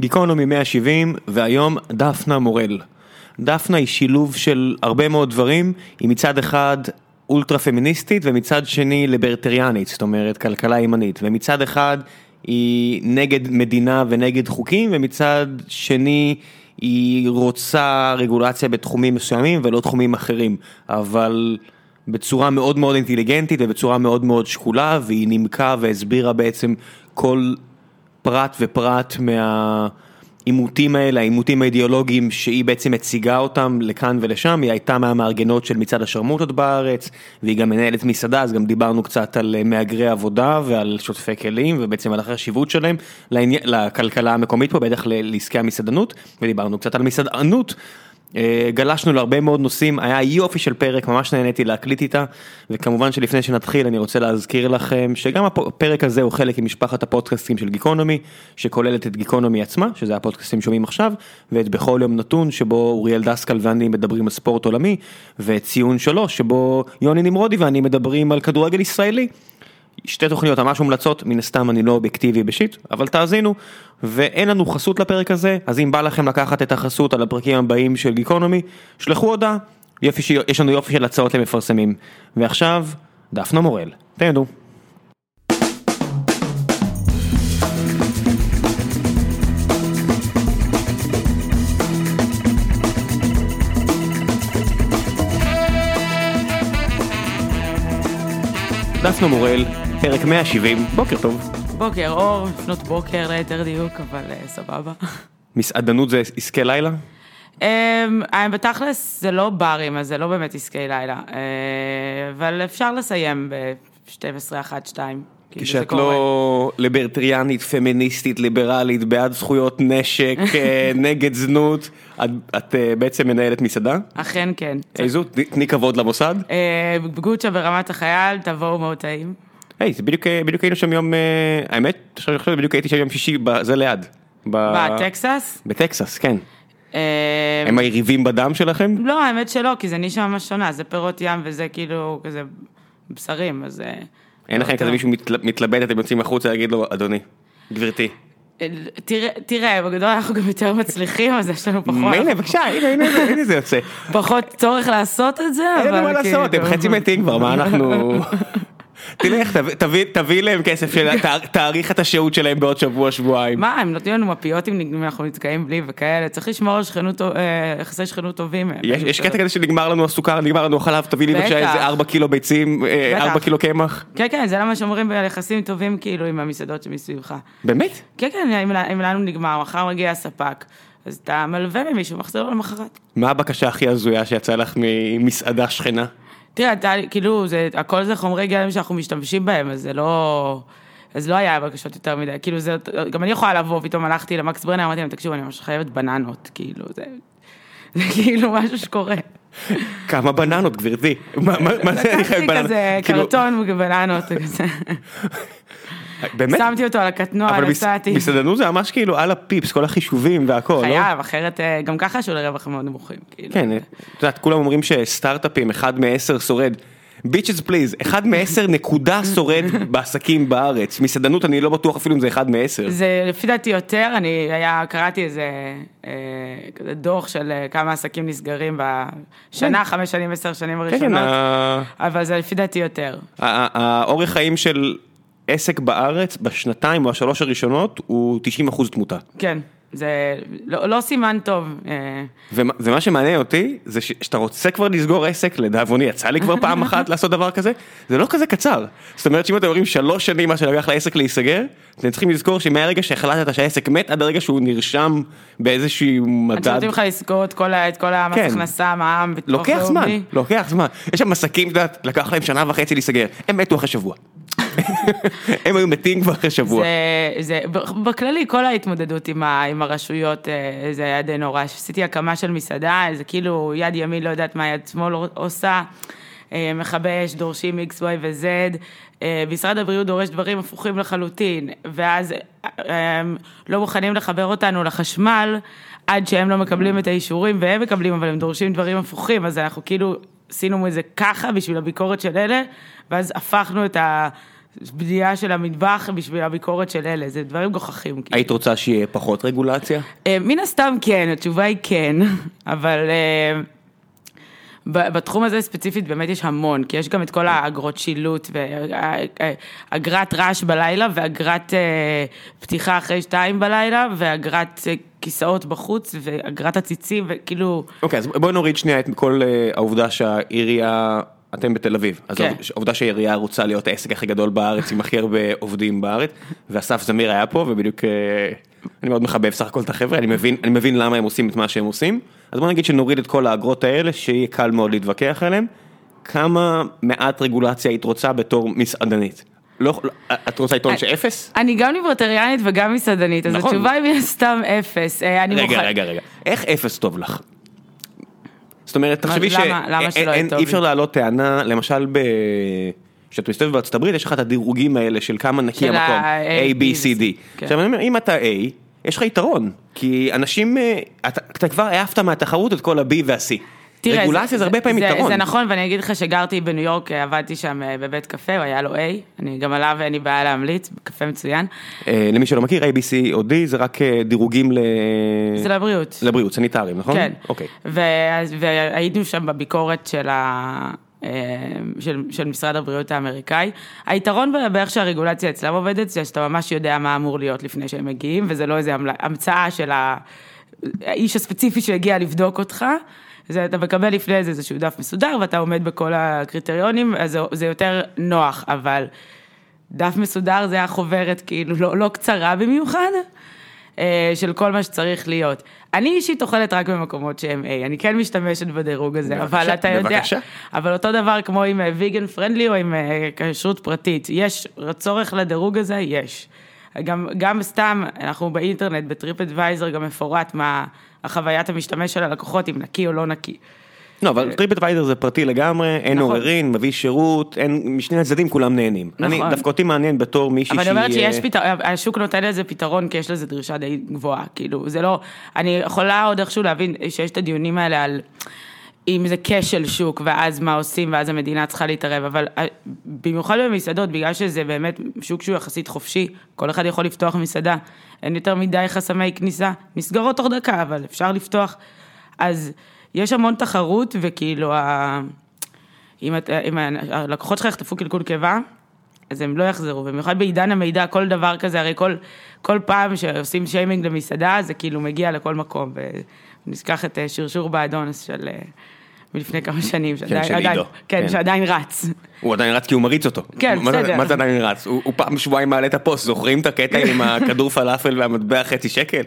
גיקונומי 170, והיום דפנה מורל. דפנה היא שילוב של הרבה מאוד דברים, היא מצד אחד אולטרה פמיניסטית ומצד שני ליברטריאנית, זאת אומרת כלכלה ימנית, ומצד אחד היא נגד מדינה ונגד חוקים, ומצד שני היא רוצה רגולציה בתחומים מסוימים ולא תחומים אחרים, אבל בצורה מאוד מאוד אינטליגנטית ובצורה מאוד מאוד שקולה, והיא נימקה והסבירה בעצם כל פרט ופרט מהעימותים האלה, העימותים האידיאולוגיים שהיא בעצם מציגה אותם לכאן ולשם, היא הייתה מהמארגנות של מצעד השרמוטות בארץ, והיא גם מנהלת מסעדה, אז גם דיברנו קצת על מהגרי עבודה ועל שוטפי כלים, ובעצם על החשיבות שלהם לעני... לכלכלה המקומית פה, בטח לעסקי המסעדנות, ודיברנו קצת על מסעדנות. גלשנו להרבה מאוד נושאים, היה יופי של פרק, ממש נהניתי להקליט איתה, וכמובן שלפני שנתחיל אני רוצה להזכיר לכם שגם הפרק הזה הוא חלק ממשפחת הפודקאסטים של גיקונומי, שכוללת את גיקונומי עצמה, שזה הפודקאסטים שומעים עכשיו, ואת בכל יום נתון שבו אוריאל דסקל ואני מדברים על ספורט עולמי, ואת ציון שלוש שבו יוני נמרודי ואני מדברים על כדורגל ישראלי. שתי תוכניות ממש מומלצות, מן הסתם אני לא אובייקטיבי בשיט, אבל תאזינו, ואין לנו חסות לפרק הזה, אז אם בא לכם לקחת את החסות על הפרקים הבאים של גיקונומי, שלחו הודעה, יופי. יש לנו יופי של הצעות למפרסמים. ועכשיו, דפנה מורל, תהנו. דפנה מורל, פרק 170, בוקר טוב. בוקר אור, לפנות בוקר ליתר דיוק, אבל סבבה. מסעדנות זה עסקי לילה? בתכלס זה לא ברים, אז זה לא באמת עסקי לילה, אבל אפשר לסיים ב-12, 1, 2. כשאת לא ליברטריאנית, פמיניסטית, ליברלית, בעד זכויות נשק, נגד זנות, את בעצם מנהלת מסעדה? אכן כן. איזו? תני כבוד למוסד? גוצ'ה ברמת החייל, תבואו מאוד טעים. היי, זה בדיוק היינו שם יום, האמת, עכשיו אני חושב בדיוק הייתי שם יום שישי, זה ליד. בטקסס? בטקסס, כן. הם היריבים בדם שלכם? לא, האמת שלא, כי זה נישה ממש שונה, זה פירות ים וזה כאילו כזה בשרים, אז... אין לכם כזה מישהו מתלבט, אתם יוצאים החוצה להגיד לו, אדוני, גברתי. תראה, בגדול אנחנו גם יותר מצליחים, אז יש לנו פחות... מילא, בבקשה, הנה זה יוצא. פחות צורך לעשות את זה, אבל... אין מה לעשות, הם חצי מתים כבר, מה אנחנו... תלך, תביא להם כסף, תאריך את השהות שלהם בעוד שבוע, שבועיים. מה, הם נותנים לנו מפיות אם אנחנו נתקעים בלי וכאלה, צריך לשמור על יחסי שכנות טובים. יש קטע כזה שנגמר לנו הסוכר, נגמר לנו החלב, תביא לי בבקשה איזה 4 קילו ביצים, 4 קילו קמח. כן, כן, זה למה שאומרים ביחסים טובים כאילו עם המסעדות שמסביבך. באמת? כן, כן, אם לנו נגמר, מחר מגיע הספק. אז אתה מלווה ממישהו, מחזיר לו למחרת. מה הבקשה הכי הזויה שיצאה לך ממסעדה שכנה? תראה, אתה, כאילו, זה, הכל זה חומרי גלם שאנחנו משתמשים בהם, אז זה לא... אז לא היה בקשות יותר מדי, כאילו זה, גם אני יכולה לבוא, פתאום הלכתי למקס ברנר, אמרתי להם, תקשיבו, אני ממש חייבת בננות, כאילו, זה, זה כאילו משהו שקורה. כמה בננות, גברתי? מה זה אני חייבת בננות? לקחתי כזה קרטון ובננות, כזה. באמת? שמתי אותו על הקטנוע, נסעתי. מסעדנות זה ממש כאילו על הפיפס, כל החישובים והכל, לא? חייב, אחרת גם ככה יש לו לרווח מאוד נמוכים. כן, את יודעת, כולם אומרים שסטארט-אפים, אחד מעשר שורד. ביצ'ס פליז, אחד מעשר נקודה שורד בעסקים בארץ, מסעדנות אני לא בטוח אפילו אם זה אחד מעשר. זה לפי דעתי יותר, אני היה, קראתי איזה דוח של כמה עסקים נסגרים בשנה, חמש שנים, עשר שנים הראשונות, אבל זה לפי דעתי יותר. האורך חיים של עסק בארץ בשנתיים או השלוש הראשונות הוא 90 אחוז תמותה. כן. זה לא, לא סימן טוב. ומה, ומה שמעניין אותי זה שאתה רוצה כבר לסגור עסק, לדאבוני יצא לי כבר פעם אחת לעשות דבר כזה, זה לא כזה קצר. זאת אומרת שאם אתם אומרים שלוש שנים מה שלקח לעסק להיסגר, אתם צריכים לזכור שמהרגע שהחלטת שהעסק מת עד הרגע שהוא נרשם באיזשהו מדד. אני נותנים לך לזכור את כל, את כל המס הכנסה, מע"מ, ביטוח לאומי. לוקח זמן, לוקח זמן. יש שם עסקים, לקח להם שנה וחצי להיסגר, הם מתו אחרי שבוע. הם היו מתים כבר אחרי שבוע. זה, בכללי כל ההתמודדות עם, ה, עם הרשויות זה היה די נורא, עשיתי הקמה של מסעדה, זה כאילו יד ימין לא יודעת מה יד שמאל עושה, מכבי אש דורשים X, Y ו-Z, משרד הבריאות דורש דברים הפוכים לחלוטין, ואז הם לא מוכנים לחבר אותנו לחשמל, עד שהם לא מקבלים את האישורים, והם מקבלים, אבל הם דורשים דברים הפוכים, אז אנחנו כאילו עשינו את זה ככה בשביל הביקורת של אלה, ואז הפכנו את ה... בנייה של המטבח בשביל הביקורת של אלה, זה דברים גוחכים. כאילו. היית רוצה שיהיה פחות רגולציה? אה, מן הסתם כן, התשובה היא כן, אבל אה, בתחום הזה ספציפית באמת יש המון, כי יש גם את כל האגרות שילוט ואגרת רעש בלילה ואגרת אה, פתיחה אחרי שתיים בלילה ואגרת אה, כיסאות בחוץ ואגרת עציצים וכאילו, אוקיי, אז בואי נוריד שנייה את כל אה, העובדה שהעירייה, אתם בתל אביב, אז כן. העובדה שהעירייה רוצה להיות העסק הכי גדול בארץ עם הכי הרבה עובדים בארץ, ואסף זמיר היה פה ובדיוק, אה, אני מאוד מחבב סך הכל את החבר'ה, אני מבין, אני מבין למה הם עושים את מה שהם עושים, אז בוא נגיד שנוריד את כל האגרות האלה, שיהיה קל מאוד להתווכח עליהן, כמה מעט רגולציה היית רוצה בתור מסעדנית? לא, לא- את רוצה לטעון שאפס? אני גם ליברטריאנית וגם מסעדנית, אז נכון. התשובה היא מן הסתם אפס. אה, רגע, מוכן- רגע, רגע, איך אפס טוב לך? זאת אומרת, תחשבי למה- למה שלא יהיה שאין, טוב אי אפשר? להעלות טענה, למשל ב... כשאתה מסתובב בארצות הברית, יש לך את הדירוגים האלה של כמה נקי המקום, A, B, C, D. כן. עכשיו אני אומר, אם אתה A, יש לך יתרון, כי אנשים, אה, אתה כבר העפת מהתחרות את כל ה-B וה-C. תראה, רגולציה זה הרבה פעמים זה, יתרון. זה נכון, ואני אגיד לך שגרתי בניו יורק, עבדתי שם אה, בבית קפה, הוא היה לו A, אני גם עליו אין לי בעיה להמליץ, קפה מצוין. אה, למי שלא מכיר, A, B, C או D זה רק אה, דירוגים ל... זה לבריאות. לבריאות, סניטריים, נכון? כן. אוקיי. והיינו שם בביקורת של, ה... של, של משרד הבריאות האמריקאי. היתרון באיך שהרגולציה אצלם עובדת, זה שאתה ממש יודע מה אמור להיות לפני שהם מגיעים, וזה לא איזה המצאה של האיש הספציפי שהגיע לבדוק אותך. זה אתה מקבל לפני זה איזשהו דף מסודר ואתה עומד בכל הקריטריונים, אז זה, זה יותר נוח, אבל דף מסודר זה החוברת כאילו לא, לא קצרה במיוחד, אה, של כל מה שצריך להיות. אני אישית אוכלת רק במקומות שהם A, אני כן משתמשת בדירוג הזה, בבקשה, אבל אתה יודע, בבקשה. אבל אותו דבר כמו עם vegan friendly או עם אה, כשרות פרטית, יש צורך לדירוג הזה? יש. גם, גם סתם, אנחנו באינטרנט, ב TripAdvisor גם מפורט מה החוויית המשתמש של הלקוחות, אם נקי או לא נקי. לא, אבל טריפ אדוויזר זה פרטי לגמרי, אין נכון. עוררין, מביא שירות, אין, משני הצדדים כולם נהנים. אני, נכון. דווקא אותי מעניין בתור מישהי אבל אני אומרת שהיא, שיש אה, פתרון, השוק נותן לזה פתרון כי יש לזה דרישה די גבוהה, כאילו, זה לא, אני יכולה עוד איכשהו להבין שיש את הדיונים האלה על אם זה כשל שוק, ואז מה עושים, ואז המדינה צריכה להתערב, אבל אה, במיוחד במסעדות, בגלל שזה באמת שוק שהוא יחסית חופשי, כל אחד יכול לפתוח מסעדה, אין יותר מדי חסמי כניסה, נסגרות תוך דקה, אבל אפשר לפתוח, אז יש המון תחרות, וכאילו. אם, את, אם הלקוחות שלך יחטפו קלקול קיבה, אז הם לא יחזרו, במיוחד בעידן המידע, כל דבר כזה, הרי כל, כל פעם שעושים שיימינג למסעדה, זה כאילו מגיע לכל מקום. ונזכר את אה, שרשור באדונס של אה, מלפני כמה שנים, שעדיין, של עדיין, עידו, כן, כן. שעדיין רץ. הוא עדיין רץ כי הוא מריץ אותו. כן, מה זה- בסדר. מה זה עדיין רץ? הוא הוא פעם בשבועיים מעלה את הפוסט, זוכרים את הקטע עם הכדור פלאפל והמטבע חצי שקל?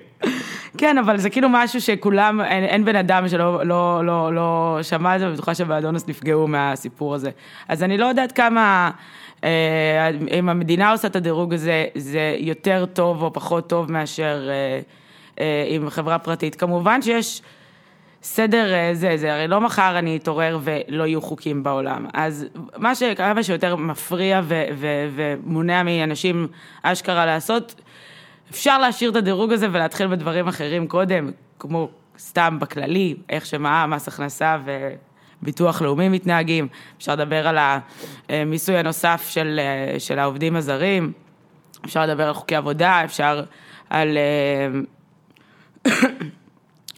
כן, אבל זה כאילו משהו שכולם, אין, אין בן אדם שלא לא, לא, לא שמע על זה, ובטוחה שבאדונס נפגעו מהסיפור הזה. אז אני לא יודעת כמה, אה, אם המדינה עושה את הדירוג הזה, זה יותר טוב או פחות טוב מאשר אה, אה, עם חברה פרטית. כמובן שיש סדר אה, זה, זה הרי לא מחר אני אתעורר ולא יהיו חוקים בעולם. אז מה שכמה שיותר מפריע ו- ו- ומונע מאנשים אשכרה לעשות, אפשר להשאיר את הדירוג הזה ולהתחיל בדברים אחרים קודם, כמו סתם בכללי, איך שמע"מ, מס הכנסה וביטוח לאומי מתנהגים. אפשר לדבר על המיסוי הנוסף של, אה, של העובדים הזרים, אפשר לדבר על חוקי עבודה, אפשר על...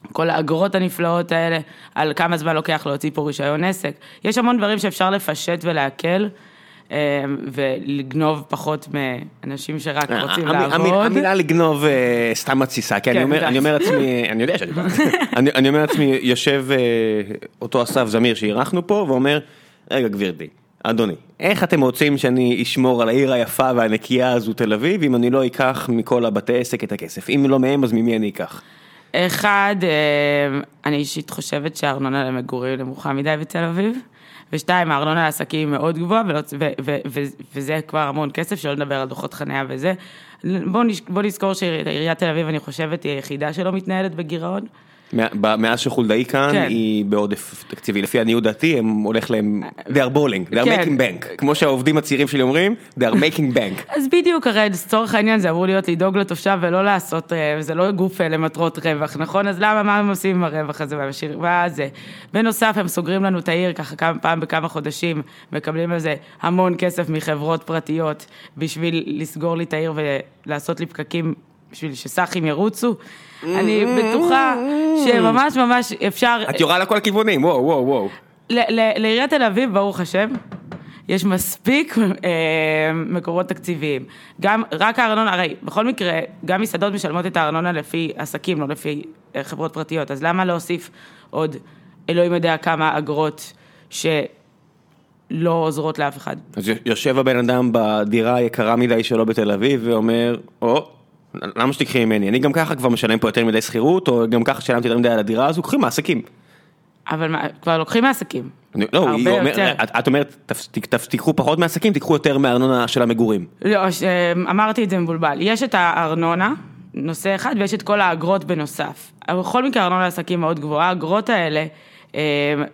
אה, כל האגרות הנפלאות האלה, על כמה זמן לוקח להוציא פה רישיון עסק. יש המון דברים שאפשר לפשט ולהקל, אה, ולגנוב פחות מאנשים שרק רוצים המ- המ- לעבוד. המילה לגנוב אה, סתם מתסיסה, כי אני כן, אומר-. אני אומר לעצמי, אני יודע שאני אני אומר לעצמי, יושב אה, אותו אסף זמיר שאירחנו פה ואומר, רגע גברתי, אדוני, איך אתם רוצים שאני אשמור על העיר היפה והנקייה הזו תל אביב, אם אני לא אקח מכל הבתי עסק את הכסף? אם לא מהם, אז ממי אני אקח? אחד, אה, אני אישית חושבת שהארנונה למגורים נמוכה מדי בתל אביב. ושתיים, הארנונה לעסקים מאוד גבוהה, ולא- ו- ו- ו- וזה כבר המון כסף, שלא נדבר על דוחות חניה וזה. בואו בוא נזכור שעיריית תל אביב, אני חושבת, היא היחידה שלא מתנהלת בגירעון. מאז שחולדאי כאן, כן. היא בעודף תקציבי. לפי עניות דעתי, הם הולך להם, they are bowling, they are כן. making bank. כמו שהעובדים הצעירים שלי אומרים, they are making bank. אז בדיוק, הרי לצורך העניין זה אמור להיות לדאוג לתושב ולא לעשות, אה, זה לא גוף אה, למטרות רווח, נכון? אז למה, מה הם עושים עם הרווח הזה? מה זה? בנוסף, הם סוגרים לנו את העיר ככה כמה פעם בכמה חודשים, מקבלים על זה המון כסף מחברות פרטיות בשביל לסגור לי את העיר ולעשות לי פקקים בשביל שסאחים ירוצו. אני בטוחה שממש ממש אפשר... את יורה לכל הכיוונים, וואו, וואו, וואו. לעיריית תל אביב, ברוך השם, יש מספיק אה, מקורות תקציביים. גם, רק הארנונה, הרי בכל מקרה, גם מסעדות משלמות את הארנונה לפי עסקים, לא לפי אה, חברות פרטיות, אז למה להוסיף עוד, אלוהים יודע כמה אגרות שלא עוזרות לאף אחד? אז יושב הבן אדם בדירה היקרה מדי שלו בתל אביב ואומר, או, למה שתיקחי ממני? אני גם ככה כבר משלם פה יותר מדי שכירות, או גם ככה שלמתי יותר מדי על הדירה הזו, קחי מעסקים. אבל מה, כבר לוקחים מעסקים. אני- לא, היא אומרת. את את אומרת, "תפ- ת- ת- תיקחו פחות מעסקים, תיקחו יותר מהארנונה של המגורים. לא, ש- אמרתי את זה מבולבל. יש את הארנונה, נושא אחד, ויש את כל האגרות בנוסף. בכל מקרה, הארנונה לעסקים מאוד גבוהה, האגרות האלה, אה,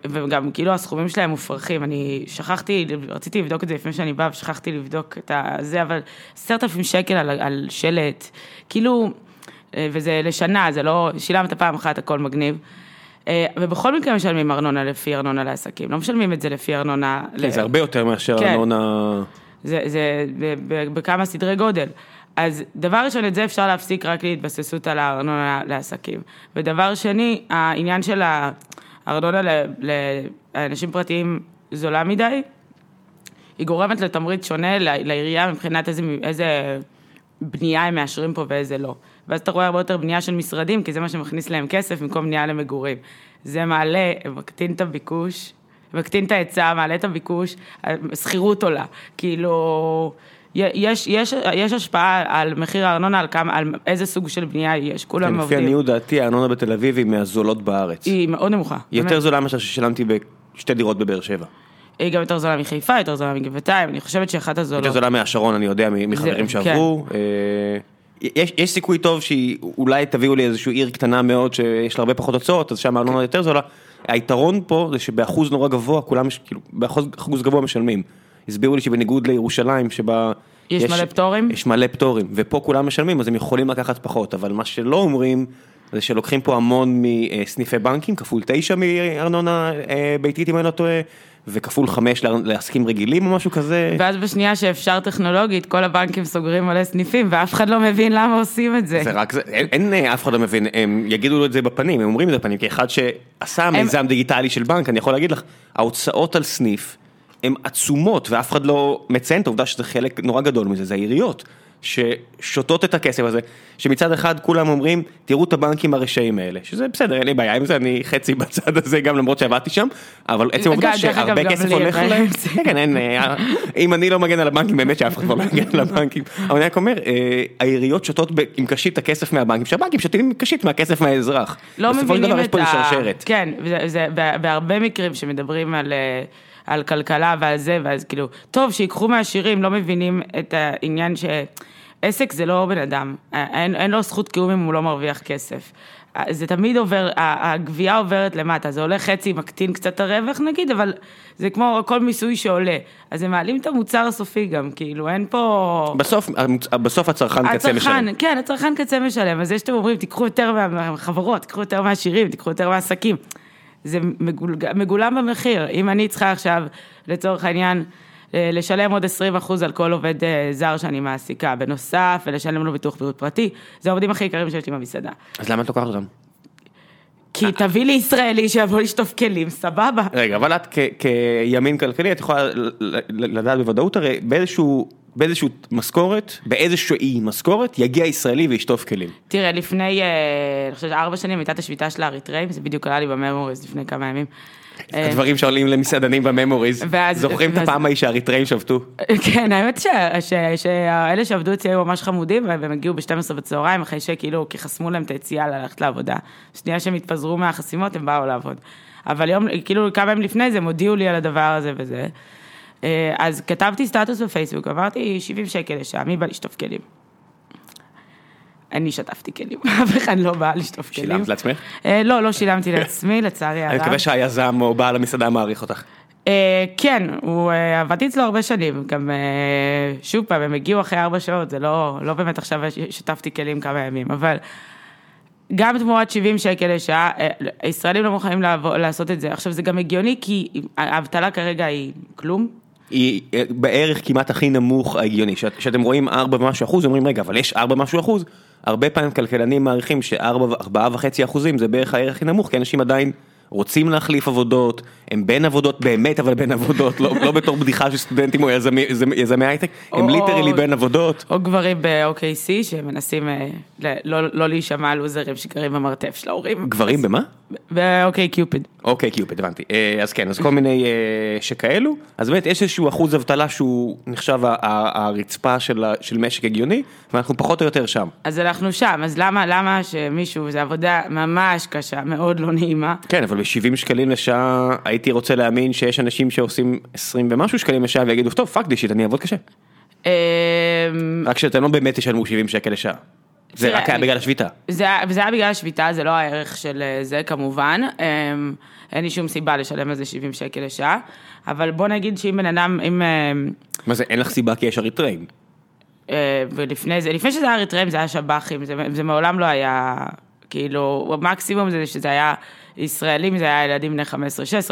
וגם כאילו הסכומים שלהם מופרכים. אני שכחתי, רציתי לבדוק את זה לפני שאני באה, ושכחתי לבדוק את זה, אבל עשרת אלפים שקל על, על שלט, כאילו, אה, וזה לשנה, זה לא, שילמת פעם אחת, הכל מגניב. אה, ובכל מקרה משלמים ארנונה לפי ארנונה לעסקים, לא משלמים את זה לפי ארנונה... כן, זה הרבה יותר מאשר כן. ארנונה... זה, זה בכמה סדרי גודל. אז דבר ראשון, את זה אפשר להפסיק רק להתבססות על הארנונה לעסקים. ודבר שני, העניין של הארנונה ל- לאנשים פרטיים זולה מדי, היא גורמת לתמריץ שונה לעירייה מבחינת איזה, איזה בנייה הם מאשרים פה ואיזה לא. ואז אתה רואה הרבה יותר בנייה של משרדים, כי זה מה שמכניס להם כסף במקום בנייה למגורים. זה מעלה, מקטין את הביקוש, מקטין את ההיצע, מעלה את הביקוש, שכירות עולה. כאילו, יש, יש, יש השפעה על מחיר הארנונה, על, כמה, על איזה סוג של בנייה יש, כולם כן, לפי עובדים. עניות דעתי, הארנונה בתל אביב היא מהזולות בארץ. היא מאוד נמוכה. יותר באמת. זולה מאשר ששילמתי בשתי דירות בבאר שבע. היא גם יותר זולה מחיפה, יותר זולה מגבעתיים, אני חושבת שאחת הזולות. יותר זולה מהשרון, אני יודע, מחברים זה- כן. שעברו. אה, יש, יש סיכוי טוב שאולי תביאו לי איזושהי עיר קטנה מאוד שיש לה הרבה פחות הוצאות, אז שם הארנונה יותר זולה. היתרון פה זה שבאחוז נורא גבוה, כולם, כאילו, באחוז אחוז גבוה משלמים. הסבירו לי שבניגוד לירושלים, שבה... יש מלא פטורים? יש מלא פטורים, ופה כולם משלמים, אז הם יכולים לקחת פחות, אבל מה שלא אומרים, זה שלוקחים פה המון מסניפי בנקים, כפול תשע מארנונה אה, ביתית, אם אני לא טועה, וכפול חמש לעסקים רגילים או משהו כזה. ואז בשנייה שאפשר טכנולוגית, כל הבנקים סוגרים מלא סניפים, ואף אחד לא מבין למה עושים את זה. זה רק זה, אין, אין אה, אף אחד לא מבין, הם יגידו לו את זה בפנים, הם אומרים את זה בפנים, כאחד שעשה מיזם דיגיטלי של בנק, אני יכול להגיד לך, ההוצאות על סניף הן עצומות, ואף אחד לא מציין את העובדה שזה חלק נורא גדול מזה, זה העיריות, ששותות את הכסף הזה, שמצד אחד כולם אומרים, תראו את הבנקים הרשעים האלה, שזה בסדר, אין לי בעיה עם זה, אני חצי בצד הזה, גם למרות שעבדתי שם, אבל עצם העובדה שהרבה כסף הולך להם, כן, אין, אה, אם אני לא מגן על הבנקים, באמת שאף אחד לא מגן על הבנקים, אבל אני רק אומר, אה, העיריות שותות עם קשית את הכסף מהבנקים, שהבנקים שותים עם קשית מהכסף מהאזרח. לא בסופו של מבינים דבר יש את פה ה... שרשרת. כן, זה, זה, בה- בהרבה מקרים שמדברים על, אה, על כלכלה ועל זה, ואז כאילו, טוב, שיקחו מהעשירים, לא מבינים את העניין שעסק זה לא בן אדם, אין, אין לו זכות קיום אם הוא לא מרוויח כסף. זה תמיד עובר, הגבייה עוברת למטה, זה עולה חצי, מקטין קצת הרווח נגיד, אבל זה כמו כל מיסוי שעולה. אז הם מעלים את המוצר הסופי גם, כאילו, אין פה... בסוף, בסוף הצרכן קצה משלם. הצרכן, כן, הצרכן קצה משלם, אז זה שאתם אומרים, תיקחו יותר מה- מהחברות, תיקחו יותר מהעשירים, תיקחו יותר מהעסקים. זה מגולג- מגולם במחיר. אם אני צריכה עכשיו, לצורך העניין, אה, לשלם עוד 20% על כל עובד אה, זר שאני מעסיקה, בנוסף, ולשלם לו ביטוח בריאות פרטי, זה העובדים הכי יקרים שיש לי במסעדה. אז למה את לוקחת אותם? כי תביא לי ישראלי שיבוא לשטוף כלים, סבבה. רגע, אבל את כימין כלכלי, את יכולה לדעת בוודאות, הרי באיזשהו, באיזשהו משכורת, באיזושהי משכורת, יגיע ישראלי וישטוף כלים. תראה, לפני, אה, אני חושבת, ארבע שנים הייתה את השביתה של האריתראים, זה בדיוק עלה לי בממוריז לפני כמה ימים. אה, הדברים שעולים למסעדנים בממוריז, זוכרים את הפעם ההיא שהאריתראים שבתו? כן, האמת שאלה שעבדו אצלי היו ממש חמודים, והם הגיעו ב-12 בצהריים, אחרי שכאילו, כי חסמו להם את היציאה ללכת לעבודה. שנייה שהם התפזרו מהחסימות, הם באו לעבוד. אבל יום, כאילו, כמה ימים לפני זה, הם הודיעו לי על הדבר הזה וזה. אה, אז כתבתי סטטוס בפייסבוק, אמרתי 70 שקל לשעה, מי בא לשטוף כלים? אני שטפתי כלים, אף אחד לא בא לשטוף כלים. שילמת לעצמך? אה, לא, לא שילמתי לעצמי, לצערי הרב. אני מקווה שהיזם או בעל המסעדה מעריך אותך. אה, כן, הוא, אה, עבדתי אצלו הרבה שנים, גם שוב פעם, הם הגיעו אחרי ארבע שעות, זה לא, לא באמת עכשיו שטפתי כלים כמה ימים, אבל גם תמורת 70 שקל לשעה, הישראלים לא מוכנים לעשות את זה. עכשיו, זה גם הגיוני, כי האבטלה כרגע היא כלום. היא בערך כמעט הכי נמוך ההגיוני, שאת- שאתם רואים 4 ומשהו אחוז, אומרים רגע, אבל יש 4 ומשהו אחוז, הרבה פעמים כלכלנים מעריכים ש4 וחצי אחוזים זה בערך הערך הכי נמוך, כי אנשים עדיין רוצים להחליף עבודות, הם בין עבודות באמת, אבל בין עבודות, לא, לא בתור בדיחה של סטודנטים או יזמי, יזמי- הייטק, הם literally בין עבודות. או גברים ב-OKC שמנסים אה, ל- לא, לא להישמע לוזרים שגרים במרתף של ההורים. גברים במה? ב-OkCupid. OkCupid הבנתי אה, אז כן אז כל מיני אה, שכאלו אז באמת יש איזשהו אחוז אבטלה שהוא נחשב הרצפה של משק הגיוני ואנחנו פחות או יותר שם. אז אנחנו שם, אז למה, למה שמישהו, זו עבודה ממש קשה, מאוד לא נעימה. כן אבל ב-70 שקלים לשעה הייתי רוצה להאמין שיש אנשים שעושים 20 ומשהו שקלים לשעה ויגידו טוב fuck this shit אני אעבוד קשה. אמ, רק שאתם לא באמת תשלמו 70 שקל לשעה. זה רק היה בגלל השביתה. זה, היה- בגלל השביתה, זה לא הערך של אה, זה כמובן. אמ, אין לי שום סיבה לשלם על זה 70 שקל לשעה, אבל בוא נגיד שאם בן אדם, אם... אמ, מה זה אין לך סיבה כי יש אריתראים. אה, ולפני זה, לפני שזה היה אריתראים זה היה שב"חים, זה, זה מעולם לא היה, כאילו, המקסימום זה שזה היה ישראלים, זה היה ילדים בני 15-16,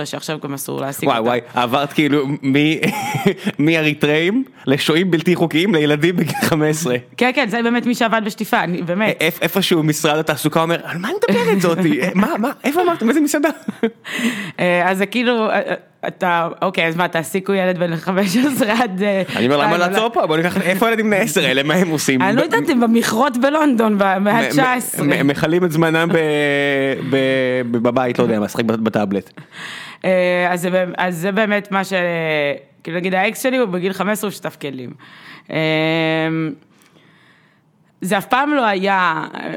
שעכשיו גם אסור להשיג וואי אותם. וואי עברת כאילו מאריתראים לשוהים בלתי חוקיים לילדים בגיל 15. כן, כן, זה באמת מי שעבד בשטיפה, אני, באמת. איפ- איפשהו משרד התעסוקה אומר, על מה אני מדברת זאתי? מה, מה, איפה אמרתם? איזה מסעדה? אה, אז זה כאילו, אה, אה, אתה, אוקיי, אז מה, תעסיקו ילד בן 15 עד... אני אומר, למה לעצור פה? בוא ניקח, איפה הילדים בני 10 האלה? מה הם עושים? אני לא יודעת, במכרות בלונדון במאה מ- ה-19. מ- מכלים את זמנם בבית, לא יודע, משחק בטאבלט. אה, אז זה, באמת- מה ש... כאילו נגיד האקס שלי הוא בגיל 15 הוא שטף כלים. אה, זה אף פעם לא היה אה,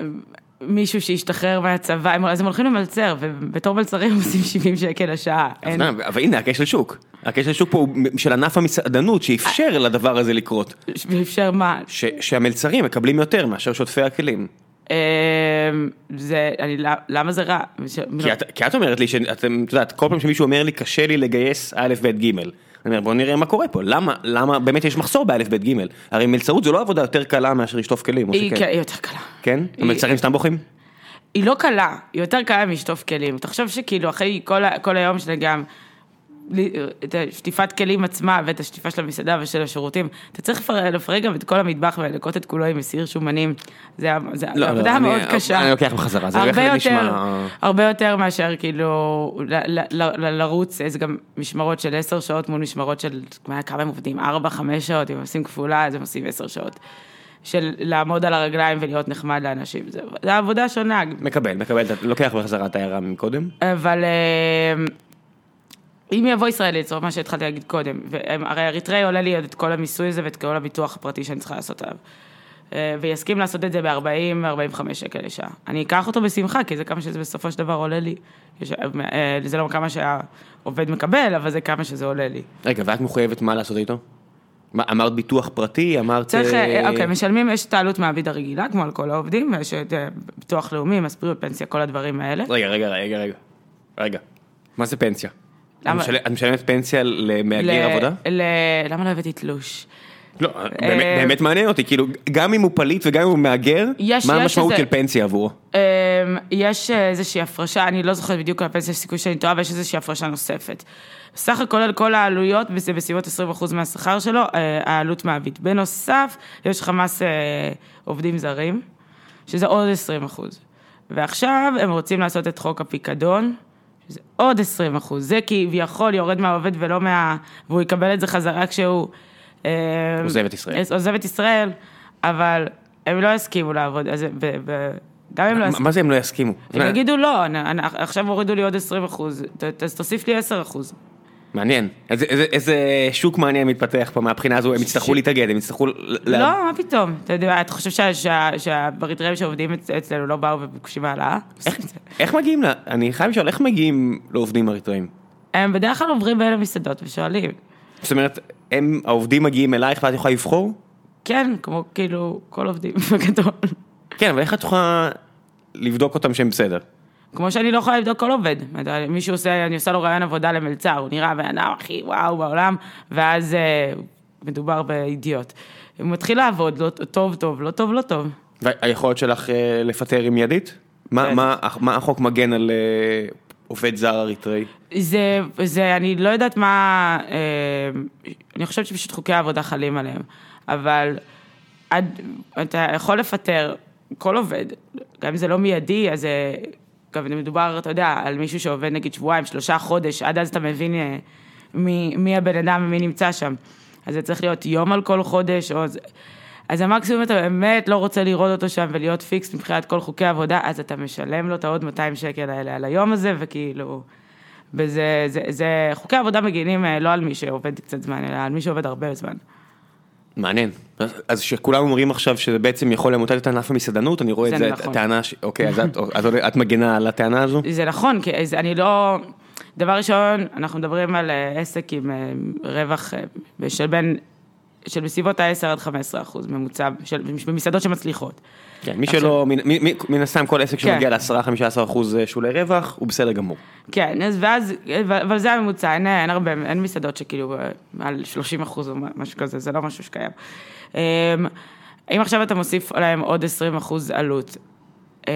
מישהו שהשתחרר מהצבא, אז הם הולכים למלצר, ובתור מלצרים עושים 70 שקל לשעה. אין- אבל הנה, הכשל שוק. הכשל שוק פה הוא של ענף המסעדנות שאפשר לדבר הזה לקרות. ואפשר מה? ש- שהמלצרים מקבלים יותר מאשר שוטפי הכלים. אה, זה, אני, למה זה רע? כי את- כי את אומרת לי שאתם, את יודעת, כל פעם שמישהו אומר לי קשה לי לגייס א', ב', ג', אני אומר בוא נראה מה קורה פה, למה, למה באמת יש מחסור באלף, ב', ג', הרי מלצרות זו לא עבודה יותר קלה מאשר לשטוף כלים, או היא שכן? כן, היא יותר קלה. כן? היא- המלצרים סתם בוכים? היא לא קלה, היא יותר קלה משטוף כלים. תחשוב שכאילו אחרי כל, כל היום שאתה גם, את השטיפת כלים עצמה ואת השטיפה של המסעדה ושל השירותים, אתה צריך לפר- לפרק גם את כל המטבח ולנקות את כולו עם מסיר שומנים. זה זה לא, עבודה לא, מאוד אני- קשה. אני לוקח בחזרה, זה הרבה בהחלט יותר, נשמע- הרבה יותר מאשר כאילו ל- ל- ל- לרוץ, זה גם משמרות של עשר שעות מול משמרות של מה, כמה הם עובדים, ארבע, חמש שעות, אם עושים כפולה אז הם עושים עשר שעות. של לעמוד על הרגליים ולהיות נחמד לאנשים, זה זה עבודה שונה. מקבל, מקבל, אתה לוקח בחזרה את ההערה מקודם. אבל אה, אם יבוא ישראלי, לצורך מה שהתחלתי להגיד קודם, והרי אריתראי עולה לי עוד את כל המיסוי הזה ואת כל הביטוח הפרטי שאני צריכה לעשות עליו. אה, ויסכים לעשות את זה ב-40-45 שקל לשעה. אני אקח אותו בשמחה, כי זה כמה שזה בסופו של דבר עולה לי. יש- אה, זה לא כמה שהעובד מקבל, אבל זה כמה שזה עולה לי. רגע, ואת מחויבת מה לעשות איתו? מה, אמרת ביטוח פרטי, אמרת... צריך, אה, אה, אוקיי, משלמים, יש את העלות מעביד הרגילה, כמו על כל העובדים, ויש את אה, ביטוח לאומי, מס בריאות, פנסיה, כל הדברים האלה. רגע, רגע, רגע, רגע. רגע. מה זה פנסיה? את משלמת- פנסיה למהגר עבודה? למה לא הבאתי תלוש? לא, באמת- אה, באמת מעניין אותי, כאילו, גם אם הוא פליט וגם אם הוא מהגר, יש- מה יש המשמעות של פנסיה עבורו? אמ, יש איזושהי הפרשה, אני לא זוכרת בדיוק על הפנסיה, סיכוי שאני טועה, אבל יש איזושהי הפרשה נוספת. סך הכל על כל העלויות, וזה בסביבות 20% מהשכר שלו, אה, העלות מעביד. בנוסף, יש לך מס אה, עובדים זרים, שזה עוד 20%. ועכשיו הם רוצים לעשות את חוק הפיקדון, שזה עוד 20%. זה כביכול יורד מהעובד ולא מה... והוא יקבל את זה חזרה כשהוא... אה, עוזב את ישראל. עוזב את ישראל, אבל הם לא יסכימו לעבוד, אז ב- ב- גם הם לא יסכימו. מה זה הם לא יסכימו? הם יגידו לא, אני- אני- עכשיו הורידו לי עוד 20 אחוז, ת- אז תוסיף לי 10 אחוז. מעניין. איזה- איזה- איזה שוק מעניין מתפתח פה מהבחינה הזו, הם יצטרכו להתאגד, הם יצטרכו... ל- ל- לא, מה פתאום? אתה יודע, אתה חושב שה- שה- שהאריתראים שעובדים אצ- אצלנו לא באו ובקשים העלאה? איך מגיעים ל... אני חייב לשאול, איך מגיעים לעובדים אריתראים? הם בדרך כלל עוברים בין המסעדות ושואלים. זאת אומרת, הם, העובדים מגיעים אלייך ואת יכולה לבחור? כן, כמו כאילו כל עובדים בגדול. כן, אבל איך את יכולה לבדוק אותם שהם בסדר? כמו שאני לא יכולה לבדוק כל עובד. מישהו עושה, אני עושה לו רעיון עבודה למלצר, הוא נראה בן אדם הכי וואו בעולם, ואז אה, מדובר באידיוט. הוא מתחיל לעבוד, לא, טוב טוב, לא טוב לא טוב. והיכולת שלך אה, לפטר היא מיידית? מה, כן. מה, מה החוק מגן על אה, עובד זר אריתראי? זה, זה, אני לא יודעת מה, אה, אני חושבת שפשוט חוקי העבודה חלים עליהם, אבל עד, אתה יכול לפטר כל עובד, גם אם זה לא מיידי, אז גם אם מדובר, אתה יודע, על מישהו שעובד נגיד שבועיים, שלושה חודש, עד אז אתה מבין אה, מי, מי הבן אדם ומי נמצא שם. אז זה צריך להיות יום על כל חודש, או... אז המקסימום אתה באמת לא רוצה לראות אותו שם ולהיות פיקס מבחינת כל חוקי העבודה, אז אתה משלם לו את העוד 200 שקל האלה על היום הזה, וכאילו... וזה, זה, זה, חוקי עבודה מגינים אה, לא על מי שעובד קצת זמן, אלא על מי שעובד הרבה זמן. מעניין. אז- אז שכולם אומרים עכשיו שזה בעצם יכול למוטט את ענף המסעדנות, אני רואה את זה נכון. טענה, ש... אוקיי, אז את, את, את מגנה על הטענה הזו? זה נכון, כי אני לא... דבר ראשון, אנחנו מדברים על אה, עסק עם אה, רווח אה, של בין, של בסביבות ה-10 עד 15 אחוז ממוצע, של, במסעדות שמצליחות. כן, מי שלא, מן, הסתם כל עסק כן. שמגיע ל-10-15 אחוז שולי רווח, הוא בסדר גמור. כן, אז ואז, אבל זה הממוצע, אין, אין הרבה, אין מסעדות שכאילו אה, מעל 30 אחוז או משהו כזה, זה לא משהו שקיים. אמ, אם עכשיו אתה מוסיף להם עוד 20 אחוז עלות, אמ,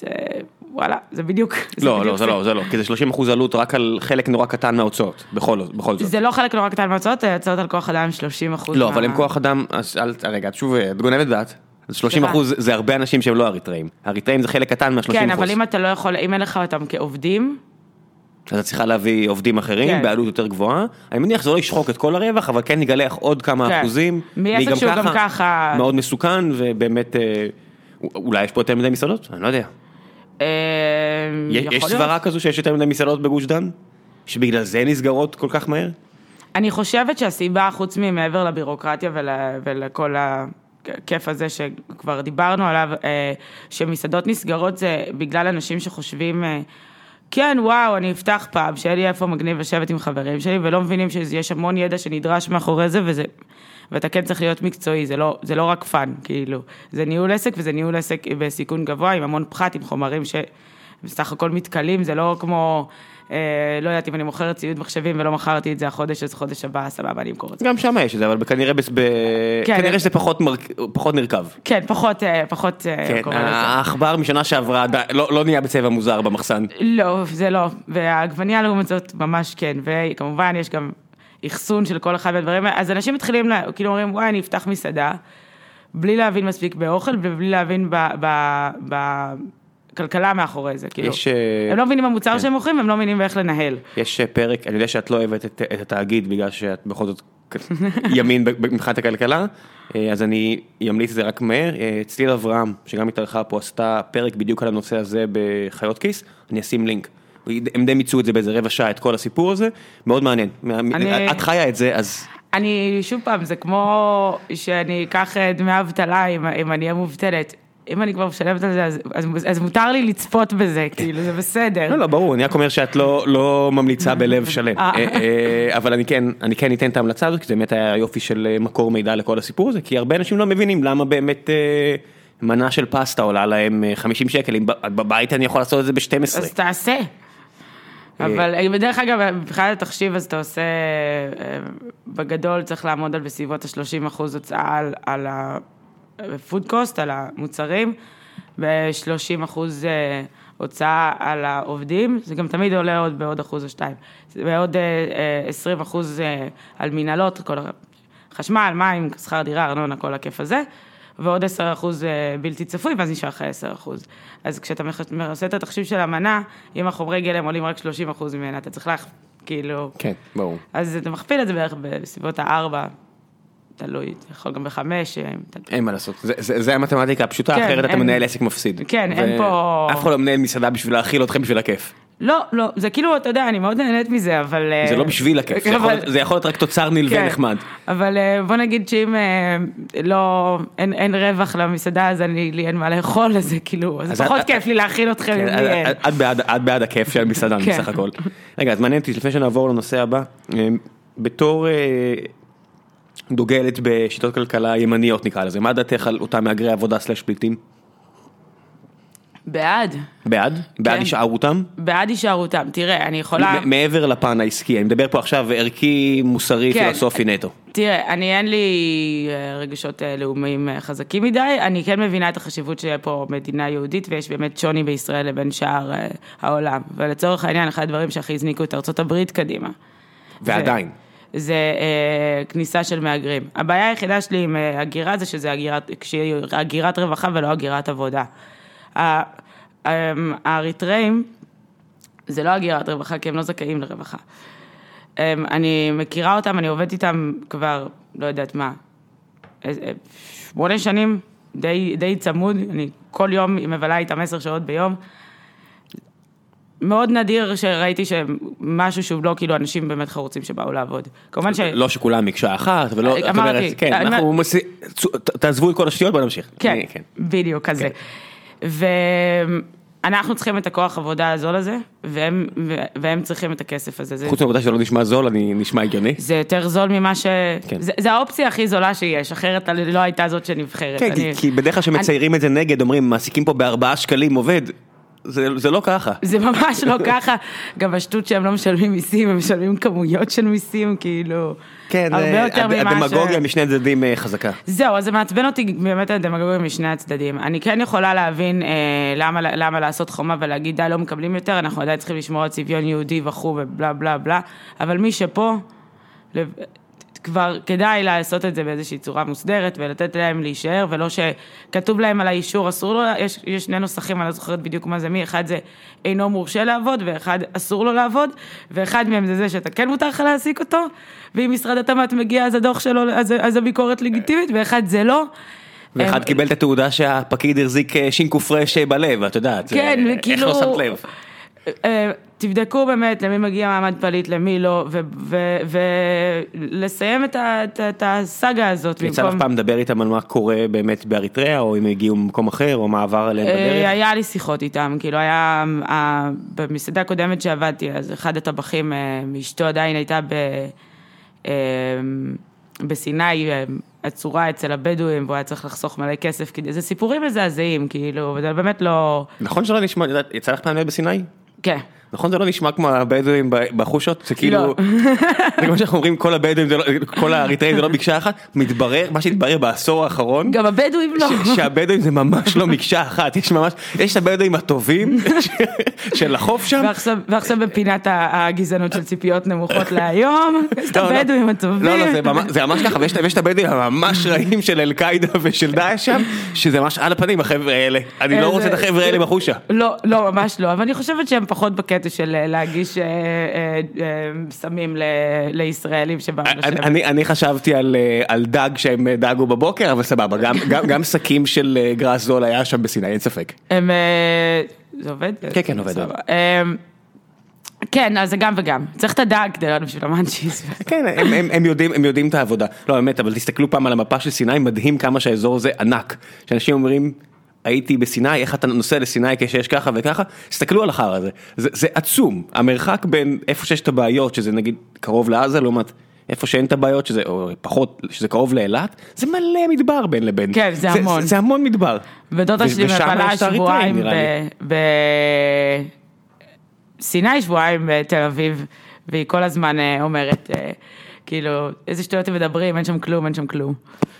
זה, וואלה, זה בדיוק, זה לא, בדיוק לא, זה לא, זה לא, כי זה 30 אחוז עלות רק על חלק נורא קטן מההוצאות, בכל בכל זאת. זה לא חלק נורא קטן מההוצאות, ההוצאות על כוח אדם 30 אחוז. לא, אבל הם כוח אדם, אז אל, רגע, את שוב, את גונבת דעת. אז 30 סליחה. אחוז זה הרבה אנשים שהם לא אריתראים. אריתראים זה חלק קטן מה-30 כן, אחוז. אבל אם אתה לא יכול, אם אין לך אותם כעובדים, אז את צריכה להביא עובדים אחרים כן. בעלות יותר גבוהה. אני מניח שזה לא ישחוק את כל הרווח, אבל כן יגלח עוד כמה כן. אחוזים. מעסק והיא שהוא גם ככה- מאוד מסוכן, ובאמת, אה, אולי יש פה יותר מדי מסעדות? אני לא יודע. אה, יש יש. סברה כזו שיש יותר מדי מסעדות בגוש דן? שבגלל זה נסגרות כל כך מהר? אני חושבת שהסיבה, חוץ ממעבר לבירוקרטיה ול, ולכל הכיף הזה שכבר דיברנו עליו, אה, שמסעדות נסגרות זה בגלל אנשים שחושבים, אה, כן, וואו, אני אפתח פאב, שיהיה לי איפה מגניב לשבת עם חברים שלי, ולא מבינים שיש המון ידע שנדרש מאחורי זה, וזה... ואתה כן צריך להיות מקצועי, זה לא, זה לא רק fun, כאילו, זה ניהול עסק וזה ניהול עסק בסיכון גבוה, עם המון פחת, עם חומרים שבסך הכל מתכלים, זה לא כמו, לא יודעת, אם אני מוכרת ציוד מחשבים ולא מכרתי את זה החודש, אז חודש הבא, סבבה, אני אמכור את זה. גם שם יש את זה, אבל כנראה בס- ב- כן. כנראה שזה פחות מרק- פחות נרקב. כן, פחות, אה, פחות, אה, כן. העכבר משנה שעברה לא לא נהיה בצבע מוזר במחסן. לא, זה לא, והעגבנייה לעומת זאת ממש כן, וכמובן יש גם אחסון של כל אחד מהדברים אז אנשים מתחילים, לה, כאילו אומרים, וואי, אני אפתח מסעדה, בלי להבין מספיק באוכל ובלי להבין ב- ב- בכלכלה מאחורי זה, כאילו, יש, אה, הם לא מבינים במוצר שהם מוכרים, הם לא מבינים באיך לנהל. יש אה, פרק, אני יודע שאת לא אוהבת את, את התאגיד בגלל שאת בכל זאת ימין מבחינת הכלכלה, אה, אז אני אמליץ את זה רק מהר. צליל אברהם, שגם התארחה פה, עשתה פרק בדיוק על הנושא הזה בחיות כיס, אני אשים לינק. הם די מיצו את זה באיזה רבע שעה, את כל הסיפור הזה, מאוד מעניין. אני- את חיה את זה, אז אני, שוב פעם, זה כמו שאני אקח דמי אבטלה אם, אם אני אהיה מובטלת. אם אני כבר משלמת על זה, אז, אז, אז מותר לי לצפות בזה, כאילו, זה בסדר. לא, לא, ברור, אני רק אומר שאת לא, לא ממליצה בלב שלם. אה. אה, אה, אבל אני כן, אני כן אתן את ההמלצה הזאת, כי זה באמת היה יופי של אה, מקור מידע לכל הסיפור הזה, כי הרבה אנשים לא מבינים למה באמת אה, מנה של פסטה עולה להם אה, 50 שקל, אם בבית אני יכול לעשות את זה ב-12. אז תעשה. אבל אה, בדרך אגב, מבחינת התחשיב, אז אתה עושה, אה, בגדול צריך לעמוד על בסביבות ה-30 אחוז הוצאה על, על ה-food cost, על המוצרים, ו-30 אחוז אה, הוצאה על העובדים, זה גם תמיד עולה עוד בעוד אחוז או שתיים. ועוד אה, אה, 20 אחוז אה, על מנהלות, כל חשמל, מים, שכר דירה, ארנונה, כל הכיף הזה. ועוד 10 אחוז אה, בלתי צפוי, ואז נשאר לך 10 אחוז. אז כשאתה עושה את התחשיב של המנה, אם החומרי גלם עולים רק 30 אחוז ממנה, אתה צריך לך, כאילו... כן, ברור. אז אתה מכפיל את זה בערך בסביבות הארבע, תלוי, אתה יכול גם בחמש. אה, אין מה לעשות, זה- זה זה המתמטיקה הפשוטה, כן, אחרת אתה מנהל עסק מפסיד. כן, אין פה- אף אחד לא מנהל מסעדה בשביל להאכיל אתכם בשביל הכיף. לא, לא, זה כאילו, אתה יודע, אני מאוד נהנית מזה, אבל... אה, זה לא בשביל הכיף, זה יכול להיות- זה יכול להיות רק תוצר נלווה כן, נחמד. אבל אה, בוא נגיד שאם לא, אין, אין רווח למסעדה, אז אני, לי אין מה לאכול, אז זה כאילו, אז אז פחות את- כיף לי להאכיל אתכם כן, לי. את- את בעד- את בעד הכיף של המסעדן כן. בסך הכל. רגע, אז מעניין אותי, לפני שנעבור לנושא הבא, בתור דוגלת בשיטות כלכלה ימניות נקרא לזה, מה דעתך על אותם מהגרי עבודה סלאש פליטים? בעד, בעד? בעד כן. הישארותם? בעד הישארותם. תראה, אני יכולה... מעבר לפן העסקי, אני מדבר פה עכשיו ערכי, מוסרי, כן. פילוסופי נטו. תראה, אני אין לי אה, רגשות אה, לאומיים אה, חזקים מדי, אני כן מבינה את החשיבות שיהיה פה מדינה יהודית ויש באמת שוני בישראל לבין שאר העולם. ולצורך העניין, אחד הדברים שהכי הזניקו את ארצות הברית קדימה. ועדיין. זה אה, כניסה של מהגרים. הבעיה היחידה שלי עם אה, הגירה זה שזה הגירת, כשהיא הגירת רווחה ולא הגירת עבודה. אה, האריתראים זה לא הגירת רווחה כי הם לא זכאים לרווחה. אה, אני מכירה אותם, אני עובדת איתם כבר, לא יודעת מה, אה, שמונה שנים, די, די צמוד, אני כל יום מבלה איתם עשר שעות ביום. מאוד נדיר שראיתי שמשהו שהוא לא כאילו אנשים באמת חרוצים שבאו לעבוד. כמובן ש... לא שכולם מקשה אחת, ולא, את אמרתי, כן, אנחנו, מס- צו- ת- תעזבו את כל השטויות, בואו נמשיך. כן, כן. בדיוק כזה. ואנחנו צריכים את הכוח עבודה הזול הזה, והם, צריכים את הכסף הזה. זה, חוץ מהעובדה שזה לא נשמע זול, אני נשמע הגיוני. זה יותר זול ממה ש... כן. זה, זה האופציה הכי זולה שיש, אחרת לא הייתה זאת שנבחרת. כן, אני- כי בדרך כלל כשמציירים את זה נגד, אומרים, מעסיקים פה בארבעה שקלים עובד, זה זה לא ככה. זה ממש לא ככה, גם השטות שהם לא משלמים מיסים, הם משלמים כמויות של מיסים, כאילו, כן, הרבה אה, יותר הד- ממה ש... הדמגוגיה משני הצדדים אה, חזקה. זהו, אז זה מעצבן אותי באמת הדמגוגיה משני הצדדים. אני כן יכולה להבין אה, למה, למה לעשות חומה ולהגיד די לא מקבלים יותר, אנחנו עדיין צריכים לשמור על צביון יהודי וכו' ובלה בלה בלה, אבל מי שפה, לב- כבר כדאי לעשות את זה באיזושהי צורה מוסדרת ולתת להם להישאר, ולא שכתוב להם על האישור אסור לו, יש, יש שני נוסחים, אני לא זוכרת בדיוק מה זה מי, אחד זה אינו מורשה לעבוד ואחד אסור לו לעבוד, ואחד מהם זה זה שאתה כן מותר לך להעסיק אותו, ואם משרד התמ"ת מגיע אז הדוח שלו, אז, אז הביקורת לגיטימית, ואחד זה לא. ואחד קיבל את התעודה שהפקיד החזיק אה, פרש אה, בלב, את יודעת. כן, איך וכאילו... לא שמת לב? אה, תבדקו באמת למי מגיע מעמד פליט, למי לא, ולסיים את, הסאגה הזאת. יצא לך פעם לדבר איתם על מה קורה באמת באריתריאה, או אם הגיעו ממקום אחר, או מה עבר עליהם אה, בדרך? היה לי שיחות איתם, כאילו היה, ה- במסעדה הקודמת שעבדתי, אז אחד הטבחים אה, מאשתו עדיין הייתה ב, אה, בסיני, אה, עצורה אצל הבדואים, והוא היה צריך לחסוך מלא כסף, זה סיפורים מזעזעים, כאילו, וזה באמת לא, נכון שלא נשמע, יצא לך פעם להיות בסיני? כן. נכון זה לא נשמע כמו הבדואים בחושות? זה כאילו, לא. זה כמו שאנחנו אומרים כל הבדואים, זה לא- כל האריתראים זה לא מקשה אחת, מתברר, מה שהתברר בעשור האחרון, גם הבדואים לא. שהבדואים זה ממש לא מקשה אחת, יש ממש, יש את הבדואים הטובים של החוף שם. ועכשיו, בפינת הגזענות של ציפיות נמוכות להיום, יש את לא, לא. הבדואים הטובים. לא, לא, זה ממש- ככה, ויש את- הבדואים הממש רעים של אל-קאידה ושל דאעש שם, שזה ממש על הפנים החבר'ה האלה, אני לא רוצה את החבר'ה האלה בחושה. לא, לא, ממש לא, אבל אני חושבת שהם פחות בקטע של אה, להגיש אה, אה, סמים לישראלים שבאו אני- לשבת. אני, חשבתי על, דג שהם דאגו בבוקר, אבל סבבה, גם, שקים של גראס זול היה שם בסיני, אין ספק. זה עובד? כן, כן, עובד. אה, כן, אז זה גם וגם. צריך את הדג כדי להיות בשביל המאנצ'יז. כן, הם, הם, הם, יודעים, הם יודעים את העבודה. לא, באמת, אבל תסתכלו פעם על המפה של סיני, מדהים כמה שהאזור הזה ענק. שאנשים אומרים, הייתי בסיני, איך אתה נוסע לסיני כשיש ככה וככה? תסתכלו על החרא הזה. זה, זה עצום. המרחק בין איפה שיש את הבעיות, שזה נגיד קרוב לעזה, לעומת איפה שאין את הבעיות, שזה או פחות, שזה קרוב לאילת, זה מלא מדבר בין לבין. כן, זה המון. זה, זה המון מדבר. ודודה שלי מבלה שבועיים. בסיני, שבועיים בתל אביב, והיא כל הזמן אה, אומרת, אה, כאילו, איזה שטויות הם מדברים, אין שם כלום, אין שם כלום.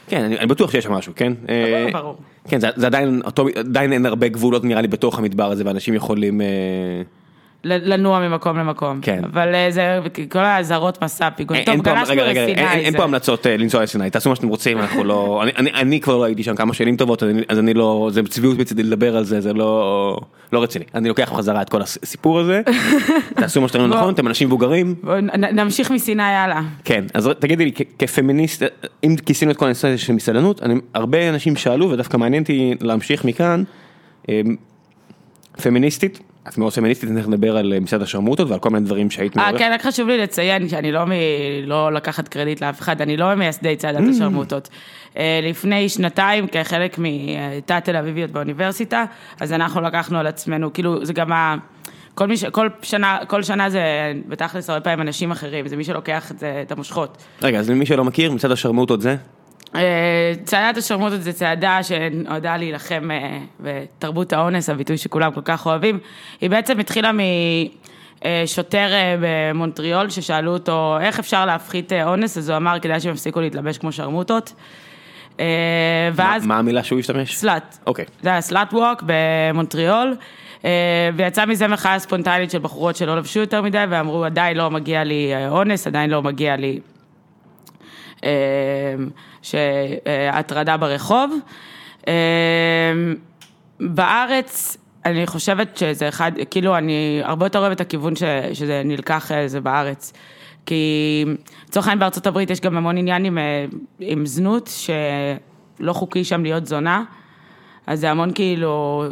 כן, אני, אני בטוח שיש שם משהו, כן? אה, ברור. כן, זה, זה עדיין, אותו, עדיין אין הרבה גבולות נראה לי בתוך המדבר הזה, ואנשים יכולים... לנוע ממקום למקום. כן. אבל אה, זה, כל האזהרות מסע, פיגוע. אין, טוב, גלשנו לסיני. אין, אין פה המלצות אה, לנסוע לסיני, תעשו מה שאתם רוצים, אנחנו לא, אני, אני, אני כבר לא הייתי שם כמה שנים טובות, אז אני, אז אני לא, זה צביעות מצידי לדבר על זה, זה לא, לא רציני, אני לוקח בחזרה את כל הסיפור הזה, תעשו מה שאתם. נכון, אתם אנשים מבוגרים, נמשיך מסיני הלאה. כן, אז תגידי לי, כפמיניסט, אה, אם כיסינו את כל הנושא הזה של מסעדנות, הרבה אנשים שאלו, ודווקא מעניין אותי להמשיך מכאן, אה, פמיניסטית, את מאוד פמיניסטית, אני נדבר על אה, מצעד השרמוטות ועל כל מיני דברים שהיית אה, מעורבת. כן, רק חשוב לי לציין שאני לא, מ... לא לקחת קרדיט לאף אחד, אני לא ממייסדי צעדת Mm. השרמוטות. אה, לפני שנתיים, כחלק מתא תל אביביות באוניברסיטה, אז אנחנו לקחנו על עצמנו, כאילו, זה גם ה... כל, מי ש... כל, שנה, כל שנה זה בתכלס הרבה פעמים אנשים אחרים, זה מי שלוקח את, זה, את המושכות. רגע, אז למי שלא מכיר, מצעד השרמוטות זה? אה, צעדת השרמוטות זה צעדה שנועדה להילחם אה, בתרבות האונס, הביטוי שכולם כל כך אוהבים. היא בעצם התחילה משוטר אה, במונטריאול ששאלו אותו איך אפשר להפחית אונס, אז הוא אמר כדאי שהם יפסיקו להתלבש כמו שרמוטות. ואז... מה המילה שהוא השתמש? סלאט. אוקיי. זה היה סלאט ווק במונטריאול. ויצא מזה מחאה ספונטנית של בחורות שלא לבשו יותר מדי ואמרו עדיין לא מגיע לי אונס, עדיין לא מגיע לי שהטרדה ברחוב. אמ, בארץ, אני חושבת שזה אחד, כאילו אני הרבה יותר אוהבת את הכיוון ש, שזה נלקח אה, זה בארץ. כי לצורך העניין בארצות הברית יש גם המון עניין עם, אה, עם זנות, שלא חוקי שם להיות זונה. אז זה המון כאילו,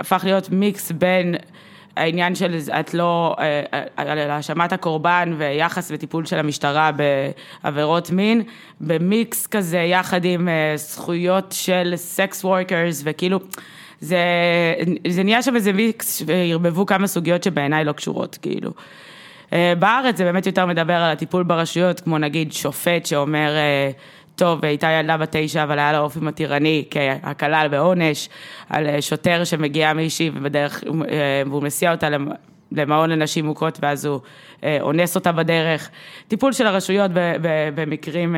הפך להיות מיקס בין העניין של את לא, אה, אה, האשמת הקורבן ויחס וטיפול של המשטרה בעבירות מין, במיקס כזה יחד עם אה, זכויות של sex workers וכאילו, זה, זה נהיה שם איזה מיקס וערבבו כמה סוגיות שבעיניי לא קשורות, כאילו. בארץ זה באמת יותר מדבר על הטיפול ברשויות, כמו נגיד שופט שאומר, טוב, הייתה ילדה בת תשע, אבל היה לה אופי מתירני כהקלה בעונש, על אה, שוטר שמגיע מישהי ובדרך, אה, והוא מסיע אותה למעון לנשים מוכות, ואז הוא אה, אונס אותה בדרך. טיפול של הרשויות במקרים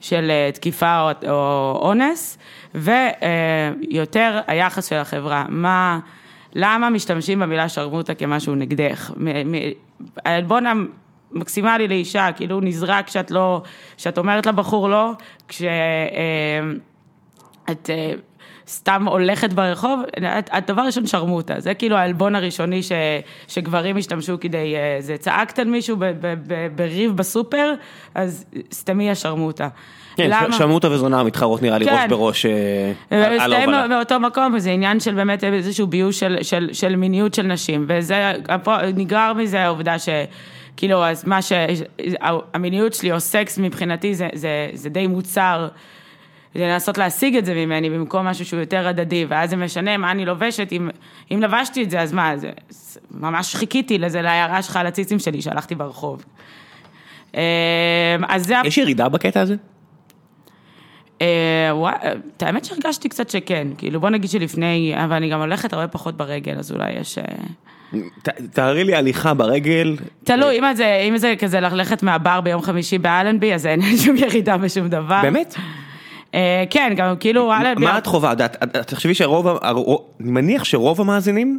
של תקיפה או אונס, ויותר היחס של החברה. מה, למה משתמשים במילה שרמוטה כמשהו נגדך? העלבון מקסימלי לאישה, כאילו נזרק כשאת לא, כשאת אומרת לבחור לא, כשאת אה, אה, סתם הולכת ברחוב, הדבר ראשון שרמוטה, זה כאילו העלבון הראשוני ש, שגברים השתמשו כדי, אה, זה צעקת על מישהו ב, ב, ב, בריב בסופר, אז סתמי השרמוטה. כן, למה? שרמוטה וזונה מתחרות נראה לי כן. ראש בראש על ההובלה. מאותו מקום, זה עניין של באמת איזשהו ביוש של, של, של מיניות של נשים, וזה, נגרר מזה העובדה ש... כאילו, אז מה ש... המיניות שלי או סקס מבחינתי זה, זה, זה די מוצר. זה לנסות להשיג את זה ממני במקום משהו שהוא יותר הדדי, ואז זה משנה מה אני לובשת, אם, אם לבשתי את זה, אז מה, זה, ממש חיכיתי לזה, להערה שלך על הציצים שלי שהלכתי ברחוב. אמ, אז זה... יש ירידה בקטע הזה? אה, וואי, את האמת שהרגשתי קצת שכן, כאילו בוא נגיד שלפני, אבל אני גם הולכת הרבה פחות ברגל, אז אולי יש... תארי לי הליכה ברגל. תלוי, אם זה, אם זה כזה ללכת מהבר ביום חמישי באלנבי, אז אין שום ירידה בשום דבר. באמת? אה, כן, גם כאילו... מה את חווה? תחשבי שרוב, אני מניח שרוב המאזינים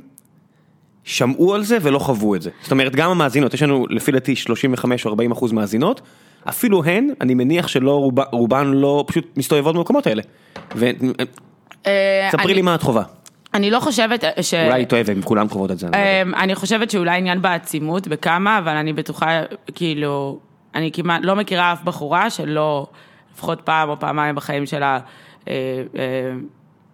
שמעו על זה ולא חוו את זה. זאת אומרת, גם המאזינות, יש לנו לפי דעתי 35 או 40 אחוז מאזינות, אפילו הן, אני מניח שלא, רובן לא פשוט מסתובבות במקומות האלה. אה, ספרי לי מה את חווה. אני לא חושבת ש... אולי היא טועה והן כולם קרובות את זה. לא אמ, אני חושבת שאולי עניין בעצימות בכמה, אבל אני בטוחה, כאילו, אני כמעט לא מכירה אף בחורה שלא, לפחות פעם או פעמיים בחיים שלה, אה, אה,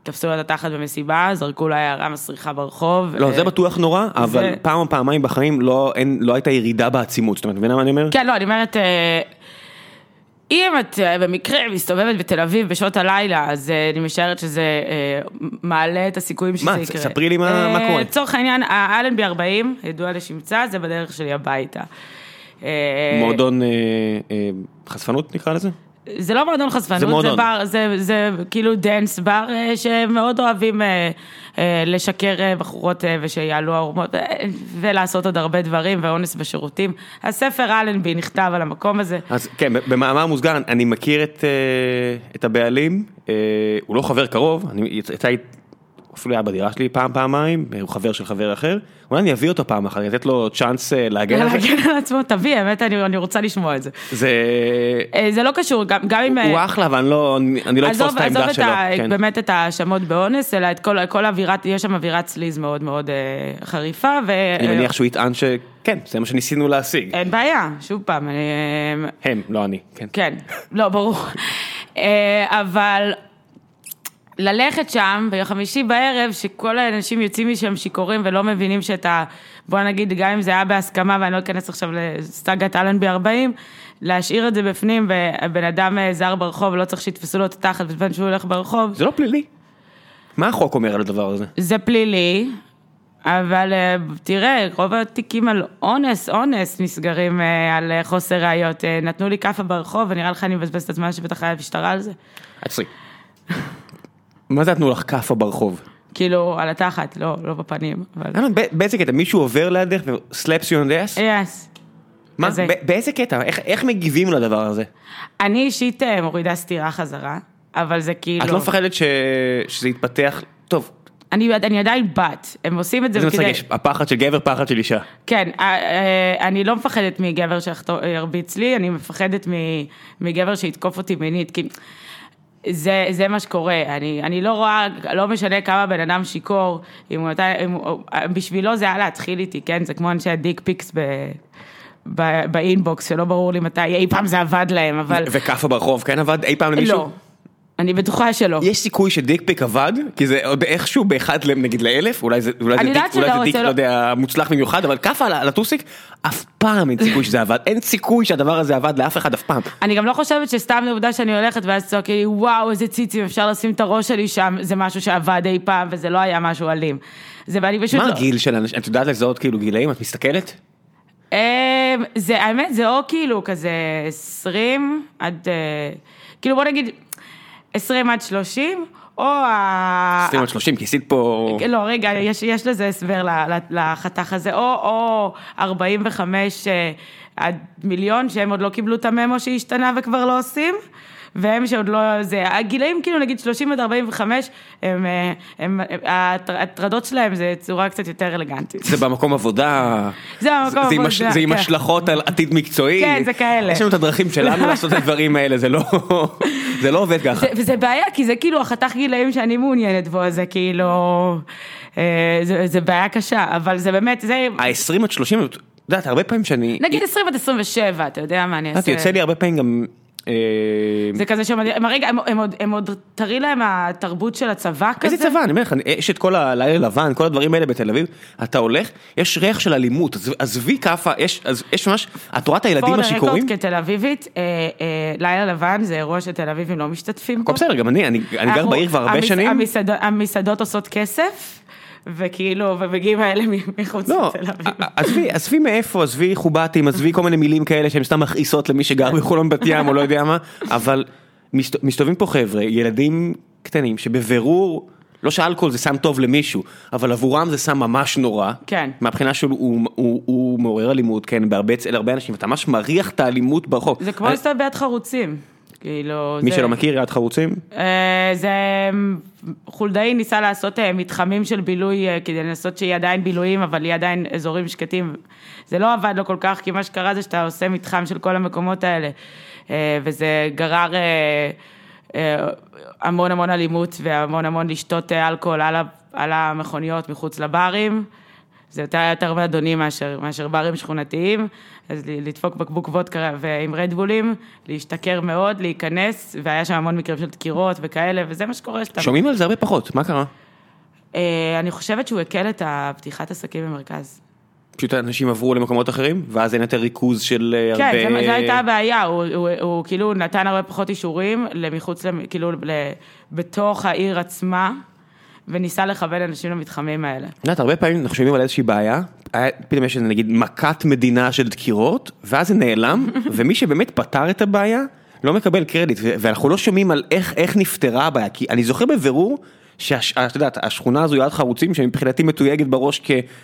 תפסו לה את התחת במסיבה, זרקו לה הערה מסריחה ברחוב. לא, זה אה, בטוח נורא, אבל פעם או פעמיים בחיים לא, לא הייתה ירידה בעצימות, זאת אומרת, מבינה מה אני אומר? כן, לא, אני אומרת... אם את אה, במקרה מסתובבת בתל אביב בשעות הלילה, אז אה, אני משערת שזה אה, מעלה את הסיכויים שזה יקרה. מה, ספרי לי מה קורה. לצורך העניין, האלנבי 40, ידוע לשמצה, זה בדרך שלי הביתה. מועדון חשפנות נקרא לזה? זה לא מועדון חשפנות, זה, מועדון. זה בר, זה, זה כאילו dance bar שמאוד אוהבים לשכר בחורות ושיעלו ערומות ולעשות עוד הרבה דברים ואונס בשירותים. הספר אלנבי נכתב על המקום הזה. אז כן, במאמר מוסגר, אני מכיר את, את הבעלים, הוא לא חבר קרוב, אני יצא אפילו היה בדירה שלי פעם, פעמיים, הוא חבר של חבר אחר, אולי אני אביא אותו פעם אחת, לתת לו צ'אנס אה, להגן על זה. להגן על עצמו, תביא, האמת, אני, אני רוצה לשמוע את זה. זה... אה, זה לא קשור, גם, גם אם... הוא אחלה, אבל אני לא, אני לא אתפוס את העמדה שלו. עזוב כן. באמת את ההאשמות באונס, אלא את כל, כל אווירת, יש שם אווירת סליז מאוד מאוד אה, חריפה. אני מניח שהוא יטען שכן, זה מה שניסינו להשיג. אין בעיה, שוב פעם. הם, לא אני, כן. כן, לא, ברור. אבל... ללכת שם ביום חמישי בערב, שכל האנשים יוצאים משם שיכורים ולא מבינים שאת ה... בוא נגיד, גם אם זה היה בהסכמה, ואני לא אכנס עכשיו לסאגת אלנבי 40, להשאיר את זה בפנים, ובן אדם אה, זר ברחוב, לא צריך שיתפסו לו את התחת בזמן שהוא הולך ברחוב. זה לא פלילי. מה החוק אומר על הדבר הזה? זה פלילי. אבל אה, תראה, רוב התיקים על אונס, אונס נסגרים אה, על חוסר ראיות. נתנו לי כאפה ברחוב, ונראה לך אני מבזבז את הזמן שבטח היה משטרה על זה. עצרי. מה זה נתנו לך כאפה ברחוב? כאילו, על התחת, לא, לא בפנים, אבל... באיזה קטע? מישהו עובר לידך on the ass? יס. מה, באיזה קטע? איך- איך מגיבים לדבר הזה? אני אישית אה, מורידה סטירה חזרה, אבל זה כאילו... את לא מפחדת ש- שזה יתפתח? טוב, אני, אני עדיין בת, הם עושים את זה זה מתרגש, הפחד של גבר, פחד של אישה. כן, אה, אה, אני לא מפחדת מגבר שירביץ לי, אני מפחדת מגבר שיתקוף אותי מינית, כי זה, זה מה שקורה, אני, אני לא רואה, לא משנה כמה בן אדם שיכור, אם הוא, אם הוא, בשבילו זה היה להתחיל איתי, כן? זה כמו אנשי ה dick pics ב, ב, ב inbox, שלא ברור לי מתי, אי פעם זה עבד להם, אבל וכאפה ברחוב כן עבד אי פעם למישהו? לא, אני בטוחה שלא. יש סיכוי ש dick pic עבד? כי זה עוד איכשהו באחד נגיד לאלף, אולי זה אולי זה dick, אולי לא לא- יודע, מוצלח במיוחד, אבל כאפה על הטוסיק, אף פעם אין סיכוי שזה עבד, אין סיכוי שהדבר הזה עבד לאף אחד אף פעם. אני גם לא חושבת שסתם עובדה שאני הולכת ואז צועקת לי, וואו, איזה ציצים, אפשר לשים את הראש שלי שם, זה משהו שעבד אי פעם, וזה לא היה משהו אלים. זה, ואני פשוט מה לא... הגיל של אנשים, את יודעת לזהות כאילו גילאים, את מסתכלת? אמ, זה, האמת, זה או כאילו כזה 20 עד, אה, כאילו בוא נגיד 20 עד 30, או ה... 20 עד 30, כי עשית פה... לא, רגע, יש, יש לזה הסבר לחתך הזה, או, או 45 אה, עד מיליון, שהם עוד לא קיבלו את הממו שהשתנה וכבר לא עושים, והם שעוד לא, זה, הגילאים כאילו נגיד 30 עד 45, הם, אה, הם, ההטר- ההטרדות שלהם זה צורה קצת יותר אלגנטית. זה במקום עבודה, זה במקום זה עבודה, הש- זה עם כן. השלכות על עתיד מקצועי, כן, זה כאלה. יש לנו את הדרכים שלנו לעשות את הדברים האלה, זה לא, זה לא עובד ככה. זה, וזה בעיה, כי זה כאילו החתך גילאים שאני מעוניינת בו, זה כאילו, אה, זה, זה בעיה קשה, אבל זה באמת, זה, ה-20 עד 30, את יודעת, הרבה פעמים שאני, נגיד 20 עד 27, אתה יודע מה אני אעשה. יוצא לי הרבה פעמים גם, זה כזה שהם, הם, רגע, הם, עוד, תראי להם התרבות של הצבא כזה. איזה צבא, אני אומר לך, יש את כל הלילה לבן, כל הדברים האלה בתל אביב, אתה הולך, יש ריח של אלימות, עז- עזבי כאפה, יש ממש, את רואה את הילדים השיכורים? record, כתל אביבית, אה, אה, לילה לבן זה אירוע שתל אביבים לא משתתפים בו. בסדר, גם אני, אני גר בעיר כבר הרבה שנים. המסעדות עושות כסף, וכאילו, ומגיעים האלה מחוץ לא, לתל אביב. עזבי, עזבי מאיפה, עזבי חובטים, עזבי כל מיני מילים כאלה שהן סתם מכעיסות למי שגר בחולון בת ים או לא יודע מה, אבל מסת- מסתובבים פה חבר'ה, ילדים קטנים שבבירור, לא שאלכוהול זה סם טוב למישהו, אבל עבורם זה סם ממש נורא. כן. מהבחינה שלו הוא, הוא, הוא מעורר אלימות, כן, בהרבה, אצל הרבה אנשים, אתה ממש מריח את האלימות ברחוב. זה כמו אני- להסתובב ביד חרוצים. כאילו, מי זה- שלא מכיר, יד חרוצים? אה, זה, חולדאי ניסה לעשות אה, מתחמים של בילוי אה, כדי לנסות שיהיה עדיין בילויים, אבל יהיה עדיין אזורים שקטים. זה לא עבד לו כל כך, כי מה שקרה זה שאתה עושה מתחם של כל המקומות האלה, וזה גרר המון המון אלימות והמון המון לשתות אלכוהול על המכוניות מחוץ לברים. זה יותר יותר מאדונים מאשר, מאשר ברים שכונתיים, אז לדפוק בקבוק וודקה ועם רדבולים, להשתכר מאוד, להיכנס, והיה שם המון מקרים של דקירות וכאלה, וזה מה שקורה שאתה... שומעים על זה הרבה פחות, מה קרה? אה, אני חושבת שהוא הקל את הפתיחת עסקים במרכז. פשוט אנשים עברו למקומות אחרים, ואז אין יותר ריכוז של אה, הרבה... כן, זו הייתה הבעיה, הוא, הוא, הוא כאילו נתן הרבה פחות אישורים למחוץ, למ- כאילו, בתוך העיר עצמה, וניסה לכוון אנשים למתחמים האלה. את יודעת, הרבה פעמים אנחנו שומעים על איזושהי בעיה, פתאום יש נגיד מכת מדינה של דקירות, ואז זה נעלם, ומי שבאמת פתר את הבעיה, לא מקבל קרדיט, ואנחנו לא שומעים על איך, איך נפתרה הבעיה, כי אני זוכר בבירור, שאת יודעת, השכונה הזו יד חרוצים, שמבחינתי מתויגת בראש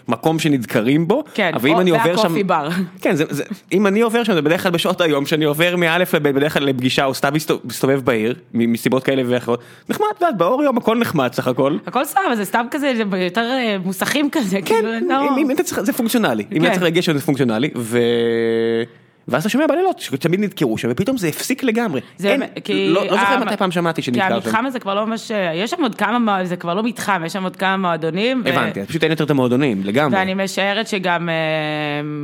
כמקום שנדקרים בו, כן, אבל אם או- אני עובר שם, והקופי בר. כן, זה, זה, אם אני עובר שם, זה בדרך כלל בשעות היום, שאני עובר מאלף לבית, בדרך כלל לפגישה, או סתם מסתובב, בעיר, מסיבות כאלה ואחרות, נחמד, את יודעת, באור יום הכל נחמד סך הכל. הכל סבבה, זה סתם כזה, זה יותר אה, מוסכים כזה, כן, כאילו, לא... אם, אם צריך, זה פונקציונלי, אם כן. אתה צריך להגיע שם זה פונקציונלי, ו... ואז אתה שומע בלילות שתמיד נדקרו שם, ופתאום זה הפסיק לגמרי. זה אין, כי... לא, לא זוכר מתי פעם שמעתי כי שנדקר שם. המתחם הזה כבר לא ממש... יש שם עוד כמה, זה כבר לא מתחם, יש שם עוד כמה מועדונים. ו- הבנתי, פשוט אין יותר את המועדונים, לגמרי. ואני משערת שגם אה,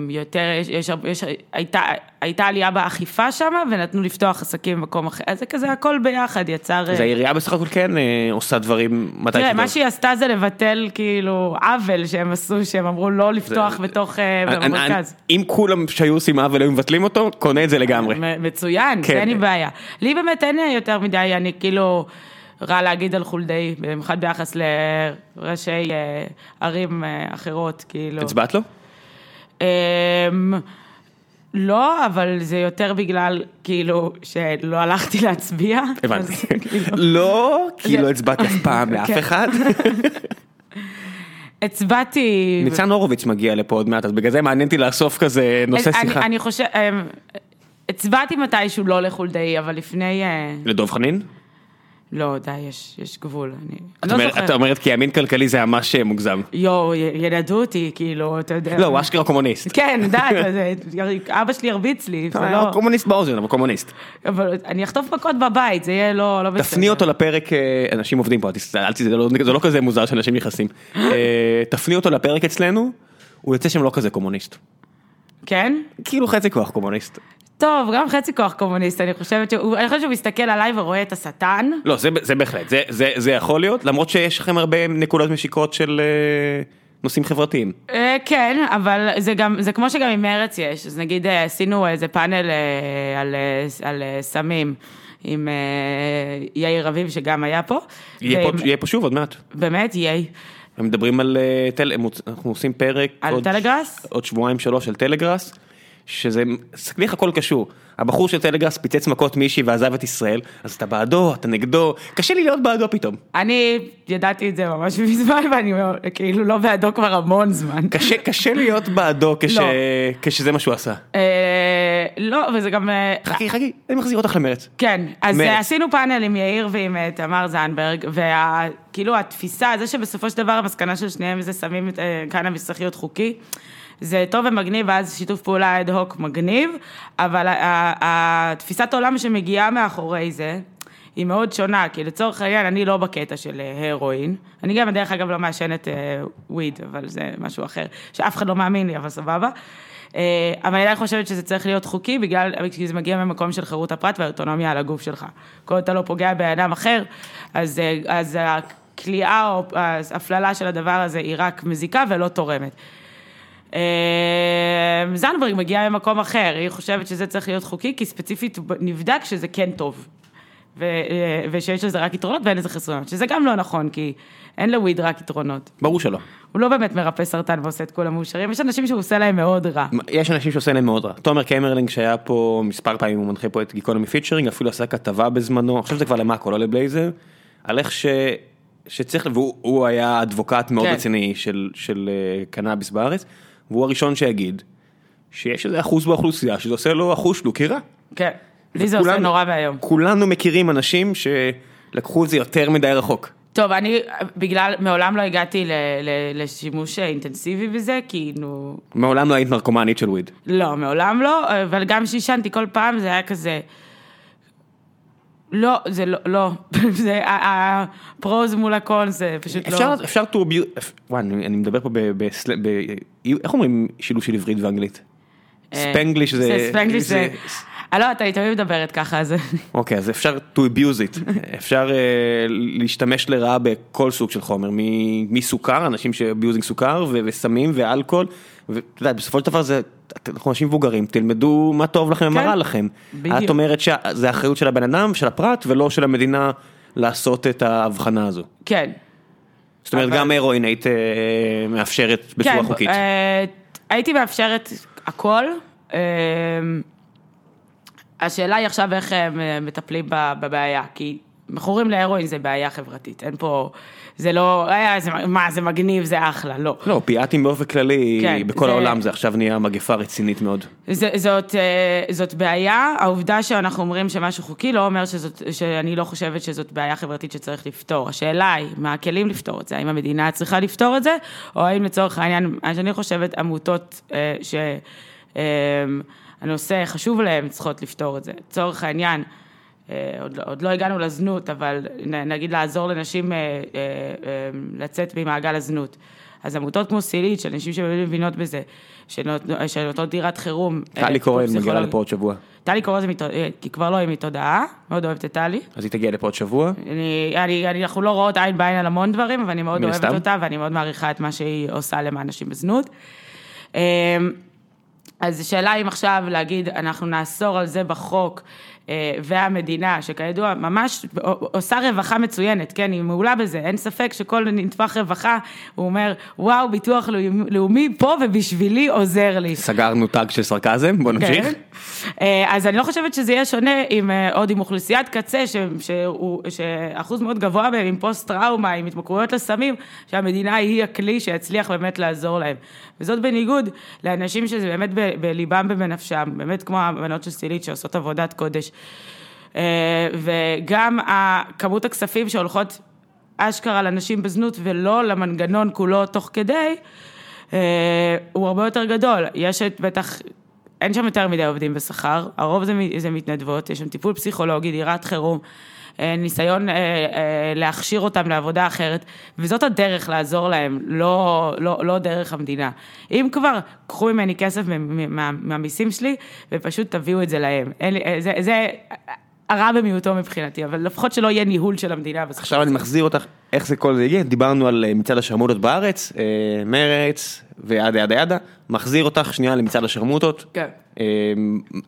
יותר, יש, יש, יש, הייתה, הייתה עלייה באכיפה שם, ונתנו לפתוח עסקים במקום אחר. אז זה כזה הכל ביחד יצר... אה, אז העירייה בסך הכל כן אה, עושה דברים מתי שטוב. מה שהיא עשתה זה לבטל כאילו עוול שהם עשו, שהם אמרו לא לפתוח בתוך, אה, אני- במרכז. אם כולם שהיו עושים עוול היו מבטלים אותו, קונה את זה לגמרי. מצוין, כן. אין לי בעיה. לי באמת אין יותר מדי, אני כאילו רע להגיד על חולדאי, במיוחד ביחס לראשי אה, ערים אה, אחרות, כאילו. הצבעת לו? אמ, לא, אבל זה יותר בגלל, כאילו, שלא הלכתי להצביע. הבנתי. כאילו, לא, כי זה- לא הצבעתי אף פעם לאף כן. אחד. הצבעתי... ניצן הורוביץ מגיע לפה עוד מעט, אז בגלל זה מעניין אותי לאסוף כזה נושא שיחה. אני חושב... אמ, הצבעתי מתישהו לא לחולדאי, אבל לפני... אה, לדוב חנין? לא, די, יש, יש גבול. אני לא אומרת- זוכרת. את אומרת כי ימין כלכלי זה ממש אה, מוגזם. יואו, ינדו אותי, כאילו, אתה יודע. לא, הוא אשכרה קומוניסט. כן, די, אבא שלי הרביץ לי, זה לא... קומוניסט באוזן, אבל קומוניסט. אבל אני אחטוף מכות בבית, זה יהיה לא לא בסדר. תפני אותו לפרק, אה, אנשים עובדים פה, אל זה לא- זה לא כזה מוזר שאנשים נכנסים. אה, תפני אותו לפרק אצלנו, הוא יוצא שם לא כזה קומוניסט. כן? כאילו חצי כוח קומוניסט. טוב, גם חצי כוח קומוניסט, אני חושבת שהוא, אני חושבת שהוא מסתכל עליי ורואה את השטן. לא, זה, זה בהחלט, זה, זה, זה יכול להיות, למרות שיש לכם הרבה נקודות משיקות של אה, נושאים חברתיים. אה, כן, אבל זה גם, זה כמו שגם עם מרץ יש, אז נגיד אה, עשינו איזה פאנל אה, על, אה, על אה, סמים עם אה, יאיר רביב שגם היה פה. יהיה, ועם- פה, יהיה פה שוב עוד מעט. באמת, יאי. מדברים על אה, אנחנו עושים פרק על טלגראס? עוד שבועיים שלוש על טלגראס, שזה, תסתכלי איך הכל קשור. הבחור של טלגראס פיצץ מכות מישהי ועזב את ישראל, אז אתה בעדו, אתה נגדו, קשה לי להיות בעדו פתאום. אני ידעתי את זה ממש מזמן, ואני כאילו לא בעדו כבר המון זמן. קשה, קשה להיות בעדו כש, לא. כשזה מה שהוא עשה. אה, לא, וזה גם... אה, חכי, חכי, אני מחזיר אותך למרץ. כן, אז מרץ. אה, עשינו פאנל עם יאיר ועם אה, תמר זנדברג, וכאילו התפיסה, זה שבסופו של דבר המסקנה של שניהם זה שמים את קנאביס צריך להיות חוקי, זה טוב ומגניב, ואז שיתוף פעולה אד הוק מגניב, אבל התפיסת עולם שמגיעה מאחורי זה, היא מאוד שונה, כי לצורך העניין, אני לא בקטע של אה, הרואין, אני גם דרך אגב לא מעשנת אה, וויד, אבל זה משהו אחר, שאף אחד לא מאמין לי, אבל סבבה. אה, אבל אני עדיין חושבת שזה צריך להיות חוקי, בגלל, כי זה מגיע ממקום של חירות הפרט והאוטונומיה על הגוף שלך. כל עוד אתה לא פוגע באדם אחר, אז, אה, אז הכליאה או ההפללה של הדבר הזה היא רק מזיקה ולא תורמת. אה, זנדברג מגיעה ממקום אחר, היא חושבת שזה צריך להיות חוקי, כי ספציפית נבדק שזה כן טוב. ו- אה, ושיש לזה רק יתרונות ואין לזה חסרונות, שזה גם לא נכון, כי אין ל weed רק יתרונות. ברור שלא. הוא לא באמת מרפא סרטן ועושה את כולם מאושרים, יש אנשים שהוא עושה להם מאוד רע. יש אנשים שעושה להם מאוד רע. תומר קמרלינג שהיה פה מספר פעמים, הוא מנחה פה את גיקונומי featuring, אפילו עשה כתבה בזמנו, עכשיו זה כבר למאקו, לא לבלייזר, על איך ש... שצריך, והוא הוא היה advocate מאוד כן. רציני של, של אה, קנאביס בארץ, והוא הראשון שיגיד שיש איזה אחוז באוכלוסייה שזה עושה לו אחוז שלוקח רע. כן, לי זה עושה נורא ואיום. כולנו מכירים אנשים שלקחו את זה יותר מדי רחוק. טוב, אני בגלל, מעולם לא הגעתי ל, ל, לשימוש אינטנסיבי בזה, כי נו, מעולם לא היית נרקומנית של וויד. לא, מעולם לא, אבל גם כשעישנתי כל פעם זה היה כזה... לא, זה לא, לא, זה הפרוז מול הקון, זה פשוט לא. אפשר, אפשר to abuse, וואי, אני, אני מדבר פה ב, ב, ב, איך אומרים שילוב של עברית ואנגלית? אה, ספנגליש זה, זה ספנגליש זה... אה, לא, אתה תמיד מדברת ככה, אז... אוקיי, אז אפשר to abuse it, אפשר uh, להשתמש לרעה בכל סוג של חומר, מסוכר, אנשים שאביוזינג סוכר, וסמים ואלכוהול, ואתה יודע, בסופו של דבר זה, אנחנו אנשים מבוגרים, תלמדו מה טוב לכם ומה כן, רע לכם. בדיוק. את אומרת שזה אחריות של הבן אדם, של הפרט, ולא של המדינה לעשות את ההבחנה הזו. כן. זאת אומרת, אבל- גם הרואין היית אה, מאפשרת בצורה כן, חוקית. אה, הייתי מאפשרת הכל. אה, השאלה היא עכשיו איך הם אה, מטפלים בבעיה, כי מכורים להרואין זה בעיה חברתית, אין פה, זה לא, אה, זה, מה, זה מגניב, זה אחלה, לא. לא, אופיאטים באופן כללי, כן, בכל זה- העולם זה עכשיו נהיה מגפה רצינית מאוד. זה, זאת, אה, זאת בעיה, העובדה שאנחנו אומרים שמשהו חוקי לא אומר שזאת, שאני לא חושבת שזאת בעיה חברתית שצריך לפתור. השאלה היא, מה הכלים לפתור את זה? האם המדינה צריכה לפתור את זה, או האם לצורך העניין, מה שאני חושבת, עמותות אה, שהנושא חשוב להן צריכות לפתור את זה. לצורך העניין, אה, עוד, לא- עוד לא הגענו לזנות, אבל נגיד לעזור לנשים אה, אה, לצאת ממעגל הזנות. אז עמותות כמו סילית, של אנשים שמבינות בזה, שנות- שנותנות דירת חירום. טלי קורן מגיעה. לפה עוד שבוע. טלי קורן. כי כבר לא היא מתודעה, מאוד אוהבת את טלי. אז היא תגיע לפה עוד שבוע. אני, אני, אני, אנחנו לא רואות עין בעין על המון דברים, אבל אני מאוד אוהבת. אותה, ואני מאוד מעריכה את מה שהיא עושה למען נשים בזנות. אז השאלה אם עכשיו להגיד, אנחנו נאסור על זה בחוק, והמדינה, שכידוע ממש עושה רווחה מצוינת, כן, היא מעולה בזה, אין ספק שכל נטווח רווחה, הוא אומר, וואו, ביטוח לאומי פה ובשבילי עוזר לי. סגרנו טאג של סרקזם, בוא נמשיך. כן. אז אני לא חושבת שזה יהיה שונה עם, עוד עם אוכלוסיית קצה, ש, שהוא, שאחוז מאוד גבוה בהם עם פוסט טראומה, עם התמכרויות לסמים, שהמדינה היא הכלי שיצליח באמת לעזור להם. וזאת בניגוד לאנשים שזה באמת בליבם ובנפשם, באמת כמו הבנות של סילית שעושות עבודת קודש. אה, וגם כמות הכספים שהולכות אשכרה לנשים בזנות ולא למנגנון כולו תוך כדי, אה, הוא הרבה יותר גדול. יש את בטח, אין שם יותר מדי עובדים בשכר, הרוב זה, זה מתנדבות, יש שם טיפול פסיכולוגי, דירת חירום. אה, ניסיון אה, אה, להכשיר אותם לעבודה אחרת, וזאת הדרך לעזור להם, לא, לא, לא דרך המדינה. אם כבר, קחו ממני כסף מהמיסים שלי, ופשוט תביאו את זה להם. זה, זה הרע במיעוטו מבחינתי, אבל לפחות שלא יהיה ניהול של המדינה. עכשיו אני מחזיר אותך, איך זה כל זה הגיע, דיברנו על מצעד השרמוטות בארץ, מרץ וידה ידה ידה, מחזיר אותך שנייה למצעד השרמוטות. כן.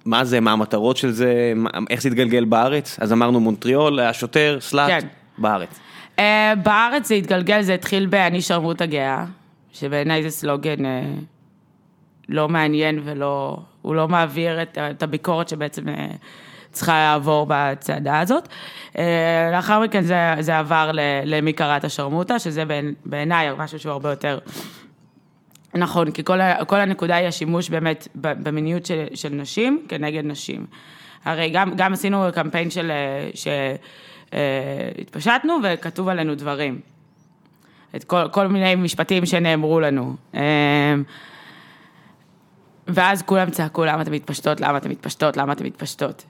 מה זה, מה המטרות של זה, איך זה התגלגל בארץ? אז אמרנו מונטריאול, השוטר, סלאט, כן. בארץ. בארץ זה התגלגל, זה התחיל ב"אני שרמוטה גאה", שבעיניי זה סלוגן לא מעניין ולא, הוא לא מעביר את הביקורת שבעצם צריכה לעבור בצעדה הזאת. לאחר מכן זה, זה עבר למי קרא את השרמוטה, שזה בעיניי משהו שהוא הרבה יותר נכון, כי כל, כל הנקודה היא השימוש באמת במיניות של, של נשים כנגד נשים. הרי גם, גם עשינו קמפיין של, שהתפשטנו וכתוב עלינו דברים. את כל, כל מיני משפטים שנאמרו לנו. ואז כולם צעקו, למה אתם מתפשטות, למה אתם מתפשטות, למה אתם מתפשטות.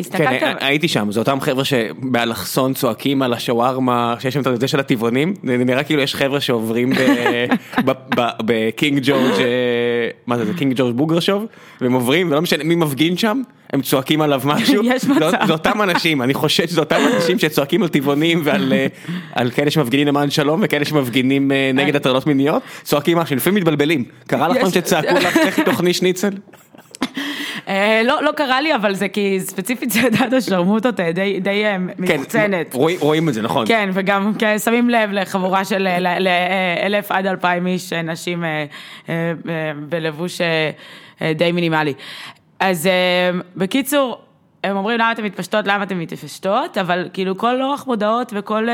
הסתכלת... כן, הייתי שם, זה אותם חבר'ה שבאלכסון צועקים על השווארמה, שיש שם את זה של הטבעונים, זה נראה כאילו יש חבר'ה שעוברים בקינג ג'ורג', אה, מה זה, זה קינג ג'ורג' בוגרשוב, והם עוברים, ולא משנה מי מפגין שם, הם צועקים עליו משהו, יש מצב, זה אותם אנשים, אני חושב שזה אותם אנשים שצועקים על טבעונים ועל אה, כאלה שמפגינים למען שלום וכאלה שמפגינים אה, נגד הטרדות מיניות, צועקים משהו, לפעמים מתבלבלים, קרה לכם שצעקו לך לכי תאכלי שניצל? אה, לא, לא קרה לי, אבל זה כי ספציפית צעדת השרמוטות אה, די די אה. כן, רואים את זה, נכון. כן, וגם כן, שמים לב לחבורה של אלף עד אלפיים איש, נשים בלבוש די מינימלי. אז בקיצור, הם אומרים למה אתם מתפשטות, למה אתם מתפשטות, אבל כאילו כל אורח מודעות וכל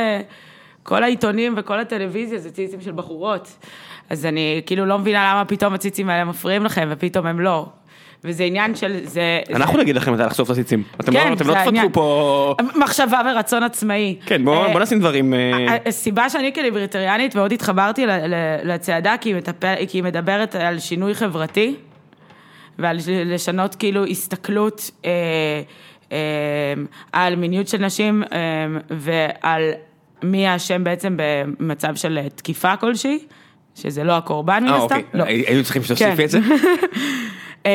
כל העיתונים וכל הטלוויזיה זה ציצים של בחורות. אז אני כאילו לא מבינה למה פתאום הציצים האלה מפריעים לכם ופתאום הם לא. וזה עניין של זה... אנחנו נגיד לכם מתי לחשוף את הציצים. אתם לא, לא תפתחו פה... מחשבה ורצון עצמאי. כן, בוא אה, נשים דברים... אה, הסיבה שאני כליברטריאנית מאוד התחברתי לצעדה, כי היא מדברת על שינוי חברתי, ועל לשנות כאילו הסתכלות אה, על מיניות של נשים ועל מי האשם בעצם במצב של תקיפה כלשהי, שזה לא הקורבן מן הסתם. אה, אוקיי, היינו צריכים שתוסיפי כן. את זה. אמ,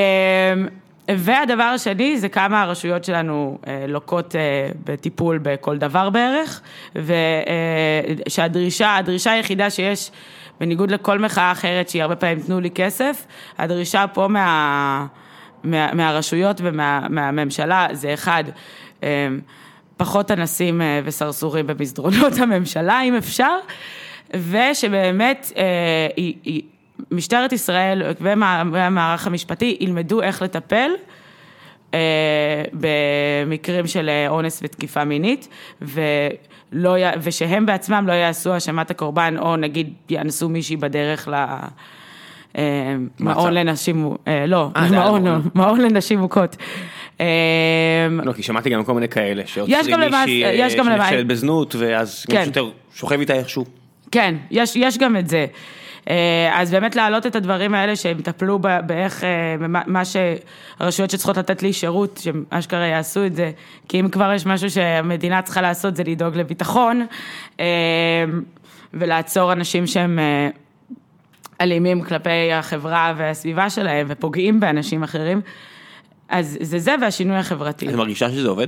והדבר השני זה כמה הרשויות שלנו אה, לוקות אה, בטיפול בכל דבר בערך, ושהדרישה, אה, הדרישה היחידה שיש, בניגוד לכל מחאה אחרת שהיא הרבה פעמים תנו לי כסף, הדרישה פה מה, מה, מהרשויות ומהממשלה זה אחד, פחות אנסים וסרסורים במסדרונות הממשלה אם אפשר, ושבאמת משטרת ישראל והמערך המשפטי ילמדו איך לטפל אה, במקרים של אה, אונס ותקיפה מינית, ולא, ושהם בעצמם לא יעשו האשמת הקורבן, או נגיד יאנסו מישהי בדרך ל... אה, מעון לנשים, לא, מעון לנשים מוכות. לא, כי שמעתי גם כל מיני כאלה, שעוצרים מישהי שנחשבת בזנות, ואז כן. שוטר שוכב איתה איכשהו. כן, יש גם את זה. אה, אז באמת להעלות את הדברים האלה שהם יטפלו באיך, אה, מה שהרשויות שצריכות לתת לי שירות, שאשכרה יעשו את זה, כי אם כבר יש משהו שהמדינה צריכה לעשות זה לדאוג לביטחון, אה, ולעצור אנשים שהם אלימים כלפי החברה והסביבה שלהם ופוגעים באנשים אחרים, אז זה זה והשינוי החברתי. את מרגישה שזה עובד?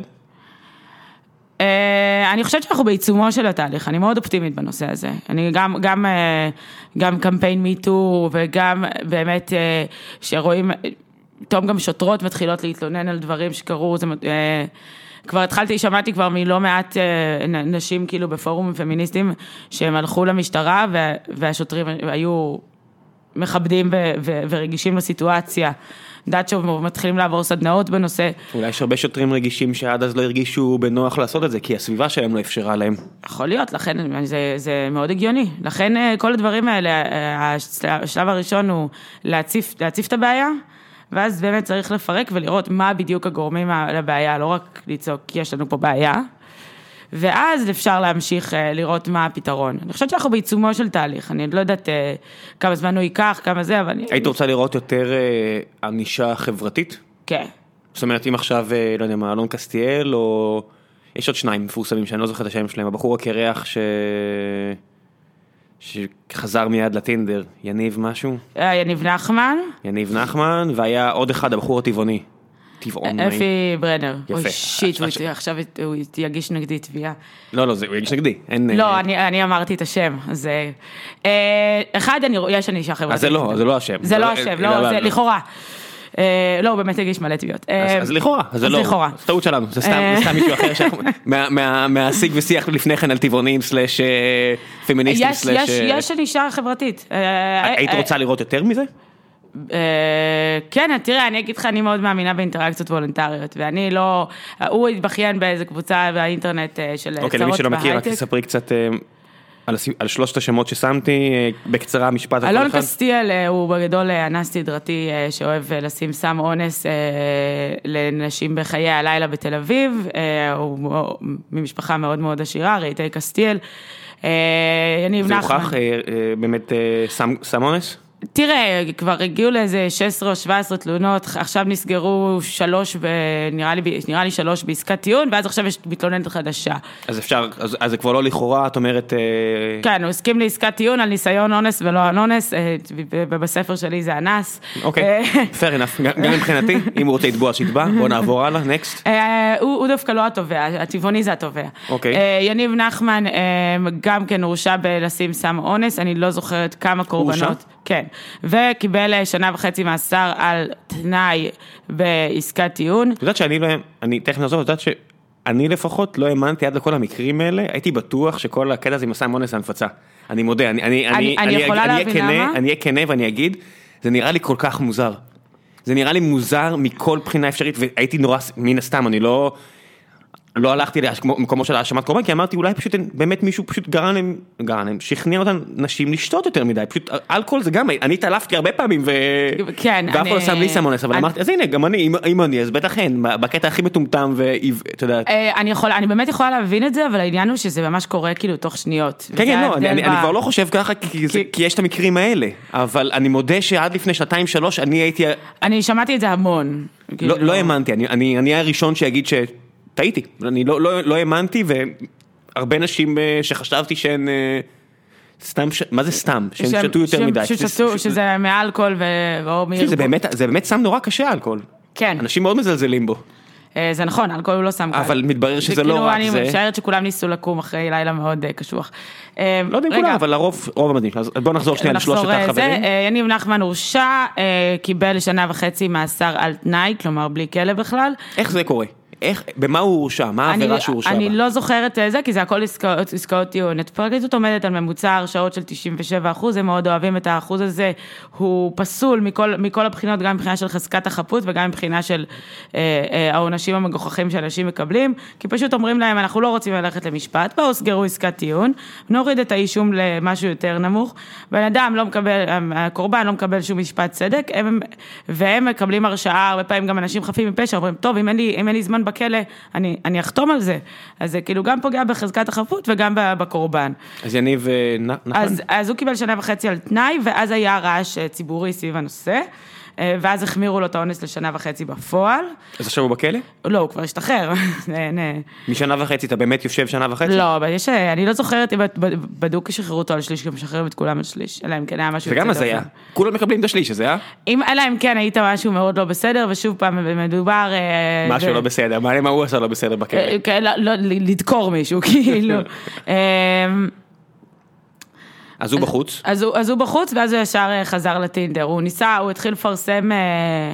אה, אני חושבת שאנחנו בעיצומו של התהליך, אני מאוד אופטימית בנושא הזה. אני גם, גם, אה, גם קמפיין מיטו וגם באמת אה, שרואים, פתאום גם שוטרות מתחילות להתלונן על דברים שקרו, זה, אה, כבר התחלתי, שמעתי כבר מלא מעט אה, נ- נשים כאילו בפורומים פמיניסטיים, שהם הלכו למשטרה וה, והשוטרים היו מכבדים ורגישים לסיטואציה. יודעת שמתחילים לעבור סדנאות בנושא, אולי יש הרבה שוטרים רגישים שעד אז לא הרגישו בנוח לעשות את זה, כי הסביבה שלהם לא אפשרה להם. יכול להיות, לכן זה, זה מאוד הגיוני. לכן אה, כל הדברים האלה, אה, השלב- הראשון הוא להציף, להציף את הבעיה, ואז באמת צריך לפרק ולראות מה בדיוק הגורמים לבעיה, לא רק לצעוק כי יש לנו פה בעיה, ואז אפשר להמשיך אה, לראות מה הפתרון. אני חושבת שאנחנו בעיצומו של תהליך, אני עוד לא יודעת אה, כמה זמן הוא ייקח, כמה זה, אבל... היית רוצה לראות יותר אה, ענישה חברתית? כן. זאת אומרת, אם עכשיו, לא יודע מה, אלון קסטיאל, או... יש עוד שניים מפורסמים שאני לא זוכר את השם שלהם, הבחור הקרח ש... שחזר מיד לטינדר, יניב משהו? יניב נחמן, יניב נחמן, והיה עוד אחד, הבחור הטבעוני. טבעון. אפי ברנר. יפה. אוי שיט, הוא עכשיו- ית- עכשיו הוא יגיש נגדי תביעה. לא, לא, זה, הוא יגיש נגדי. לא, אה, אני, אני אמרתי את השם, אז... אה, אה, אחד, אני, יש ענישה חברתית. אז זה לא, זה לא השם. זה לא השם, לא, זה לכאורה. אה, לא, הוא באמת הגיש מלא תביעות. אז, אה, לכאורה, זה לא, לכאורה. זה טעות שלנו, זה סתם, אה. מישהו אחר מהשיג ושיח לפני כן על טבעונים סלאש אה, פמיניסטים סלאש... יש, אה, יש ענישה חברתית. אה, היית אה, רוצה לראות יותר מזה? אה, כן, תראה, אני אגיד לך, אני מאוד מאמינה באינטראקציות וולונטריות, ואני לא... הוא התבכיין באיזה קבוצה באינטרנט אה, של אוקיי, למי צרות שלא מכיר, רק בהייטק. תספרי קצת אה, על שלושת השמות ששמתי, בקצרה משפט על כל אלון אחד. קסטיאל אה, הוא בגדול אנס סדרתי שאוהב לשים סם אונס לנשים בחיי הלילה בתל אביב, הוא ממשפחה מאוד מאוד עשירה, רהיטי קסטיאל. יניב זה נחמן. הוכח אה, אה, באמת סם אונס? תראה, כבר הגיעו לאיזה 16 או 17 תלונות, עכשיו נסגרו שלוש, נראה לי, נראה לי שלוש בעסקת טיעון, ואז עכשיו יש מתלוננת חדשה. אז אפשר, אז אז זה כבר לא לכאורה, את אומרת... אה, כן, הוא הסכים לעסקת טיעון על ניסיון אונס ולא על אונס, אה, ובספר שלי זה אנס. אוקיי, אה, fair enough, גם מבחינתי, אם הוא רוצה לתבוע שיתבע, בוא נעבור הלאה, נקסט. הוא הוא דווקא לא התובע, הטבעוני זה התובע. אוקיי. יניב נחמן גם כן הורשע בלשים סם אונס, אני לא זוכרת כמה קורבנות. כן, וקיבל אה, שנה וחצי מאסר על תנאי בעסקת טיעון. את יודעת שאני לא, אני תכף נעזוב, את יודעת שאני לפחות לא האמנתי עד לכל המקרים האלה, הייתי בטוח שכל הקטע הזה עם הסם אונס הנפצה. אני מודה, אני, אני, אני- אני אני, אני אהיה להבין כנה? אני אהיה כנה ואני אגיד, זה נראה לי כל כך מוזר. זה נראה לי מוזר מכל בחינה אפשרית, והייתי נורא, מן הסתם, אני לא, לא הלכתי למקומו של האשמת קורבן, כי אמרתי אולי פשוט באמת מישהו פשוט גרם להם, גרם להם, שכנע אותן נשים לשתות יותר מדי, פשוט אלכוהול זה גם, אני התעלפתי הרבה פעמים, ו... כן, ואף אחד לא שם לי סם אונס, אבל אמרתי, אז הנה, גם אני, אם- אני, אז בטח אין, בקטע הכי מטומטם, ואתה יודע, אה, אני יכולה, אני באמת יכולה להבין את זה, אבל העניין הוא שזה ממש קורה כאילו תוך שניות. כן, כן, לא, אני, כבר לא חושב ככה, כי, יש את המקרים האלה, אבל אני מודה שעד לפני שנתיים שלוש אני הייתי, אני שמעתי את זה המון. לא, כאילו- לא האמנתי, אני, הראשון שיגיד שטעיתי, אני לא, לא, לא האמנתי, והרבה נשים אה, שחשבתי שהן אה, סתם, ש... מה זה סתם? שהם- שתו יותר שהם- מדי. ששתו, שזה- שזה מאלכוהול ו... תקשיב, זה. באמת, זה באמת סם נורא קשה אלכוהול. כן, אנשים מאוד מזלזלים בו, אה, זה נכון, אלכוהול הוא לא סם קל. אבל מתברר שזה לא כאילו, רק אני זה. משערת שכולם ניסו לקום אחרי לילה מאוד קשוח. לא יודע אם כולם, אבל לרוב, רוב המדהים. אז בוא נחזור שנייה לשלושת החברים. יניב נחמן הורשע, קיבל שנה וחצי מאסר על תנאי, כלומר בלי כלא בכלל. איך זה קורה? איך, במה הוא הורשע? מה העבירה שהוא הורשע בה? אני לא זוכרת אה, זה, כי זה הכל עסקאות, עסקאות טיעון. הפרקליטות עומדת על ממוצע הרשעות של 97 אחוז, הם מאוד אוהבים את האחוז הזה. הוא פסול מכל, מכל הבחינות, גם מבחינה של חזקת החפות וגם מבחינה של אה, אה, העונשים המגוחכים שאנשים מקבלים, כי פשוט אומרים להם, אנחנו לא רוצים ללכת למשפט, בואו סגרו עסקת טיעון, נוריד את האישום למשהו יותר נמוך. בן אדם לא מקבל, הקורבן לא מקבל שום משפט צדק, הם, והם מקבלים הרשעה, הרבה פעמים גם אנשים חפים מפשע, אומרים, טוב, אם אין לי, אם אין לי זמן בכלא, אני, אני אחתום על זה. אז זה כאילו גם פוגע בחזקת החפות וגם בקורבן. אז יניב אה, נחמן? אז, אז הוא קיבל שנה וחצי על תנאי, ואז היה רעש אה, ציבורי סביב הנושא, ואז החמירו לו את העונש לשנה וחצי בפועל. אז עכשיו הוא בכלא? לא, הוא כבר השתחרר. אה, משנה וחצי, אתה באמת יושב שנה וחצי? לא, אבל יש, אה, אני לא זוכרת אם בדוק שחררו אותו על שליש, גם משחררים את כולם על שליש, אלא אם כן היה משהו זה גם הזיה. כולם מקבלים את השליש הזה, אה? אם, אלא אם כן היית משהו מאוד לא בסדר, ושוב פעם מדובר... אה, משהו לא בסדר, מעניין מה הוא עשה לא בסדר בכלא. אה, כן, לא, לא, לדקור מישהו, כאילו. אז הוא בחוץ? אז הוא, אז הוא בחוץ, ואז הוא ישר אה, חזר לטינדר. הוא ניסה, הוא התחיל לפרסם... אה,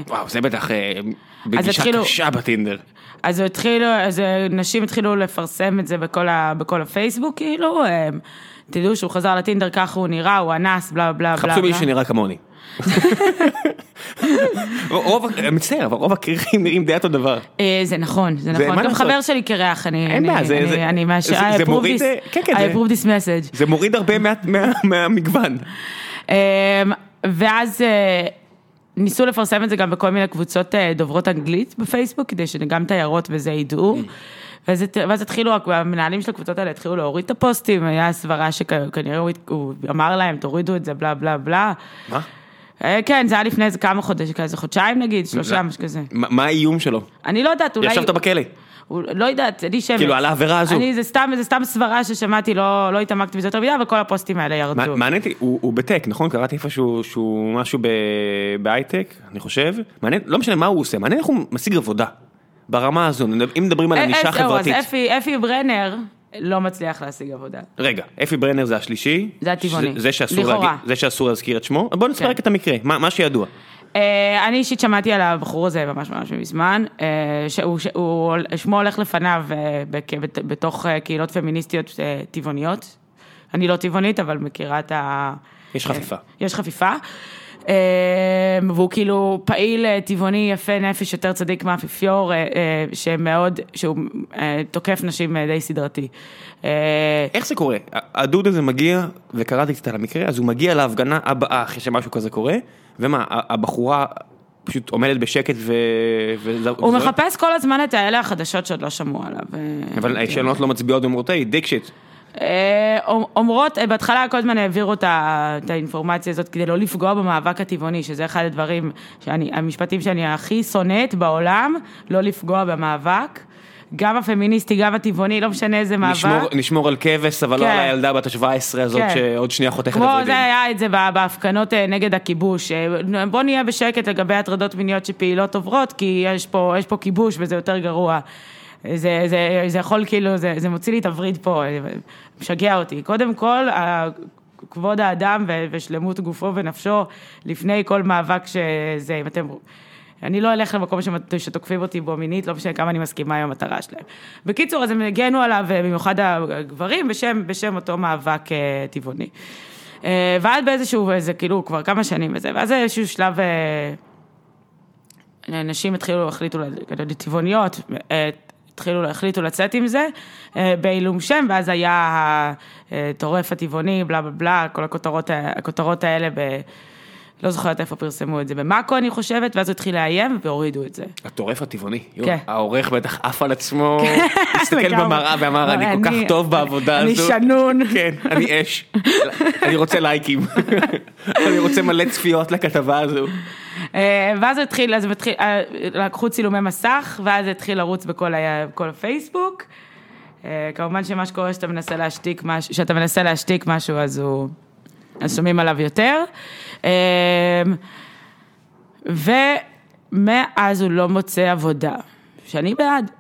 וואו, זה בטח אה, פגישה התחילו- קשה בטינדר. אז הוא התחילו, אז נשים התחילו לפרסם את זה בכל, ה, בכל הפייסבוק, כאילו, אה, תדעו שהוא חזר לטינדר, ככה הוא נראה, הוא אנס, בלה בלה בלה. חפשו. מישהו שנראה כמוני. רוב, מצטער, אבל רוב הקריחים נראים די אותו דבר. אה, זה נכון, זה נכון. גם? חבר שלי קרח, אני... זה I approve מוריד, this- אה, כן, כן, approve this message. זה מוריד הרבה מה- מה- מהמגוון. אמ, ואז אה, ניסו לפרסם את זה גם בכל מיני קבוצות דוברות אנגלית בפייסבוק, כדי שגם תיירות וזה ידעו. ואז, ואז התחילו, המנהלים של הקבוצות האלה התחילו להוריד את הפוסטים, היה סברה שכנראה הוא, הוא אמר להם, תורידו את זה, בלה בלה בלה. מה? אה, כן, זה היה לפני איזה כמה חודשים, כזה חודשיים נגיד, שלושה, משהו כזה. מה האיום שלו? אני לא יודעת, אולי... ישבת בכלא. לא יודעת, אני שמץ. כאילו, על העבירה הזו. אני, זה סתם, זה סתם סברה ששמעתי, לא, לא התעמקתי בזה יותר מדי, אבל כל הפוסטים האלה ירדו. מעניין אותי, הוא הוא בטק, נכון? קראתי איפשהו שהוא משהו בהייטק, אני חושב. מעניין, לא משנה מה הוא עושה, מעניין איך הוא משיג עבודה. ברמה הזו, אם מדברים על אה, ענישה אה, זהו, חברתית. אז אפי, אפי ברנר לא מצליח להשיג עבודה. רגע, אפי ברנר זה השלישי. זה הטבעוני. זה שאסור לכאורה. להגיד- זה שאסור להזכיר את שמו. בוא נספר כן. את המקרה, מה מה שידוע. אה, אני אישית שמעתי על הבחור הזה ממש ממש מזמן, אה, שהוא, שהוא, שמו הולך לפניו אה, בכ- בת- בתוך אה, קהילות פמיניסטיות אה, טבעוניות. אני לא טבעונית, אבל מכירה את ה... יש חפיפה. יש חפיפה. אה, והוא כאילו פעיל אה, טבעוני יפה נפש, יותר צדיק מהאפיפיור, אה, אה, שמאוד, שהוא תוקף נשים די סדרתי. איך זה קורה? הדוד הזה מגיע, וקראתי קצת על המקרה, אז הוא מגיע להפגנה הבאה אחרי שמשהו כזה קורה, ומה, הבחורה פשוט עומדת בשקט ו... הוא? מחפש כל הזמן את האלה החדשות שעוד לא שמעו עליו. אבל השאלות לא מצביעות ואומרות, היי, דיק שיט. אה, אומרות, אה, בהתחלה כל הזמן העבירו את האינפורמציה הזאת כדי לא לפגוע במאבק הטבעוני, שזה אחד הדברים, שאני, המשפטים שאני הכי שונאת בעולם, לא לפגוע במאבק. גם הפמיניסטי, גם הטבעוני, לא משנה איזה מאבק. נשמור, נשמור על כבש, אבל לא כן. על הילדה בת ה-17 הזאת כן. שעוד שנייה חותכת את כמו הוורידים. זה היה את זה בה- בהפגנות אה, נגד הכיבוש. אה, בוא נהיה בשקט לגבי הטרדות מיניות שפעילות עוברות, כי יש פה, יש פה כיבוש וזה יותר גרוע. זה, זה, זה יכול כאילו, זה, זה מוציא לי את הווריד פה, אה, משגע אותי. קודם כל, כבוד האדם ושלמות גופו ונפשו, לפני כל מאבק שזה, אם אתם... אני לא אלך למקום שתוקפים אותי בו מינית, לא משנה כמה אני מסכימה עם המטרה שלהם. בקיצור, אז הם הגנו עליו, במיוחד הגברים, בשם, בשם אותו מאבק אה, טבעוני. אה, ואז באיזשהו, זה כאילו כבר כמה שנים וזה, ואז איזשהו שלב, אה, נשים התחילו, החליטו, טבעוניות, התחילו, החליטו לצאת עם זה, אה, בעילום שם, ואז היה הטורף הטבעוני, בלה בלה בלה, כל הכותרות, הכותרות האלה ב... לא זוכרת איפה פרסמו את זה, במאקו אני חושבת, ואז הוא התחיל לאיים והורידו את זה. הטורף הטבעוני. כן. העורך בטח עף על עצמו, הסתכל לגמרי. במראה ואמר, אני כל כך אני- טוב בעבודה אני הזו. שנון. כן, אני אש. אני רוצה לייקים. אני רוצה מלא צפיות לכתבה הזו. אה, ואז התחיל, אז התחיל, אה, לקחו צילומי מסך, ואז התחיל לרוץ בכל ה- בכל הפייסבוק. אה, כמובן שמה שקורה שאתה מנסה להשתיק משהו, שאתה מנסה להשתיק משהו, אז הוא, אז שומעים עליו יותר. ומאז הוא לא מוצא עבודה, שאני בעד.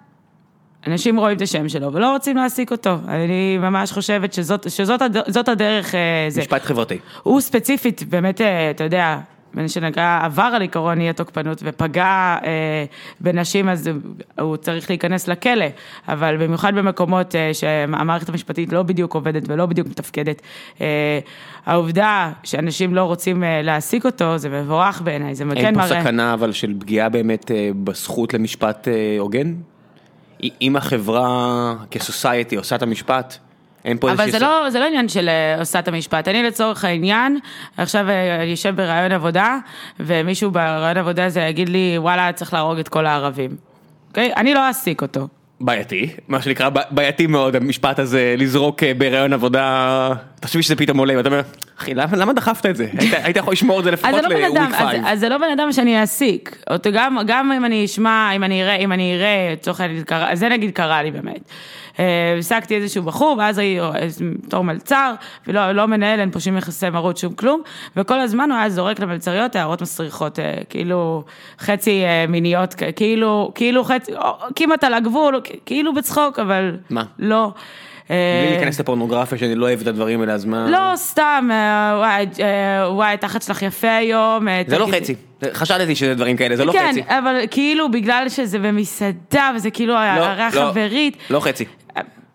אנשים רואים את השם שלו ולא רוצים להעסיק אותו. אני ממש חושבת שזאת, שזאת הד- זאת הדרך, אה, זה. משפט חברתי. הוא ספציפית, באמת, אתה יודע, מה שנקרא, עבר על עיקרון אי התוקפנות ופגע אה, בנשים, אז הוא צריך להיכנס לכלא, אבל במיוחד במקומות אה, שהמערכת המשפטית לא בדיוק עובדת ולא בדיוק מתפקדת, אה, העובדה שאנשים לא רוצים אה, להעסיק אותו, זה מבורך בעיניי, זה כן אין פה מראה... סכנה אבל של פגיעה באמת אה, בזכות למשפט אה, הוגן? אם החברה כסוסייטי עושה את המשפט, אין פה אבל איזושהי... זה לא, זה לא עניין של אה, עושה את המשפט. אני לצורך העניין, עכשיו אה, אני אשב בראיון עבודה, ומישהו בראיון עבודה הזה יגיד לי, וואלה, צריך להרוג את כל הערבים. אוקיי? אני לא אעסיק אותו. בעייתי, מה שנקרא בעייתי מאוד המשפט הזה לזרוק אה, בהיריון עבודה, תחשבי שזה פתאום עולה ואתה אומר, אחי למה, למה דחפת את זה? היית, היית יכול לשמור את זה לפחות זה לא ל-week אדם, אז, 5. אז זה לא בן אדם שאני אעסיק. גם, גם אם אני אשמע, אם אני אראה, אם אני אראה, לצורך העניין, זה נגיד קרה לי באמת. אה, העסקתי איזשהו בחור, ואז היא בתור מלצר, ולא לא מנהל, אין פה שום יחסי מרות, שום כלום, וכל הזמן הוא היה זורק למלצריות הערות מסריחות, אה, כאילו חצי אה, מיניות, כאילו, כאילו חצי, או, כמעט על הגבול, כאילו בצחוק, אבל מה? לא. אה, בלי להיכנס לפורנוגרפיה שאני לא אוהב את הדברים האלה, אז מה... לא, סתם, אה, וואי, אה, התחת שלך יפה היום. אה, זה לא חצי. חשדתי שזה דברים כאלה, זה לא כן, חצי. אבל כאילו בגלל שזה במסעדה וזה כאילו הערה לא, חברית, לא חצי.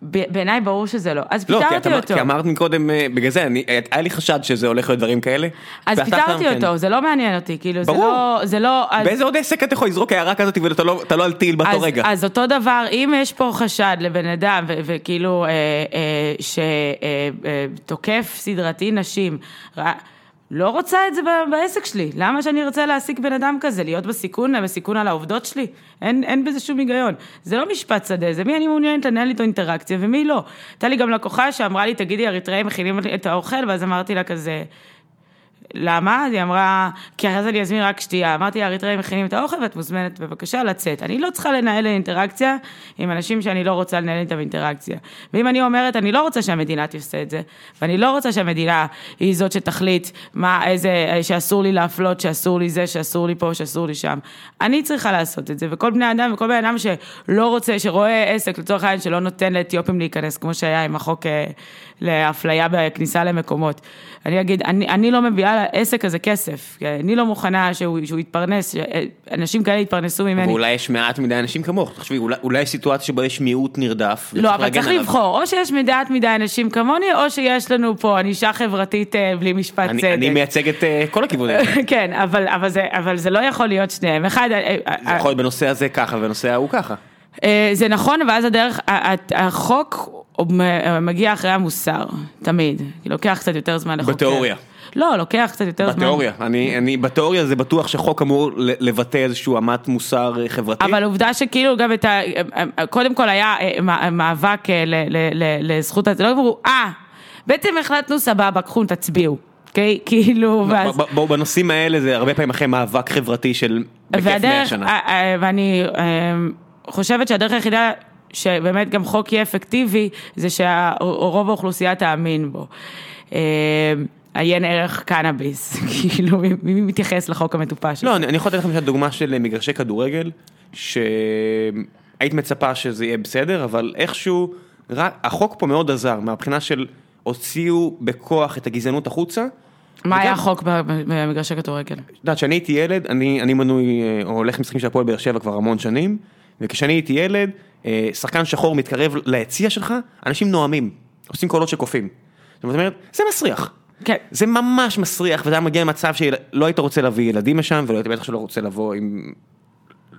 בעיניי ברור שזה לא. אז לא, פיטרתי אמר, אותו. כי אמרת מקודם, אה, בגלל זה, אני, היה לי חשד שזה הולך להיות דברים כאלה. אז פיטרתי שם, אותו, כן. זה לא מעניין אותי, כאילו, זה ברור. לא, זה לא, אז- באיזה עוד עסק אתה יכול לזרוק הערה כזאת ואתה לא, לא על טיל באותו רגע? אז אותו דבר, אם יש פה חשד לבן אדם, ו- וכאילו, אה, אה, שתוקף סדרתי נשים, ר- לא רוצה את זה בעסק שלי. למה שאני ארצה להעסיק בן אדם כזה, להיות בסיכון, בסיכון על העובדות שלי? אין, אין בזה שום היגיון. זה לא משפט שדה, זה מי אני מעוניינת לנהל איתו אינטראקציה ומי לא. הייתה לי גם לקוחה שאמרה לי, תגידי, אריתראים מכינים את האוכל, ואז אמרתי לה כזה... למה? אז היא אמרה, כי אחרי זה אני אזמין רק שתייה. אמרתי, האריתראים מכינים את האוכל ואת מוזמנת בבקשה לצאת. אני לא צריכה לנהל אינטראקציה עם אנשים שאני לא רוצה לנהל איתם אינטראקציה. ואם אני אומרת, אני לא רוצה שהמדינה תעשה את זה, ואני לא רוצה שהמדינה היא זאת שתחליט מה, איזה, שאסור לי להפלות, שאסור לי זה, שאסור לי פה, שאסור לי שם. אני צריכה לעשות את זה, וכל בני אדם, וכל בן אדם שלא רוצה, שרואה עסק, לצורך העניין, שלא נותן לאתיופים להיכנס, כמו שהיה עם החוק אה, לאפליה בכניסה למקומות. אני אגיד, אני, אני לא מביאה לעסק הזה כסף, אני לא מוכנה שהוא, שהוא יתפרנס, שאנשים כאלה יתפרנסו ממני. ואולי יש מעט מדי אנשים כמוך, תחשבי, אולי, אולי יש סיטואציה שבה יש מיעוט נרדף. לא, אבל צריך עליו. לבחור, או שיש מעט מדי אנשים כמוני, או שיש לנו פה ענישה חברתית אה, בלי משפט אני, צדק. אני מייצג את אה, כל הכיוונים. כן, אבל, אבל, זה, אבל זה לא יכול להיות שניהם. אחד, אה, זה יכול להיות בנושא הזה ככה ובנושא ההוא ככה. זה נכון, ואז הדרך, החוק מ- מגיע אחרי המוסר, תמיד. לוקח קצת יותר זמן לחוקר. בתיאוריה. לא, לוקח קצת יותר זמן. בתיאוריה, אני, אני, בתיאוריה זה בטוח שחוק אמור לבטא איזשהו אמת מוסר אה, חברתי. אבל עובדה שכאילו גם את ה... קודם כל היה אה, מא- מאבק אה, ל- ל- ל- לזכות, לא אמרו, אה, בעצם החלטנו סבבה, קחו, תצביעו. אוקיי? כאילו, ואז... בואו בנושאים האלה זה הרבה פעמים אחרי מאבק חברתי של בכיף 100 והדרך, שנה. אה, אה, ואני אה, חושבת שהדרך היחידה שבאמת גם חוק יהיה אפקטיבי, זה שרוב האוכלוסייה תאמין בו. אה, עיין ערך קנאביס, כאילו מי מתייחס לחוק המטופש? לא? אני, יכול לתת לכם דוגמה של אה, מגרשי כדורגל, שהיית מצפה שזה יהיה בסדר, אבל איכשהו, רק, החוק פה מאוד עזר, מהבחינה של הוציאו בכוח את הגזענות החוצה. מה היה החוק במגרשי כדורגל? את יודעת, כשאני הייתי ילד, אני, אני מנוי, אה, או הולך למשחקים של הפועל באר שבע כבר המון שנים, וכשאני הייתי ילד, אה, שחקן שחור מתקרב ליציע שלך, אנשים נואמים, עושים קולות של קופים. זאת אומרת, זה מסריח. כן. זה ממש מסריח, וזה היה מגיע למצב שלא היית רוצה להביא ילדים לשם, ולא היית בטח שלא רוצה לבוא עם...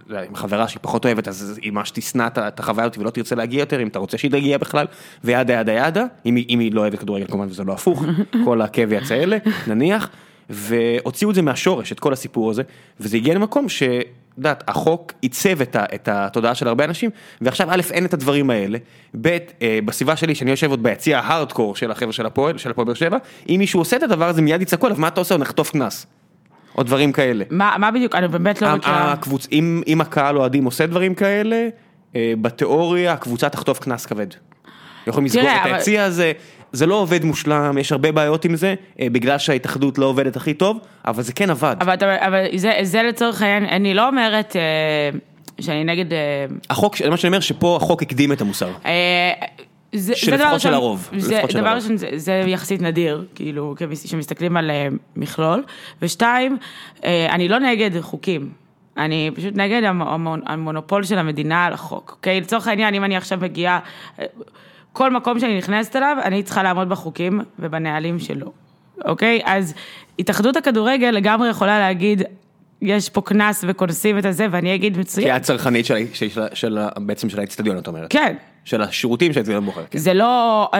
לא עם חברה שהיא פחות אוהבת, אז היא ממש תשנא את החוויה הזאת ולא תרצה להגיע יותר, אם אתה רוצה שהיא תגיע בכלל, וידה ידה ידה, אם היא, אם היא לא אוהבת כדורגל כמובן, וזה לא הפוך, כל הכאב יצא אלה, נניח, והוציאו את זה מהשורש, את כל הסיפור הזה, וזה הגיע למקום ש... יודעת, החוק עיצב את, ה, את התודעה של הרבה אנשים, ועכשיו א', אין את הדברים האלה, ב', אה, בסביבה שלי, שאני יושב עוד ביציע ההארדקור של החבר'ה של הפועל, של הפועל באר שבע, אם מישהו עושה את הדבר הזה, מיד יצעקו עליו, מה אתה עושה? נחטוף קנס. או דברים כאלה. מה מה בדיוק? אני באמת לא מכירה. הקבוצ... אם, אם הקהל אוהדים עושה דברים כאלה, אה, בתיאוריה הקבוצה תחטוף קנס כבד. יכולים לסגור את היציע הזה, זה לא עובד מושלם, יש הרבה בעיות עם זה, אה, בגלל שההתאחדות לא עובדת הכי טוב, אבל זה כן עבד. אבל, אבל זה, זה לצורך העניין, אני לא אומרת אה, שאני נגד... אה, החוק, מה שאני אומר, שפה החוק הקדים את המוסר. זה, שלפחות זה דבר של הרוב, זה, של דבר. ראשון, זה, זה יחסית נדיר, כאילו, כשמסתכלים על מכלול, ושתיים, אני לא נגד חוקים. אני פשוט נגד המ- המונ- המונופול של המדינה על החוק, אוקיי? לצורך העניין, אם אני עכשיו מגיעה, כל מקום שאני נכנסת אליו, אני צריכה לעמוד בחוקים ובנהלים שלו, אוקיי? אז התאחדות הכדורגל לגמרי יכולה להגיד, יש פה קנס וקונסים את הזה, ואני אגיד כי מצוין. את צרכנית של, של, של, של, בעצם של האצטדיון, את אומרת. כן, של השירותים שהאצטדיון בוחר. כן. זה לא,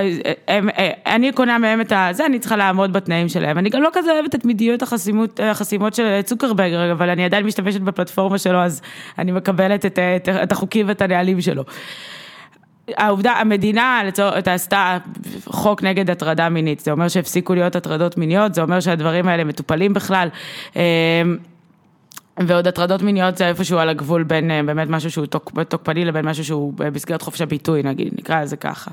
הם, אני קונה מהם את הזה, אני צריכה לעמוד בתנאים שלהם. אני גם לא כזה אוהבת את מדיניות החסימות, החסימות של צוקרברג, אבל אני עדיין משתמשת בפלטפורמה שלו, אז אני מקבלת את, את, את החוקים ואת הנהלים שלו. העובדה, המדינה עשתה חוק נגד הטרדה מינית, זה אומר שהפסיקו להיות הטרדות מיניות, זה אומר שהדברים האלה מטופלים בכלל. אמ, ועוד הטרדות מיניות זה איפשהו על הגבול בין אה, באמת משהו שהוא תוק, תוקפני לבין משהו שהוא במסגרת חופש הביטוי נגיד, נקרא לזה ככה.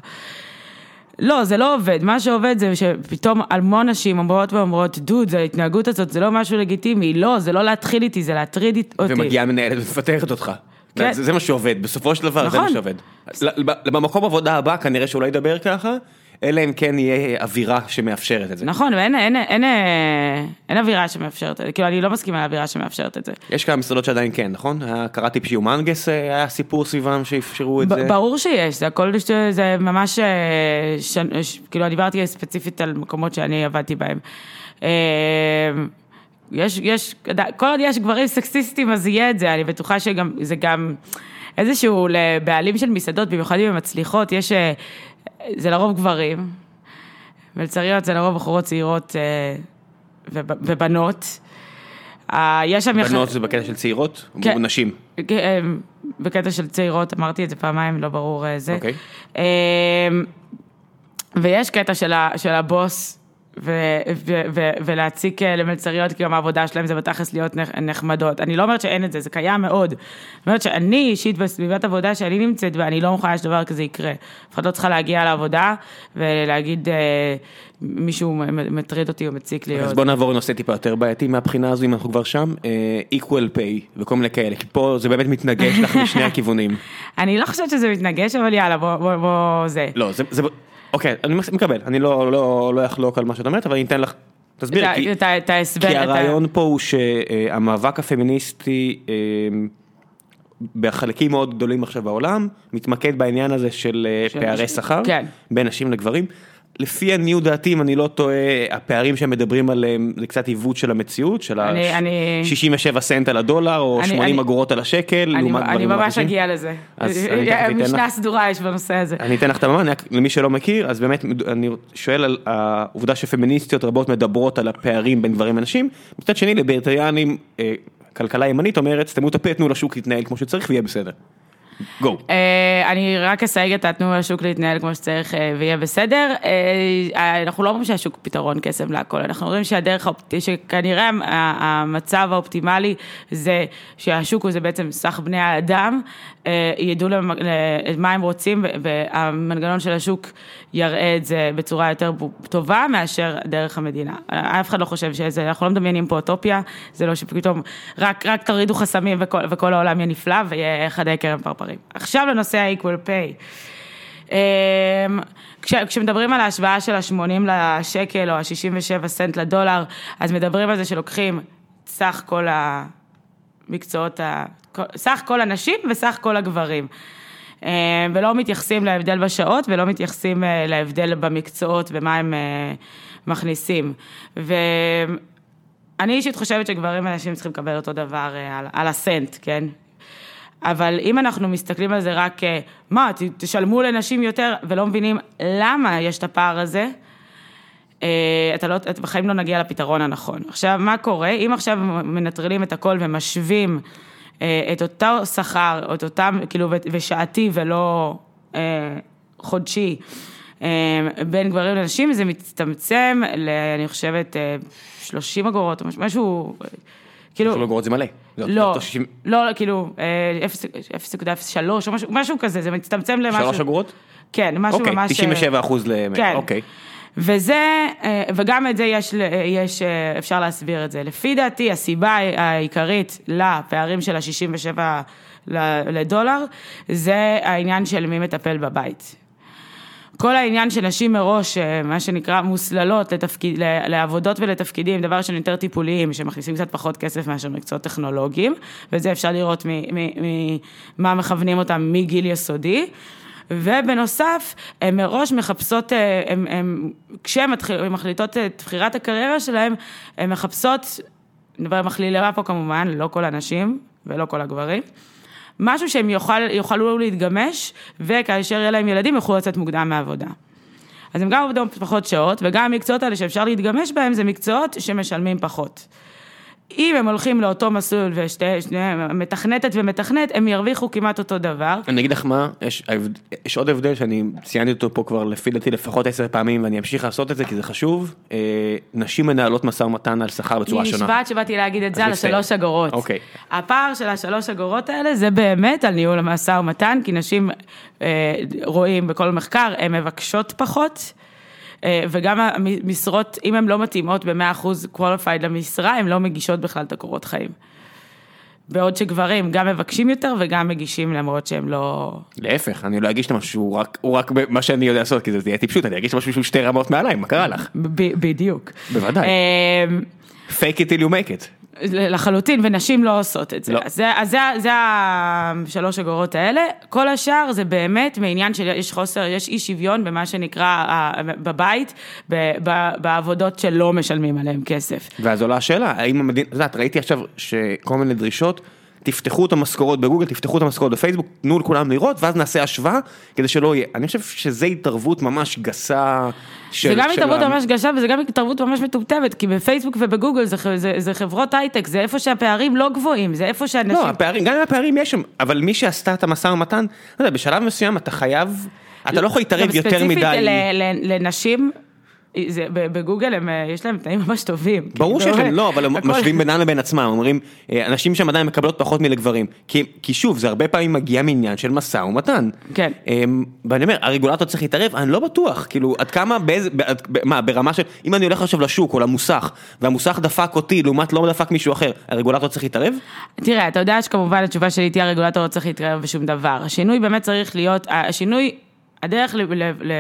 לא, זה לא עובד, מה שעובד זה שפתאום המון נשים אומרות ואומרות, דוד, ההתנהגות הזאת זה לא משהו לגיטימי, לא, זה לא להתחיל איתי, זה להטריד אותי. ומגיעה מנהלת ומפטרת אותך. כן. זה זה מה שעובד, בסופו של דבר זה מה נכון. שעובד. במקום עבודה הבא כנראה שהוא לא ידבר ככה, אלא אם כן יהיה אווירה שמאפשרת את זה. נכון, ואין אין, אין, אה, אין אווירה שמאפשרת את זה, כאילו אני לא מסכימה לאווירה שמאפשרת את זה. יש כמה מסעדות שעדיין כן, נכון? היה- קראתי פשיומנגס, אה, היה סיפור סביבם שאפשרו את ב- זה. ברור שיש, זה הכל, זה ממש, אה, ש- ש- כאילו אני דיברתי ספציפית על מקומות שאני עבדתי בהם. יש, יש, כל עוד יש גברים סקסיסטים אז יהיה את זה, אני בטוחה שגם, זה גם איזשהו לבעלים של מסעדות, במיוחד אם הן מצליחות, יש, אה, זה לרוב גברים, מלצריות זה לרוב בחורות צעירות אה, וב- ובנות. אה, יש שם... יח- בנות זה בקטע של צעירות? כן. או נשים? בקטע של צעירות, אמרתי את זה פעמיים, לא ברור זה. אוקיי. ויש קטע של, ה, של הבוס, ו, ו, ו, ולהציק אה, למלצריות, כי גם העבודה שלהם זה בתכלס להיות נח- נחמדות. אני לא אומרת שאין את זה, זה קיים מאוד. אני אומרת שאני אישית בסביבת עבודה שאני נמצאת, ואני לא מוכנה שדבר כזה יקרה. אף אחד לא צריכה להגיע לעבודה ולהגיד, אה, מישהו מטריד אותי או מציק לי. אז בוא נעבור לנושא טיפה יותר בעייתי מהבחינה הזו, אם אנחנו כבר שם. אה, equal pay וכל מיני כאלה, כי פה זה באמת מתנגש לך משני הכיוונים. אני לא חושבת שזה מתנגש, אבל יאללה, בוא, בוא, בוא, זה. לא, זה, זה, אוקיי, אני מקבל, אני לא, לא, לא אחלוק על מה שאת אומרת, אבל אני אתן לך, תסביר, את ה- כי, את את ההסבר, כי את הרעיון פה הוא שהמאבק הפמיניסטי אה, בחלקים מאוד גדולים עכשיו בעולם, מתמקד בעניין הזה של אה, של פערי. שכר, כן. בין נשים לגברים. לפי עניות דעתי, אם אני לא טועה, הפערים שהם מדברים עליהם זה קצת עיוות של המציאות, של אני- אני- ה-67 סנט על הדולר, או אני- 80 אני- אגורות על השקל, אני, לעומת אני דברים ממש אחרים. אגיע לזה. אני לך. משנה סדורה יש בנושא הזה. אני אתן לך את אני רק- למי שלא מכיר, אז באמת אני שואל על העובדה שפמיניסטיות רבות מדברות על הפערים בין גברים לנשים, מצד שני ליברטריאנים, אה, כלכלה ימנית אומרת, סתמו את הפה, תנו לשוק להתנהל כמו שצריך ויהיה בסדר. גו. אה, אני רק אסייג את התנו לשוק להתנהל כמו שצריך אה, ויהיה בסדר. אה, אנחנו לא אומרים שהשוק פתרון קסם להכל, אנחנו אומרים שהדרך, שכנראה המצב האופטימלי זה שהשוק הוא זה בעצם סך בני האדם, ידעו למ- ל- מה הם רוצים והמנגנון של השוק יראה את זה בצורה יותר טובה מאשר דרך המדינה. אף אחד לא חושב שזה, אנחנו לא מדמיינים פה אוטופיה, זה לא שפתאום רק, רק תורידו חסמים וכל, וכל העולם יהיה נפלא ויהיה חדי קרן פרפרים. עכשיו לנושא ה-equal pay. אמ, כש, כשמדברים על ההשוואה של ה-80 לשקל או ה-67 סנט לדולר, אז מדברים על זה שלוקחים סך כל המקצועות, סך כל הנשים וסך כל הגברים. אמ, ולא מתייחסים להבדל בשעות ולא מתייחסים אה, להבדל במקצועות ומה הם אה, מכניסים. ואני אישית חושבת שגברים ונשים צריכים לקבל אותו דבר אה, על, על הסנט, כן? אבל אם אנחנו מסתכלים על זה רק, אה, מה, תשלמו לנשים יותר, ולא מבינים למה יש את הפער הזה, אה, אתה לא, אתה בחיים לא נגיע לפתרון הנכון. עכשיו, מה קורה? אם עכשיו מנטרלים את הכל ומשווים אה, את אותו שכר, את אותם, כאילו, ושעתי ולא אה, חודשי, אה, בין גברים לנשים, זה מצטמצם ל... אני חושבת, אה, 30 אגורות, או משהו- אה, כאילו... שלוש אגורות זה מלא. זה לא, אותו 60 לא, כאילו, אה, 0.03 או משהו, משהו כזה, זה מצטמצם למשהו. שלוש אגורות? כן, משהו אוקיי, ממש... 97 אחוז ל... כן. אוקיי. וזה, אה, וגם את זה יש, ל- יש, אה, אפשר להסביר את זה. לפי דעתי, הסיבה העיקרית לפערים של ה-67 לדולר, זה העניין של מי מטפל בבית. כל העניין של נשים מראש, אה, מה שנקרא מוסללות לתפקיד, לעבודות ולתפקידים, דבר ראשון יותר טיפוליים, שמכניסים קצת פחות כסף מאשר מקצועות טכנולוגיים, וזה אפשר לראות ממה מכוונים אותם מגיל יסודי. ובנוסף, הן מראש מחפשות, אה, הן- הן- כשהן מתחיל- מחליטות את בחירת הקריירה שלהן, הן מחפשות, מדבר מכלילה פה כמובן, לא כל הנשים ולא כל הגברים, משהו שהם יוכל, יוכלו להתגמש, וכאשר יהיה להם ילדים יוכלו לצאת מוקדם מהעבודה. אז הם גם עובדים פחות שעות, וגם המקצועות האלה שאפשר להתגמש בהם, זה מקצועות שמשלמים פחות. אם הם הולכים לאותו מסלול ומתכנתת ומתכנת, הם ירוויחו כמעט אותו דבר. אני אגיד לך מה, יש, יש עוד הבדל שאני ציינתי אותו פה כבר לפי דעתי לפחות עשר פעמים ואני אמשיך לעשות את זה כי זה חשוב. אה, נשים מנהלות משא ומתן על שכר בצורה היא שונה. נשבעת שבאתי להגיד את זה על. השלוש אגורות. אוקיי. הפער של השלוש אגורות האלה זה באמת על ניהול המשא ומתן, כי נשים אה, רואים בכל מחקר, הן מבקשות פחות. אה, וגם המשרות, אם הן לא מתאימות ב-100% qualified למשרה, הן לא מגישות בכלל את הקורות חיים. בעוד שגברים גם מבקשים יותר וגם מגישים למרות שהם לא... להפך, אני לא אגיש את המשהו שהוא רק, הוא רק מה שאני יודע לעשות, כי זה תהיה טיפשות, אני אגיש משהו שהוא שתי רמות מעליי, מה קרה לך? בדיוק. בוודאי. אמ, fake it till you make it. לחלוטין, ונשים לא עושות את זה. לא. אז זה, אז זה, זה השלוש אגורות האלה. כל השאר זה באמת מעניין שיש חוסר, יש אי שוויון במה שנקרא בבית, ב- ב- בעבודות שלא משלמים עליהם כסף. ואז עולה השאלה, האם המדינה, את יודעת, ראיתי עכשיו שכל מיני דרישות, תפתחו את המשכורות בגוגל, תפתחו את המשכורות בפייסבוק, תנו לכולם לראות, ואז נעשה השוואה, כדי שלא יהיה. אני חושב שזה התערבות ממש גסה של... זה גם של התערבות ה- ממש קשה וזה גם התערבות ממש מטומטמת, כי בפייסבוק ובגוגל זה, זה, זה חברות הייטק, זה איפה שהפערים לא גבוהים, זה איפה שאנשים... לא, הפערים, גם אם הפערים יש שם, אבל מי שעשתה את המשא ומתן, לא יודע, בשלב מסוים אתה חייב, אתה לא יכול להתערב יותר מדי. ספציפית לנשים, זה, בגוגל הם, אה, יש להם תנאים ממש טובים. ברור כאילו, שיש להם, לא, אבל הם הכל- משווים בינם לבין עצמם, אומרים, אה, אנשים שם עדיין מקבלות פחות מלגברים. כי, כי שוב, זה הרבה פעמים מגיע מעניין של משא ומתן. כן. אמ, ואני אומר, הרגולטור צריך להתערב, אני לא בטוח, כאילו, עד כמה, באיזה, מה, ברמה של, אם אני הולך עכשיו לשוק או למוסך, והמוסך דפק אותי לעומת לא דפק מישהו אחר, הרגולטור צריך להתערב? תראה, אתה יודע שכמובן התשובה שלי תהיה הרגולטור לא צריך להתערב בשום דבר. השינוי באמת צריך להיות, השינוי, הדרך ל, ל, ל,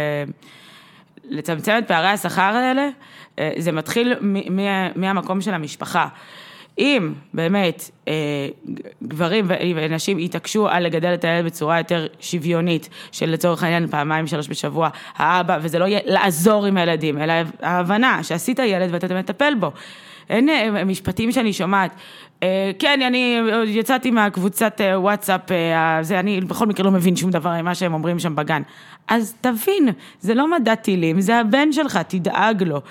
לצמצם את פערי השכר האלה, אה, זה מתחיל מהמקום של המשפחה. אם באמת אה, גברים ונשים יתעקשו על לגדל את הילד בצורה יותר שוויונית, של לצורך העניין פעמיים שלוש בשבוע, האבא, וזה לא יהיה לעזור עם הילדים, אלא ההבנה שעשית ילד ואתה מטפל בו. אין אה, משפטים שאני שומעת. אה, כן, אני יצאתי מהקבוצת אה, וואטסאפ, אה, זה, אני בכל מקרה לא מבין שום דבר ממה שהם אומרים שם בגן. אז תבין, זה לא מדע טילים, זה הבן שלך, תדאג לו.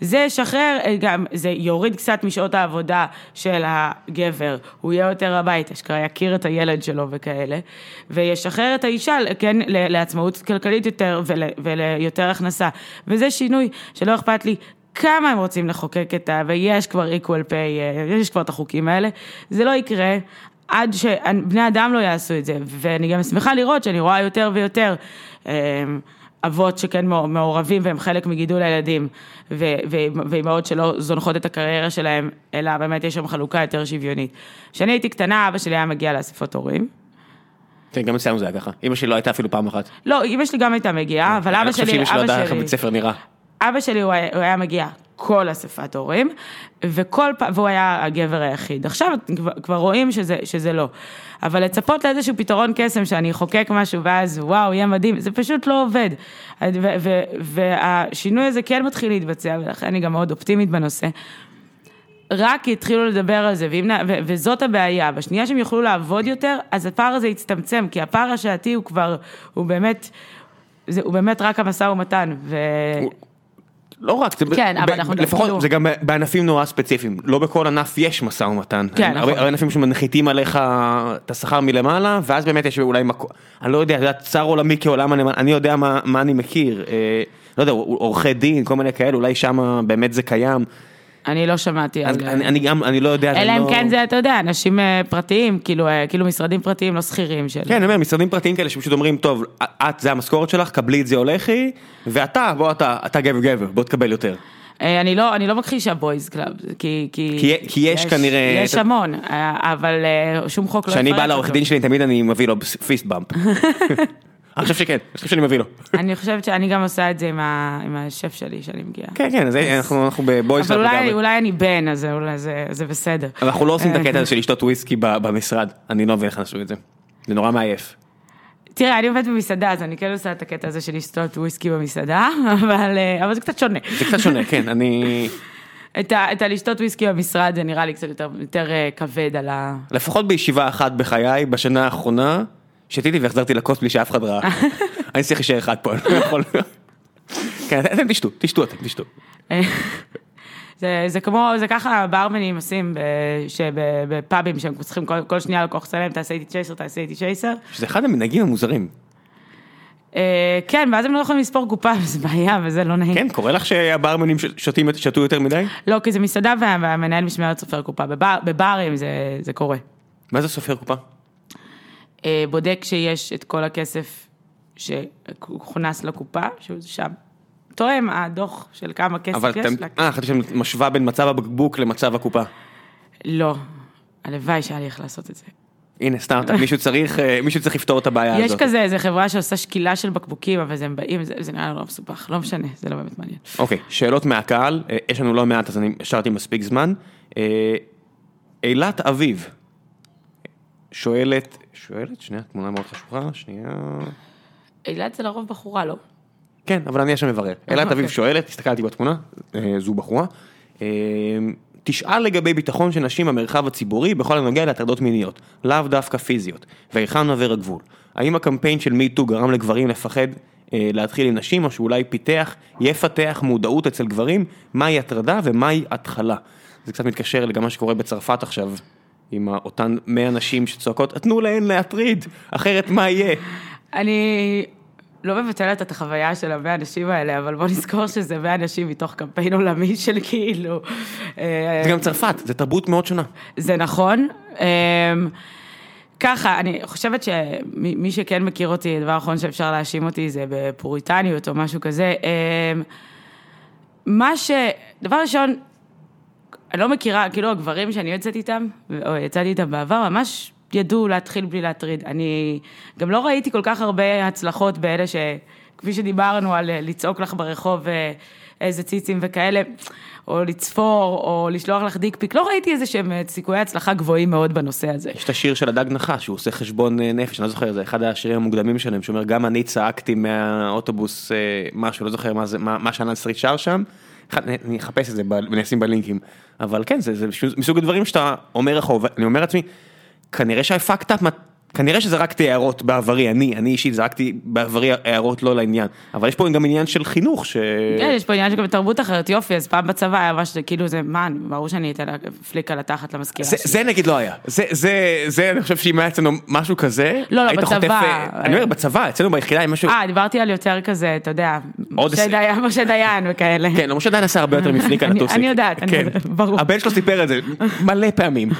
זה ישחרר, אה, גם, זה יוריד קצת משעות העבודה של הגבר, הוא יהיה יותר בבית, אשכרה יכיר את הילד שלו וכאלה, וישחרר את האישה, כן, לעצמאות כלכלית יותר ול, וליותר הכנסה. וזה שינוי שלא אכפת לי כמה הם רוצים לחוקק את ה... ויש כבר equal pay, אה, יש כבר את החוקים האלה, זה לא יקרה עד שבני אדם לא יעשו את זה, ואני גם שמחה לראות שאני רואה יותר ויותר אה, אבות שכן מעורבים והם חלק מגידול הילדים, ואימהות שלא זונחות את הקריירה שלהם, אלא באמת יש שם חלוקה יותר שוויונית. כשאני הייתי קטנה, אבא שלי היה מגיע לאספות הורים. כן, גם אצלנו זה היה ככה. אמא שלי לא הייתה אפילו פעם אחת. לא, אמא שלי גם הייתה מגיעה, אבל אבא אני שלי, חושב שאמא שלי לא אבא יודעת איך שלי, הבית ספר נראה. אבא שלי הוא היה, הוא היה מגיע כל אספת הורים, וכל פעם, והוא היה הגבר היחיד. עכשיו כבר, כבר רואים שזה, שזה לא. אבל לצפות לאיזשהו פתרון קסם שאני אחוקק משהו ואז וואו, יהיה מדהים, זה פשוט לא עובד. ו- ו- והשינוי הזה כן מתחיל להתבצע, ולכן אני גם מאוד אופטימית בנושא. רק יתחילו לדבר על זה, ואם, ו- וזאת הבעיה, בשנייה שהם יוכלו לעבוד יותר, אז הפער הזה יצטמצם, כי הפער השעתי הוא כבר, הוא באמת, זה, הוא באמת רק המשא ומתן, ו... לא רק, זה ב- כן, אבל ב- אנחנו גם לפחות כאילו- זה גם בענפים נורא ספציפיים, לא בכל ענף יש משא ומתן. כן, הרבה- נכון. הרבה ענפים שמנחיתים עליך את השכר מלמעלה, ואז באמת יש אולי מקום, אני לא יודע, יודע, צר עולמי כעולם הנאמן, אני יודע מה מה אני מכיר, אה, לא יודע, עורכי דין, כל מיני כאלה, אולי שם באמת זה קיים. אני לא שמעתי על... אני אני גם, אני לא יודע, אלא אם לא- כן זה, אתה יודע, אנשים אה, פרטיים, כאילו, אה, כאילו משרדים פרטיים, לא שכירים של... כן, אני אומר, משרדים פרטיים כאלה שפשוט אומרים, טוב, את זה המשכורת שלך, קבלי את זה הולכי, ואתה, בוא אתה, אתה גבר גבר, בוא תקבל יותר. אה, אני לא, אני לא מכחישה בויז קלאב, כי... כי, כי- כי יש כנראה- יש המון, אבל שום חוק לא כשאני יפרט בא לעורך אותו. דין שלי, תמיד אני מביא לו פיסט באמפ. אני חושב שכן, אני חושב שאני מביא לו. אני חושבת שאני גם עושה את זה עם השף שלי, שאני מגיעה. כן, כן, אנחנו בבויס. אבל אולי, אני בן, אז זה- בסדר. אנחנו לא עושים את אה, הקטע הזה של לשתות וויסקי במשרד, אני לא מבין איך עשו את זה. זה נורא מעייף. תראה, אני עובדת במסעדה, אז אני כן עושה את הקטע הזה של לשתות וויסקי במסעדה, אבל, אה, אבל זה קצת שונה. זה קצת שונה, כן, אני... את ה- את הלשתות וויסקי במשרד זה נראה לי קצת יותר, יותר אה, כבד על ה... לפחות בישיבה אחת בחיי, בשנה האחרונה, שתיתי והחזרתי לכוס בלי שאף אחד ראה. אני צריך להישאר אחד פה, אני לא יכול... כן, אתם תשתו, תשתו אתם, תשתו. זה, זה כמו, זה ככה ברמנים עושים בפאבים שהם צריכים כל, כל שנייה לקוח צלם, תעשה איתי צ'ייסר, תעשה איתי צ'ייסר. שזה אחד המנהגים המוזרים. אה, כן, ואז הם לא יכולים לספור קופה, וזה בעיה, וזה לא נעים. כן, קורה לך שהברמנים שותים, שתו יותר מדי? לא, כי זה מסעדה וה- והמנהל משמרת סופר קופה, בבר, בברים זה, זה קורה. מה זה סופר קופה? אה, בודק שיש את כל הכסף שהוכנס לקופה, שהוא שם. תואם הדוח של כמה כסף אבל יש. אתם... לה- אה, חשבתי שאת משווה בין מצב הבקבוק למצב הקופה. לא. הלוואי שהיה לי איך לעשות את זה. הנה סטארט-אפ, מישהו צריך, אה, מישהו צריך לפתור את הבעיה יש הזאת. כזה איזה חברה שעושה שקילה של בקבוקים, אבל זה באים, זה, זה נראה לי לא מסובך, לא משנה, זה לא באמת מעניין. אוקיי, שאלות מהקהל, אה, יש לנו לא מעט אז אני השארתי מספיק זמן. אילת אביב, שואלת, שואלת, שנייה, תמונה מאוד חשובה, שנייה. אילת זה לרוב בחורה, לא? כן, אבל אני עכשיו מברר. אילת אוקיי. אביב שואלת, הסתכלתי בתמונה, אה, זו בחורה. אה, תשאל לגבי ביטחון של נשים במרחב הציבורי בכל הנוגע להטרדות מיניות, לאו דווקא פיזיות, והיכן עובר הגבול. האם הקמפיין של מיטו גרם לגברים לפחד אה, להתחיל עם נשים, או שאולי פיתח, יפתח מודעות אצל גברים, מהי הטרדה ומהי התחלה. זה קצת מתקשר לגם מה שקורה בצרפת עכשיו, עם אותן 100 נשים שצועקות, תנו להן להטריד, אחרת מה יהיה? אני לא מבטלת את החוויה של המאה אנשים האלה, אבל בוא נזכור שזה מאה אנשים מתוך קמפיין עולמי של כאילו... אה, זה גם צרפת, זה תרבות מאוד שונה. זה נכון. אמ, ככה, אני חושבת שמי שכן מכיר אותי, הדבר האחרון שאפשר להאשים אותי זה בפוריטניות או משהו כזה. אמ, מה ש... דבר ראשון, אני לא מכירה, כאילו הגברים שאני יוצאת איתם, או יצאתי איתם בעבר, ממש ידעו להתחיל בלי להטריד. אני גם לא ראיתי כל כך הרבה הצלחות באלה ש... כפי שדיברנו על אה, לצעוק לך ברחוב אה, איזה ציצים וכאלה, או לצפור, או לשלוח לך דיק פיק, לא ראיתי איזה שהם אה, סיכויי הצלחה גבוהים מאוד בנושא הזה. יש את השיר של הדג נחש, שהוא עושה חשבון נפש, אני לא זוכר, זה אחד השירים המוקדמים שלהם, שאומר, גם אני צעקתי מהאוטובוס משהו, לא זוכר מה מה מה שאנן סטריט שר שם, אני אחפש את זה, אשים בלינקים, אבל כן, זה מסוג הדברים שאתה אומר לך, אני אומר לעצמי, כנראה שהפקת, כנראה שזרקתי הערות בעברי, אני, אני אישית זרקתי בעברי הערות לא לעניין, אבל יש פה גם עניין של חינוך, ש... כן, יש פה עניין שגם תרבות אחרת, יופי, אז פעם בצבא היה ממש, כאילו זה, מה, ברור שאני אתן פליק על התחת למזכירה שלי. זה נגיד לא היה, זה, זה, זה, אני חושב שאם היה אצלנו משהו כזה, לא, לא, בצבא. חוטף, אה, אני אומר, בצבא, אצלנו ביחידה עם משהו, אה, דיברתי על יותר כזה, אתה יודע, משה דיין, וכאלה. כן, משה דיין עשה הרבה יותר מפליק על הטוסיק. אני כן. יודעת, ברור. הבן שלו סיפר את זה מלא פעמים.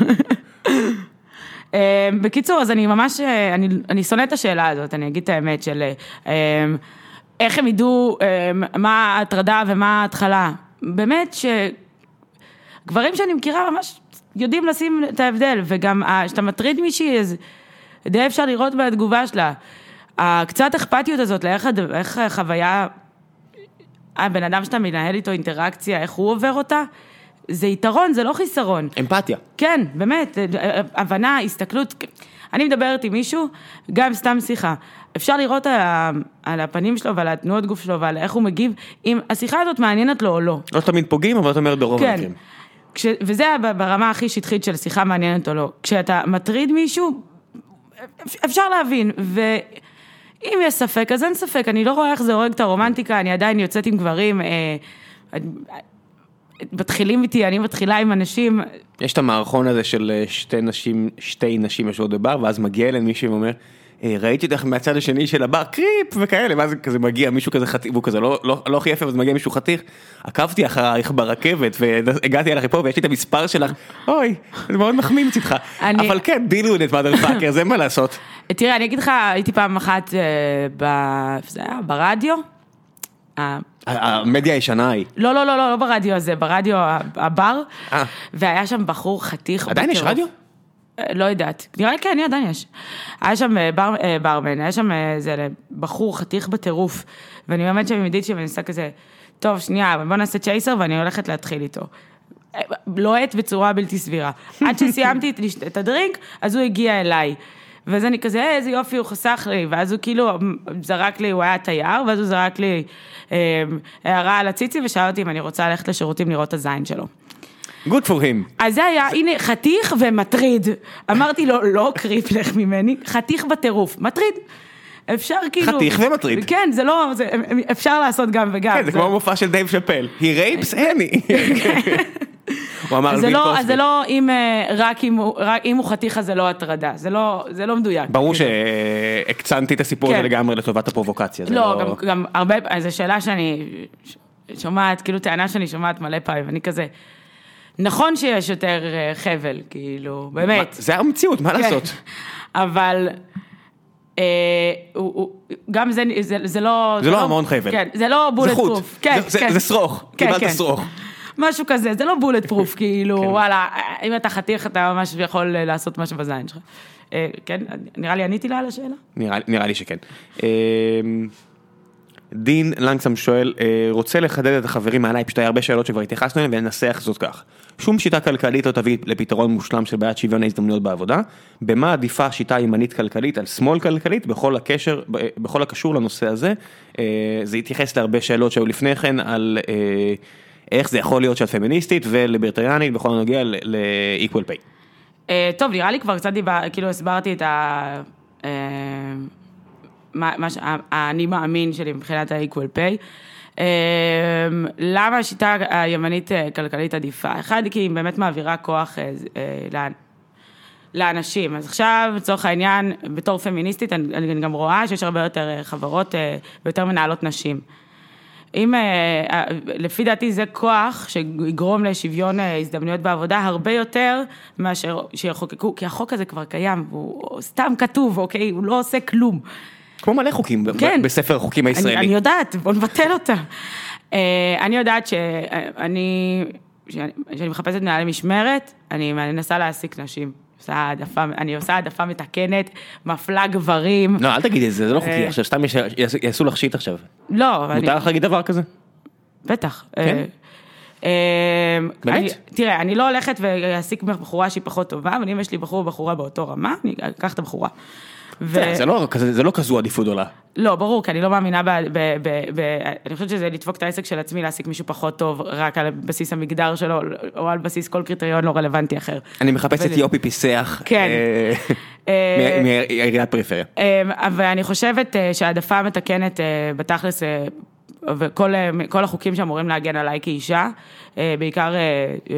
אה, בקיצור, אז אני ממש, אה, אני, אני שונאת את השאלה הזאת, אני אגיד את האמת של אה, איך הם ידעו אה, מה ההטרדה ומה ההתחלה. באמת שגברים שאני מכירה ממש יודעים לשים את ההבדל, וגם אה, כשאתה מטריד מישהי, אז די אפשר לראות בתגובה שלה. הקצת אכפתיות הזאת לאיך החוויה, הבן אדם שאתה מנהל איתו אינטראקציה, איך הוא עובר אותה, זה יתרון, זה לא חיסרון. אמפתיה. כן, באמת, הבנה, הסתכלות. אני מדברת עם מישהו, גם סתם שיחה. אפשר לראות על, ה, על הפנים שלו ועל התנועות גוף שלו ועל איך הוא מגיב, אם השיחה הזאת מעניינת לו או לא. לא תמיד פוגעים, אבל אתה אומר ברוב כן. המקרים. כש, וזה ברמה הכי שטחית של שיחה מעניינת או לא. כשאתה מטריד מישהו, אפשר להבין, ואם יש ספק, אז אין ספק, אני לא רואה איך זה הורג את הרומנטיקה, אני עדיין יוצאת עם גברים, אה, מתחילים איתי, אני מתחילה עם אנשים, יש את המערכון הזה של אה, שתי נשים, שתי נשים יושבות בבר, ואז מגיע אליהם מישהו ואומר, "אה, ראיתי אותך מהצד השני של הבר, קריפ וכאלה, ואז כזה מגיע מישהו כזה חתיך, והוא כזה לא, לא, לא הכי יפה, אז מגיע מישהו חתיך, עקבתי אחרייך ברכבת והגעתי אליך פה ויש לי את המספר שלך, אוי, זה מאוד מחמיא מצדך, אני- אבל כן, דילו את mother fucker, זה מה לעשות. תראה, אני אגיד לך, הייתי פעם אחת אה, ב... ברדיו? המדיה הישנה היא, לא, לא, לא, לא, לא ברדיו הזה, ברדיו הבר, אה. והיה שם בחור חתיך. עדיין יש. רדיו? אה, לא יודעת, נראה לי כן, עדיין יש. היה שם אה, בר, ברמן, היה שם איזה בחור חתיך בטירוף, ואני באמת שם עם עידית שאני עושה כזה, טוב, שנייה, בוא נעשה צ'ייסר ואני הולכת להתחיל איתו. לוהט בצורה בלתי סבירה. עד שסיימתי את הדרינק, אז הוא הגיע אליי. ואז אני כזה, "אה, איזה יופי, הוא חסך לי, ואז הוא כאילו זרק לי, הוא היה תייר, ואז הוא זרק לי אה, הערה על הציצי ושאל אותי אם אני רוצה ללכת לשירותים לראות את הזין שלו. good for him. אז זה היה, הנה, חתיך ומטריד. אמרתי לו, לא creep לך ממני, חתיך בטירוף, מטריד. אפשר כאילו... חתיך ומטריד. כן, זה לא, זה, אפשר לעשות גם וגם. כן, זה כמו המופע של דייב שאפל, he rapes and he. הוא אמר על ביל לא, קוסבי. אז זה לא, אם, אה, רק אם הוא, רק אם הוא חתיך אז זה לא הטרדה, זה לא, זה לא מדויק. ברור כאילו. שהקצנתי את הסיפור הזה כן. לגמרי לטובת הפרובוקציה. זה לא, גם, גם הרבה, זו שאלה שאני שומעת, כאילו טענה שאני שומעת מלא פעמים, ואני כזה, נכון שיש יותר אה, חבל, כאילו, באמת. זה המציאות, מה כן. לעשות? אבל אה, גם זה, זה, זה לא... זה לא המון חבל. כן, זה לא בולט חוט, פרוף. זה- זה- כן. זה שרוך, כן, קיבלת כן. שרוך. משהו כזה, זה לא בולט פרוף, כאילו, כן. וואלה, אם אתה חתיך, אתה ממש יכול אה, לעשות משהו בזין שלך. אה, כן, נראה לי עניתי לה על השאלה? נראה, לי שכן. אה, דין לנגסם שואל, אה, רוצה לחדד את החברים מעליי, פשוט היה הרבה שאלות שכבר התייחסנו אליהן וננסח זאת כך. שום שיטה כלכלית לא תביא לפתרון מושלם של בעיית שוויון ההזדמנויות בעבודה. במה עדיפה שיטה ימנית כלכלית על שמאל כלכלית בכל הקשר, בכל הקשור לנושא הזה. זה התייחס להרבה שאלות שהיו לפני כן על איך זה יכול להיות שאת פמיניסטית וליברטריאנית בכל הנוגע ל-equal pay. אה, טוב, נראה לי כבר קצת דיבר, כאילו הסברתי את ה... אה, מה, מה, האני מאמין שלי מבחינת ה-equal pay. אה, למה השיטה הימנית אה, כלכלית עדיפה? אחד, כי היא באמת מעבירה כוח אה, אה, לאנשים. אז עכשיו, לצורך העניין, בתור פמיניסטית, אני, גם רואה שיש הרבה יותר אה, חברות אה, ויותר מנהלות נשים. אם, אה, אה, לפי דעתי זה כוח שיגרום לשוויון אה, הזדמנויות בעבודה הרבה יותר מאשר שיחוקקו, כי החוק הזה כבר קיים, הוא סתם כתוב, אוקיי? הוא לא עושה כלום. כמו מלא חוקים כן. בספר החוקים הישראלי. אני, אני יודעת, בוא נבטל אותה. אני יודעת שאני, שאני שאני מחפשת מנהלי משמרת, אני מנסה להעסיק נשים. עושה העדפה, אני עושה העדפה מתקנת, מפלה גברים. לא, אל תגידי את זה, זה לא חוקי אה. עכשיו, סתם יעשו- לך שיט עכשיו. לא, אבל אני... מותר לך להגיד דבר כזה? בטח. כן? אה, אה, באמת? אני, תראה, אני לא הולכת ואעסיק בחורה שהיא פחות טובה, אבל אם יש לי בחור ובחורה באותו רמה, אני אקח את הבחורה. ו... זה לא זה לא כזו עדיפות גדולה. לא, ברור, כי אני לא מאמינה ב... ב, ב, ב אני חושבת שזה לדפוק את העסק של עצמי, להעסיק מישהו פחות טוב, רק על בסיס המגדר שלו, או על בסיס כל קריטריון לא רלוונטי אחר. אני מחפש את יופי פיסח. כן. אה, אה, מעיריית פריפריה. אה, ואני חושבת שהעדפה מתקנת בתכלס, וכל כל החוקים שאמורים להגן עליי כאישה, בעיקר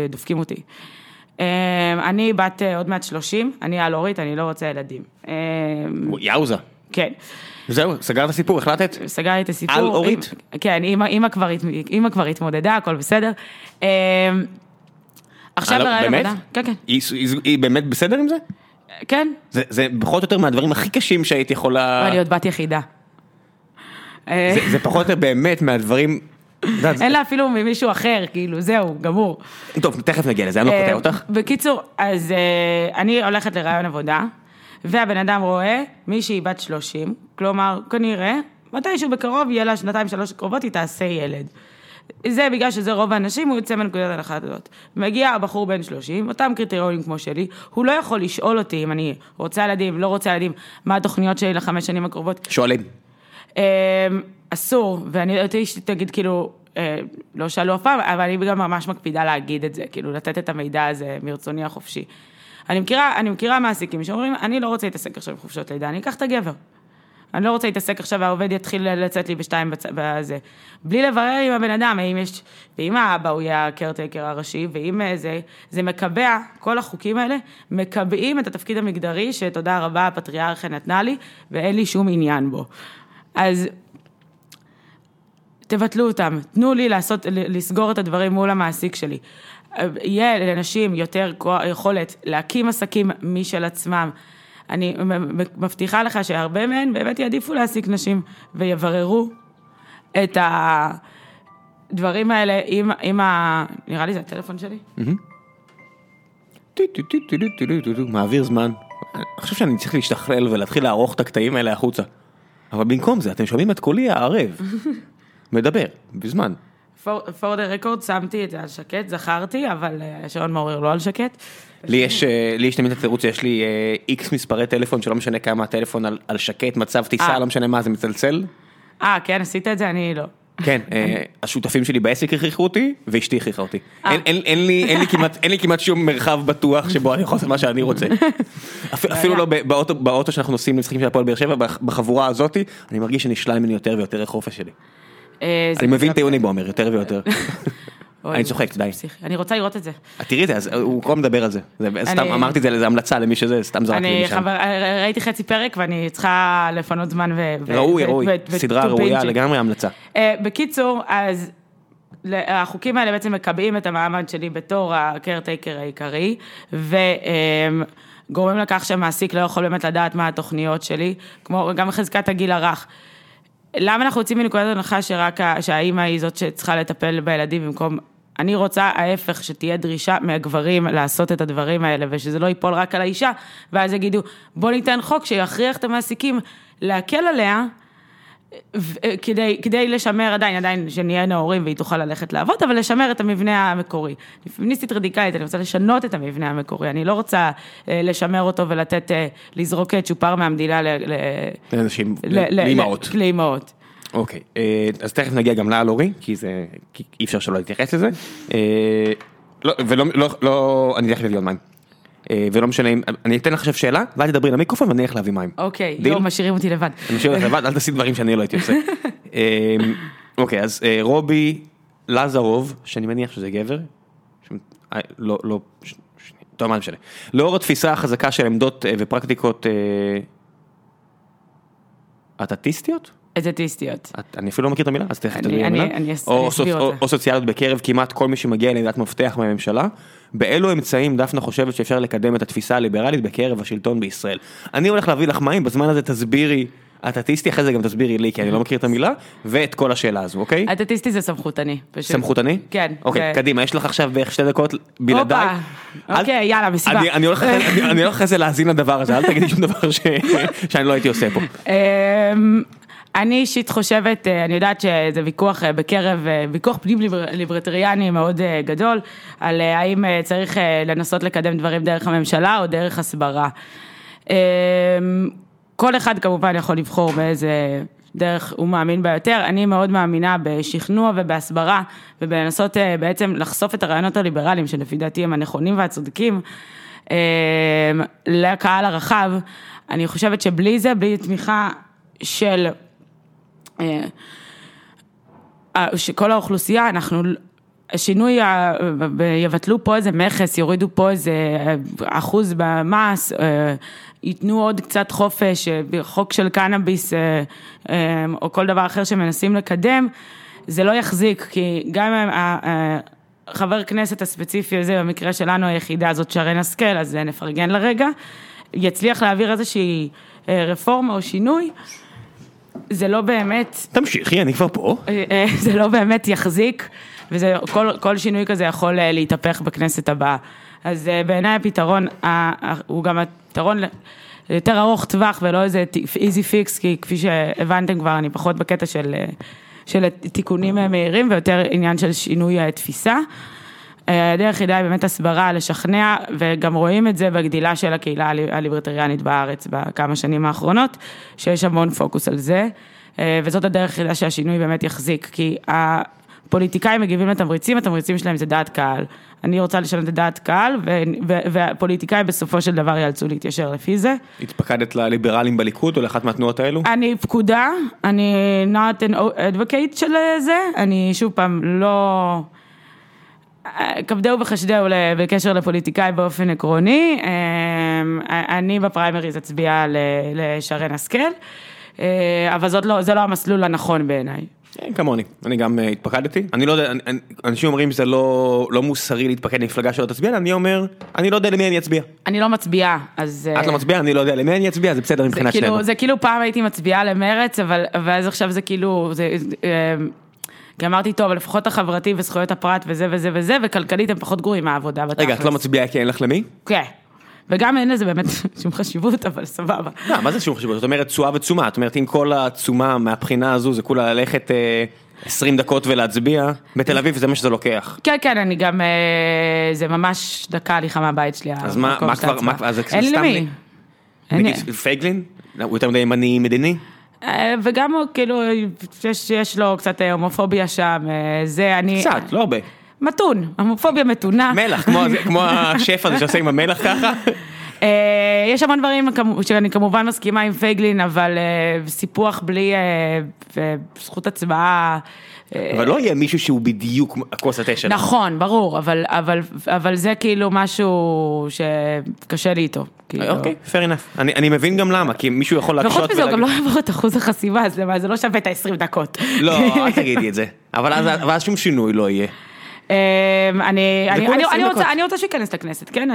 דופקים אותי. אה, אני בת אה, עוד מעט 30, אני על-הורית, אני לא רוצה ילדים. אה, יאוזה. כן. זהו, סגרת סיפור, החלטת? סגרתי את הסיפור. על-הורית? כן, אימא, כבר, התמודדה, הכל בסדר. אה, עכשיו לא, בריאיון באמת? עבודה. כן, כן. היא- היא היא באמת בסדר עם זה? כן, זה- זה פחות או יותר מהדברים הכי קשים שהיית יכולה... אני עוד בת יחידה. זה- זה פחות או יותר באמת מהדברים... אין לה אפילו ממישהו אחר, כאילו, זהו, גמור. טוב, תכף נגיע לזה, אני לא קוטע אה, אותך. בקיצור, אז אה, אני הולכת לרעיון עבודה, והבן אדם רואה מישהי בת 30, כלומר, כנראה, מתישהו בקרוב יהיה לה שנתיים, שלוש קרובות, היא תעשה ילד. זה בגלל שזה רוב האנשים, הוא יוצא מנקודת הנחה הזאת. מגיע הבחור בן 30, אותם קריטריונים כמו שלי, הוא לא יכול לשאול אותי אם אני רוצה ילדים, לא רוצה ילדים, מה התוכניות שלי לחמש שנים הקרובות. שואלים. אסור, ואני יודעת שתגיד כאילו, אה, לא שאלו אף פעם, אבל אני גם ממש מקפידה להגיד את זה, כאילו לתת את המידע הזה מרצוני החופשי. אני מכירה, אני מכירה מעסיקים שאומרים, אני לא רוצה להתעסק עכשיו עם חופשות לידה, אני אקח את הגבר. אני לא רוצה להתעסק עכשיו והעובד יתחיל לצאת לי בשתיים. בזה. בלי לברר עם הבן אדם, האם יש, ואם האבא הוא יהיה הקרטייקר הראשי, ואם אה, זה, זה מקבע, כל החוקים האלה, מקבעים את התפקיד המגדרי שתודה רבה הפטריארכיה נתנה לי, ואין לי שום עניין בו. אז תבטלו אותם, תנו לי לעשות, לסגור את הדברים מול המעסיק שלי. יהיה לנשים יותר יכולת להקים עסקים משל עצמם. אני מבטיחה לך שהרבה מהן באמת יעדיפו להעסיק נשים ויבררו את הדברים האלה עם, עם ה... נראה לי זה הטלפון שלי. מעביר זמן. אני חושב שאני צריך להשתכלל ולהתחיל לערוך את הקטעים האלה החוצה. אבל במקום זה אתם שומעים את קולי הערב. מדבר, בזמן. for, the record שמתי את זה על שקט, זכרתי, אבל אה, השעון מעורר לא על שקט. לי יש, אה, לי יש תמיד את התירוץ, יש לי איקס מספרי טלפון שלא משנה כמה הטלפון על, על שקט, מצב טיסה, אה. לא משנה מה זה מצלצל. אה, כן, עשית את זה? אני לא. כן, אה, השותפים שלי בעסק הכריחו אותי, ואשתי הכריחה אותי. אה. אין- לי- כמעט- שום מרחב בטוח שבו אני יכול לעשות מה שאני רוצה. אפ- אפילו לא באוטו- שאנחנו נוסעים למשחקים של הפועל באר שבע, בח- בחבורה הזאתי, אני מרגיש שנשלל ממני יותר ויותר החופש שלי. אה, אני מבין את היוניקומר יותר ויותר. אני צוחק, די. אני רוצה לראות את זה. תראי את זה, אז הוא כל מדבר על זה. סתם אמרתי את זה, זה המלצה למי שזה, סתם זרקתי לי משם. חבר, ראיתי חצי פרק ואני צריכה לפנות זמן ו... ו- ראוי, ו- ראוי, ו- ו- סדרה ראויה. לגמרי המלצה. אה, בקיצור, אז החוקים האלה בעצם מקבעים את המעמד שלי בתור הקרטייקר העיקרי, וגורמים לכך שהמעסיק לא יכול באמת לדעת מה התוכניות שלי, כמו גם חזקת הגיל הרך. למה אנחנו יוצאים מנקודת הנחה שרק שהאימא היא זאת שצריכה לטפל בילדים במקום אני רוצה ההפך, שתהיה דרישה מהגברים לעשות את הדברים האלה, ושזה לא ייפול רק על האישה, ואז יגידו, בוא ניתן חוק שיכריח את המעסיקים להקל עליה, כדי, כדי לשמר עדיין, עדיין שנהיה נאורים והיא תוכל ללכת לעבוד, אבל לשמר את המבנה המקורי. אני פמיניסטית רדיקלית, אני רוצה לשנות את המבנה המקורי, אני לא רוצה אה, לשמר אותו ולתת, אה, לזרוק צ'ופר מהמדינה ל- לאנשים, לאימהות. לאימהות. אוקיי, אה, אז תכף נגיע גם לה, לורי, כי זה, כי אי אפשר שלא להתייחס לזה. אה, לא, ולא, לא, לא, אני אלך להביא עוד מים. אה, ולא משנה אם, אני אתן לך עכשיו שאלה, ואת תדברי למיקרופון ואני אלך להביא מים. אוקיי, דיל? לא, משאירים אותי לבד. אני משאיר אותך לבד, אל תעשי דברים שאני לא הייתי עושה. אה, אוקיי, אז אה, רובי לזרוב, שאני מניח שזה גבר, ש- לא, לא, ש- ש- טוב, מה משנה. לאור התפיסה החזקה של עמדות ופרקטיקות אה, אטטיסטיות? אני אפילו לא מכיר את המילה, אז תכף תסבירי את המילה. אני אסביר אותה. או סוציאליות בקרב כמעט כל מי שמגיע לעמדת מפתח מהממשלה. באילו אמצעים דפנה חושבת שאפשר לקדם את התפיסה הליברלית בקרב השלטון בישראל. אני הולך להביא לך מים, בזמן הזה תסבירי אטטיסטי, אחרי זה גם תסבירי לי, כי אני לא מכיר את המילה, ואת כל השאלה הזו, אוקיי? אטטיסטי זה סמכותני. פשוט. סמכותני? כן. אוקיי, זה- קדימה, יש לך עכשיו בערך שתי דקות בלעדיי. הופה, אל- אוקיי, יאללה, מסיבה. אני- אני הולך אחרי- אני- אני הולך אחרי זה להאזין לדבר הזה, אל תגידי שום דבר ש- שאני לא הייתי עושה פה. אני אישית חושבת, אה, אני יודעת שזה ויכוח אה, בקרב, אה, ויכוח פנים ליבר- ליברטריאני מאוד גדול, על האם צריך לנסות לקדם דברים דרך הממשלה או דרך הסברה. אמ, כל אחד כמובן יכול לבחור באיזה דרך הוא מאמין בה יותר, אני מאוד מאמינה בשכנוע ובהסברה ובלנסות בעצם לחשוף את הרעיונות הליברליים שלפי דעתי הם הנכונים והצודקים אמ, לקהל הרחב. אני חושבת שבלי זה, בלי תמיכה של שכל האוכלוסייה, אנחנו, השינוי, יבטלו פה איזה מכס, יורידו פה איזה אה, אחוז במס, אה, ייתנו עוד קצת חופש, אה, חוק של קנאביס אה, אה, או כל דבר אחר שמנסים לקדם, זה לא יחזיק, כי גם אם חבר כנסת הספציפי הזה, במקרה שלנו היחידה הזאת שרן השכל, אז אה, נפרגן לרגע, יצליח להעביר איזושהי אה, רפורמה או שינוי, זה לא באמת תמשיכי, אני כבר פה. אה, אה, זה לא באמת יחזיק, וזה, כל, כל שינוי כזה יכול אה, להתהפך בכנסת הבאה. אז בעיניי הפתרון, הוא גם הפתרון יותר ארוך טווח ולא איזה איזי פיקס, כי כפי שהבנתם כבר, אני פחות בקטע של, של תיקונים מהירים ויותר עניין של שינוי אה, תפיסה. הדרך היחידה היא באמת הסברה, לשכנע, וגם רואים את זה בגדילה של הקהילה הלי- הליברטריאנית בארץ בכמה שנים האחרונות, שיש המון פוקוס על זה, אה, וזאת הדרך היחידה שהשינוי באמת יחזיק, כי הפוליטיקאים מגיבים לתמריצים, התמריצים שלהם זה דעת קהל. אני רוצה לשנות את דעת קהל, ו- ו- והפוליטיקאים בסופו של דבר יאלצו להתיישר לפי זה. התפקדת לליברלים בליכוד או לאחת מהתנועות האלו? אני פקודה, אני not an advocate של זה, אני שוב פעם לא... כבדהו וחשדהו בקשר לפוליטיקאי באופן עקרוני, אמ, אני בפריימריז אצביע לשרן השכל, אה, אבל זאת לא, זה לא המסלול הנכון בעיניי. כן, כמוני, אני גם אה, התפקדתי, אני לא יודע, אנשים אומרים שזה לא לא מוסרי להתפקד למפלגה שלא תצביע, אני אומר, אני לא יודע למי אני אצביע. אני לא מצביעה, אז... את לא מצביעה, אני לא יודע למי אני אצביע, זה בסדר מבחינת. כאילו, זה כאילו פעם הייתי מצביעה למרץ, אבל, ואז עכשיו זה כאילו, זה, אה, כי אמרתי, טוב, לפחות החברתי וזכויות הפרט וזה וזה וזה, וכלכלית הם פחות גרועים מהעבודה בתכלס. רגע, את לא מצביעה כי אין לך למי? כן. וגם אין לזה באמת שום חשיבות, אבל סבבה. לא, מה זה שום חשיבות? זאת אומרת תשואה ותשומה, זאת אומרת אם כל התשומה מהבחינה הזו זה כולה ללכת אה, 20 דקות ולהצביע, בתל אביב זה מה שזה לוקח. כן, כן, אני גם, אה, זה ממש דקה הליכה מהבית שלי. אז מה- כבר- אין לי. נגיד פייגלין? הוא יותר מדי ימני מדיני? אה, וגם הוא, כאילו, יש, יש לו קצת אה, הומופוביה שם, אה, זה, אני... קצת, לא הרבה. מתון, הומופוביה מתונה. מלח, כמו- כמו השף הזה שעושה עם המלח ככה. אה, יש המון דברים שאני כמובן מסכימה עם פייגלין, אבל אה, סיפוח בלי אה, זכות הצבעה. אבל לא יהיה מישהו שהוא בדיוק הכוס התה שלו. נכון, ברור, אבל, אבל, אבל זה כאילו משהו שקשה לי איתו. כאילו. אוקיי, fair enough. אני אני מבין גם למה, כי מישהו יכול להקשות וחוץ מזה הוא גם לא יעבור את אחוז החסימה, אז זה לא שווה את ה-20 דקות. לא, אל תגידי את זה. אבל אז- אבל אז שום שינוי לא יהיה. אמ, אני, אני, כולה אני, 20 אני, רוצה, דקות. אני רוצה שייכנס לכנסת, כן?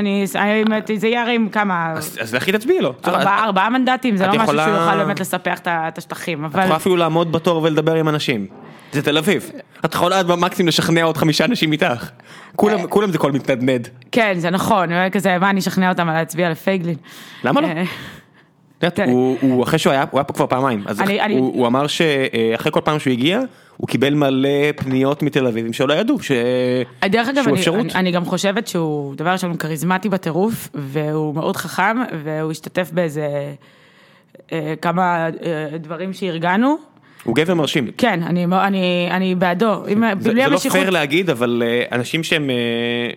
זה יהיה הרי עם כמה, אז לכי תצביעי לו. ארבעה, מנדטים, זה לא משהו שהוא יוכל באמת לספח את השטחים, את יכולה אפילו לעמוד בתור ולדבר עם אנשים. זה תל אביב. את יכולה עד במקסימום לשכנע עוד חמישה אנשים איתך. כולם, כולם זה כל מתנדנד. כן, זה נכון, כזה, מה, אני אשכנע אותם להצביע לפייגלין. למה לא? אה. הוא, אחרי שהוא היה, פה כבר פעמיים, אז הוא, הוא אמר שאחרי כל פעם שהוא הגיע, הוא קיבל מלא פניות מתל אביבים שלא ידעו, ש... דרך אגב, אני, אפשרות. אני, אני גם חושבת שהוא דבר ראשון כריזמטי בטירוף, והוא מאוד חכם, והוא השתתף באיזה אה, כמה אה, דברים שארגנו. הוא גבר מרשים. כן, אני, אני, אני בעדו. אם, זה, זה לא המשיכות- פייר להגיד, אבל אה, אנשים שהם, אה,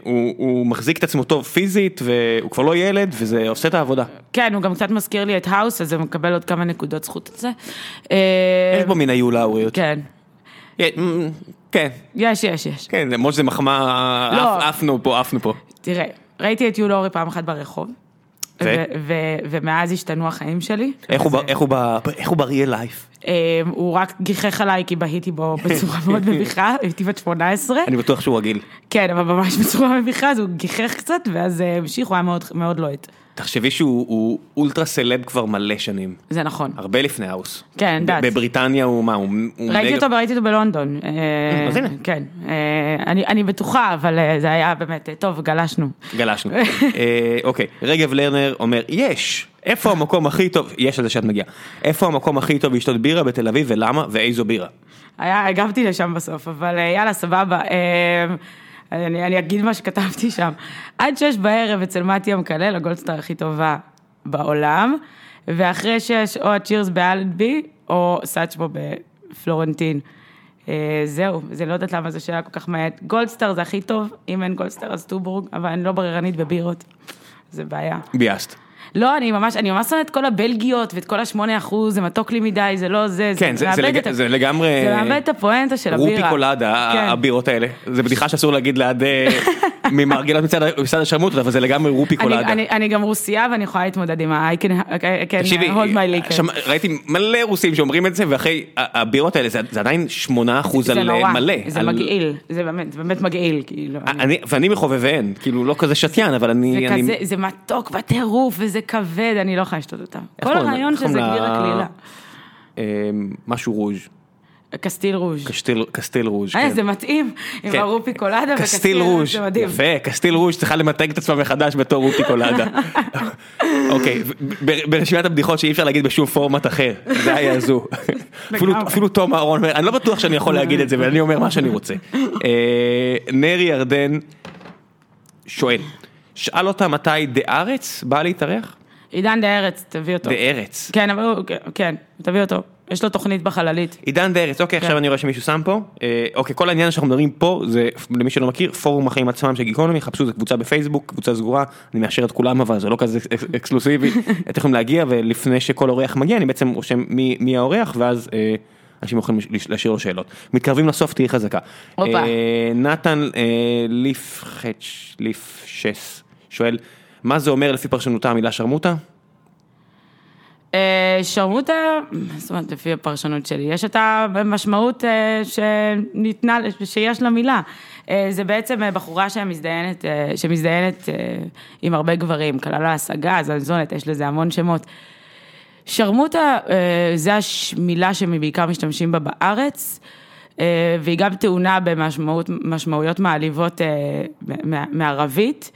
הוא, הוא מחזיק את עצמו טוב פיזית, והוא כבר לא ילד, וזה עושה את העבודה. כן, הוא גם קצת מזכיר לי את האוס, אז הוא מקבל עוד כמה נקודות זכות על זה. אה, יש בו מן היו לאוריות. כן, כן, יש, יש, יש. כן, למרות שזה מחמאה, לא. עפנו פה, עפנו פה. תראה, ראיתי את יול אורי פעם אחת ברחוב. ו? ו- ו- ומאז השתנו החיים שלי. איך הוא אז, ב- איך הוא ב- איך הוא ב-real life? אה, הוא רק גיחך עליי כי בהיתי בו בצורה מאוד מביכה, הייתי בת 18. אני בטוח שהוא רגיל. כן, אבל ממש בצורה מביכה, אז הוא גיחך קצת, ואז אה, המשיך, הוא היה מאוד- מאוד לוהט. תחשבי שהוא הוא אולטרה סלב כבר מלא שנים. זה נכון. הרבה לפני האוס. כן, יודעת. בבריטניה הוא מה, הוא... ראיתי אותו, ראיתי אותו בלונדון. אה, אז הנה. כן. אה, אני בטוחה, אבל אה, זה היה באמת, אה, טוב, גלשנו. גלשנו. אה, אוקיי, רגב לרנר אומר, יש, איפה המקום הכי טוב, יש על זה שאת מגיעה, איפה המקום הכי טוב לשתות בירה בתל אביב ולמה ואיזו בירה? היה, הגבתי לשם בסוף, אבל אה, יאללה, סבבה. אני, אני אגיד מה שכתבתי שם. עד שש בערב אצל מתי המקלל, הגולדסטאר הכי טובה בעולם, ואחרי שש או הצ'ירס באלנבי, או סאצ'בו בפלורנטין. אה, זהו, זה לא יודעת למה זו שאלה כל כך מעט. גולדסטאר זה הכי טוב, אם אין גולדסטאר אז טובורג, אבל אני לא בררנית בבירות. זה בעיה. ביאסת. לא, אני ממש, אני ממש שונאת את כל הבלגיות ואת כל השמונה אחוז, זה מתוק לי מדי, זה לא זה, כן, זה- זה מאבד לג- את זה לגמרי- זה מאבד את הפואנטה של הבירה. רופי קולדה, כן. הבירות האלה. זה בדיחה שאסור להגיד ליד אה, ממרגלות מצד מצד השרמוטות, אבל זה לגמרי רופי אני, קולדה. אני, אני גם רוסייה ואני יכולה להתמודד עם ה- I can, I can תקשיבי, hold my liquor. שמע- ראיתי מלא רוסים שאומרים את זה, ואחרי הבירות האלה, זה זה עדיין 8% זה על אה, נורא, מלא. זה על- מגעיל, זה באמת, זה באמת מגעיל, כאילו. אני- אני, ואני מחובביהן, כאילו לא כזה שתיין, אבל אני... זה אני- כזה, זה מתוק בטירוף וזה כבד, אני לא יכולה לשתות אותם. כל הרעיון שזה קוראים לה- בירה קלילה. אה, משהו רוז', קסטיל רוז'. קסטיל- קסטיל רוז'. אה, כן. זה מתאים, עם כן. ה roofie colada קסטיל רוז', זה מדהים. יפה, קסטיל רוז' צריכה למתג את עצמה מחדש בתור roofie colada. אוקיי, ברשימת הבדיחות שאי אפשר להגיד בשום פורמט אחר, זה היה זו. אפילו- תום אהרון אומר, אני לא בטוח שאני יכול להגיד את זה, ואני אומר מה שאני רוצה. אה, נרי ירדן שואל, שאל אותה מתי דה ארץ בא להתארח? עידן דה ארץ, תביא אותו. דה ארץ. כן, אבל הוא, כן, תביא אותו. יש לו תוכנית בחללית. עידן דה ארץ, אוקיי, עכשיו אני רואה שמישהו שם פה. אה, אוקיי, כל העניין שאנחנו מדברים פה, זה, למי שלא מכיר, פורום החיים עצמם של גיקונומי, חפשו, זה קבוצה בפייסבוק, קבוצה סגורה, אני מאשר את כולם, אבל זה לא כזה אקס- אקסקלוסיבי. אתם יכולים להגיע, ולפני שכל אורח מגיע, אני בעצם רושם מי מי האורח, ואז אה, אנשים יכולים להשאיר לו שאלות. מתקרבים לסוף, תהיי חזקה. אה, נתן אה, ליפחץ', ליפשס, שואל, מה זה אומר לפי פרשנותה המילה שרמוטה? אה, שרמוטה, זאת אומרת, לפי הפרשנות שלי, יש את המשמעות אה, שניתנה, שיש למילה. אה, זה בעצם בחורה שמזדיינת, שמזדיינת עם הרבה גברים, כללה השגה, זנזונת, יש לזה המון שמות. שרמוטה, זה המילה שבעיקר משתמשים בה בארץ, והיא גם טעונה במשמעויות מעליבות מערבית.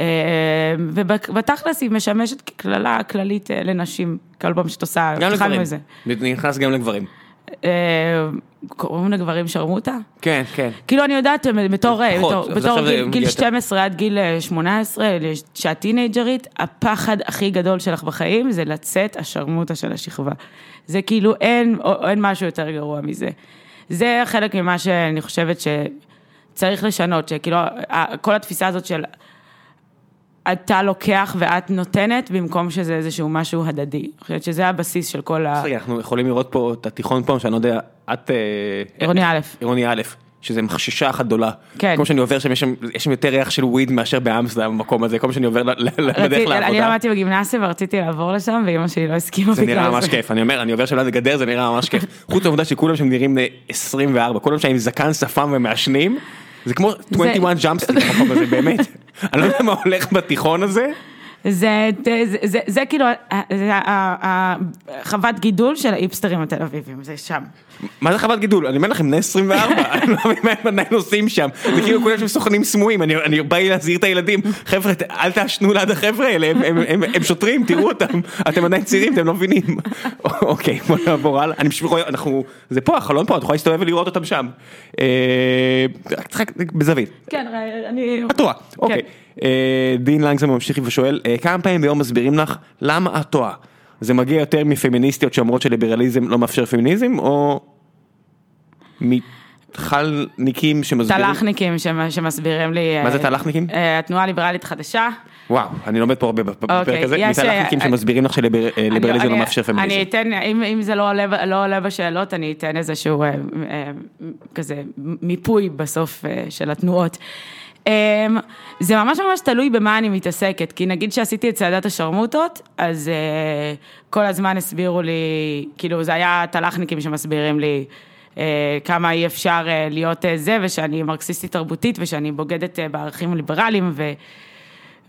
אה, ובתכלס היא משמשת כקללה כללית אה, לנשים, כל פעם שאת עושה, גם לגברים. נכנס גם לגברים. אה, קוראים לגברים שרמוטה? כן, כן. כאילו אני יודעת בתור, פחות, בתור, בתור גיל, גיל יותר. 12 עד גיל אה, 18, שאת טינג'רית, הפחד הכי גדול שלך בחיים זה לצאת השרמוטה של השכבה. זה כאילו אין, אין משהו יותר גרוע מזה. זה חלק ממה שאני חושבת שצריך לשנות, שכאילו כל התפיסה הזאת של אתה לוקח ואת נותנת במקום שזה איזשהו משהו הדדי. אני חושבת שזה הבסיס של כל ה... רגע, אנחנו יכולים לראות פה את התיכון פה, שאני לא יודע, את... אה, עירוני א'. עירוני א', שזה מחששה אחת גדולה. כן. כמו שאני עובר שם, יש שם, יותר ריח של וויד מאשר באמסטרדם במקום הזה, פעם שאני עובר בדרך רציתי- אני לעבודה. למדתי בגימנסיה ורציתי לעבור לשם, ואימא שלי לא הסכימה זה נראה ממש כיף, אני אומר, אני עובר שם ליד הגדר, זה נראה ממש כיף. חוץ מהעובדה שכולם שם נראים בני 24, כולם שם עם זקן, שפם ומעשנים, זה כמו 21 Jump Street במקום הזה, באמת. אני לא יודע מה הולך בתיכון הזה, זה, זה, זה, זה כאילו, זה החוות גידול של ההיפסטרים התל אביבים, זה שם. מה זה חוות גידול? אני אומר לכם, בני 24, אני לא מבין מה הם עדיין עושים שם, זה כאילו כולם שם סוכנים סמויים, אני בא לי להזהיר את הילדים, חבר'ה, אל תעשנו ליד החבר'ה האלה, הם שוטרים, תראו אותם, אתם עדיין צעירים, אתם לא מבינים. אוקיי, בוא נעבור הלאה, אני פשוט רואה, אנחנו, זה פה, החלון פה, את יכולה להסתובב ולראות אותם שם. רק בזווית. כן, אני... את טועה, אוקיי. דין לנגזם ממשיך ושואל, כמה פעמים ביום מסבירים לך למה את טועה? זה מגיע יותר מפמיניסטיות שאומרות שליברליזם לא מאפשר פמיניזם, או מתחלניקים שמסבירים... תל"חניקים שמסבירים לי... מה זה תל"חניקים? התנועה הליברלית חדשה. וואו, אני לומד פה הרבה בפרק הזה, מתל"חניקים שמסבירים לך שליברליזם לא מאפשר פמיניזם. אני אתן, אם זה לא עולה בשאלות, אני אתן איזשהו כזה מיפוי בסוף של התנועות. זה ממש ממש תלוי במה אני מתעסקת, כי נגיד שעשיתי את צעדת השרמוטות, אז כל הזמן הסבירו לי, כאילו זה היה תל"חניקים שמסבירים לי כמה אי אפשר להיות זה, ושאני מרקסיסטית תרבותית, ושאני בוגדת בערכים ליברליים, ו...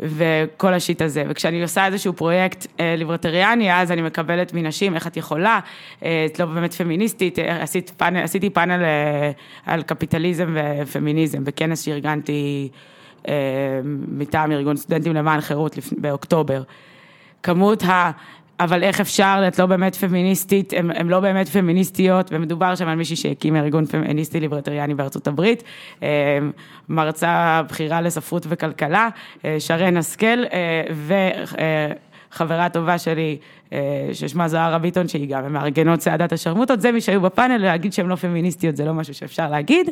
וכל השיט הזה, וכשאני עושה איזשהו פרויקט ליברטריאני, אז אני מקבלת מנשים, איך את יכולה, את לא באמת פמיניסטית, עשית פאנל, עשיתי פאנל על קפיטליזם ופמיניזם, בכנס שארגנתי מטעם ארגון סטודנטים למען חירות באוקטובר. כמות ה... אבל איך אפשר, את לא באמת פמיניסטית, הן לא באמת פמיניסטיות, ומדובר שם על מישהי שהקים ארגון פמיניסטי ליברטריאני בארצות הברית, מרצה בכירה לספרות וכלכלה, שרן השכל, וחברה טובה שלי, ששמה זוהרה ביטון, שהיא גם מארגנות צעדת השרמוטות, זה מי שהיו בפאנל, להגיד שהן לא פמיניסטיות, זה לא משהו שאפשר להגיד.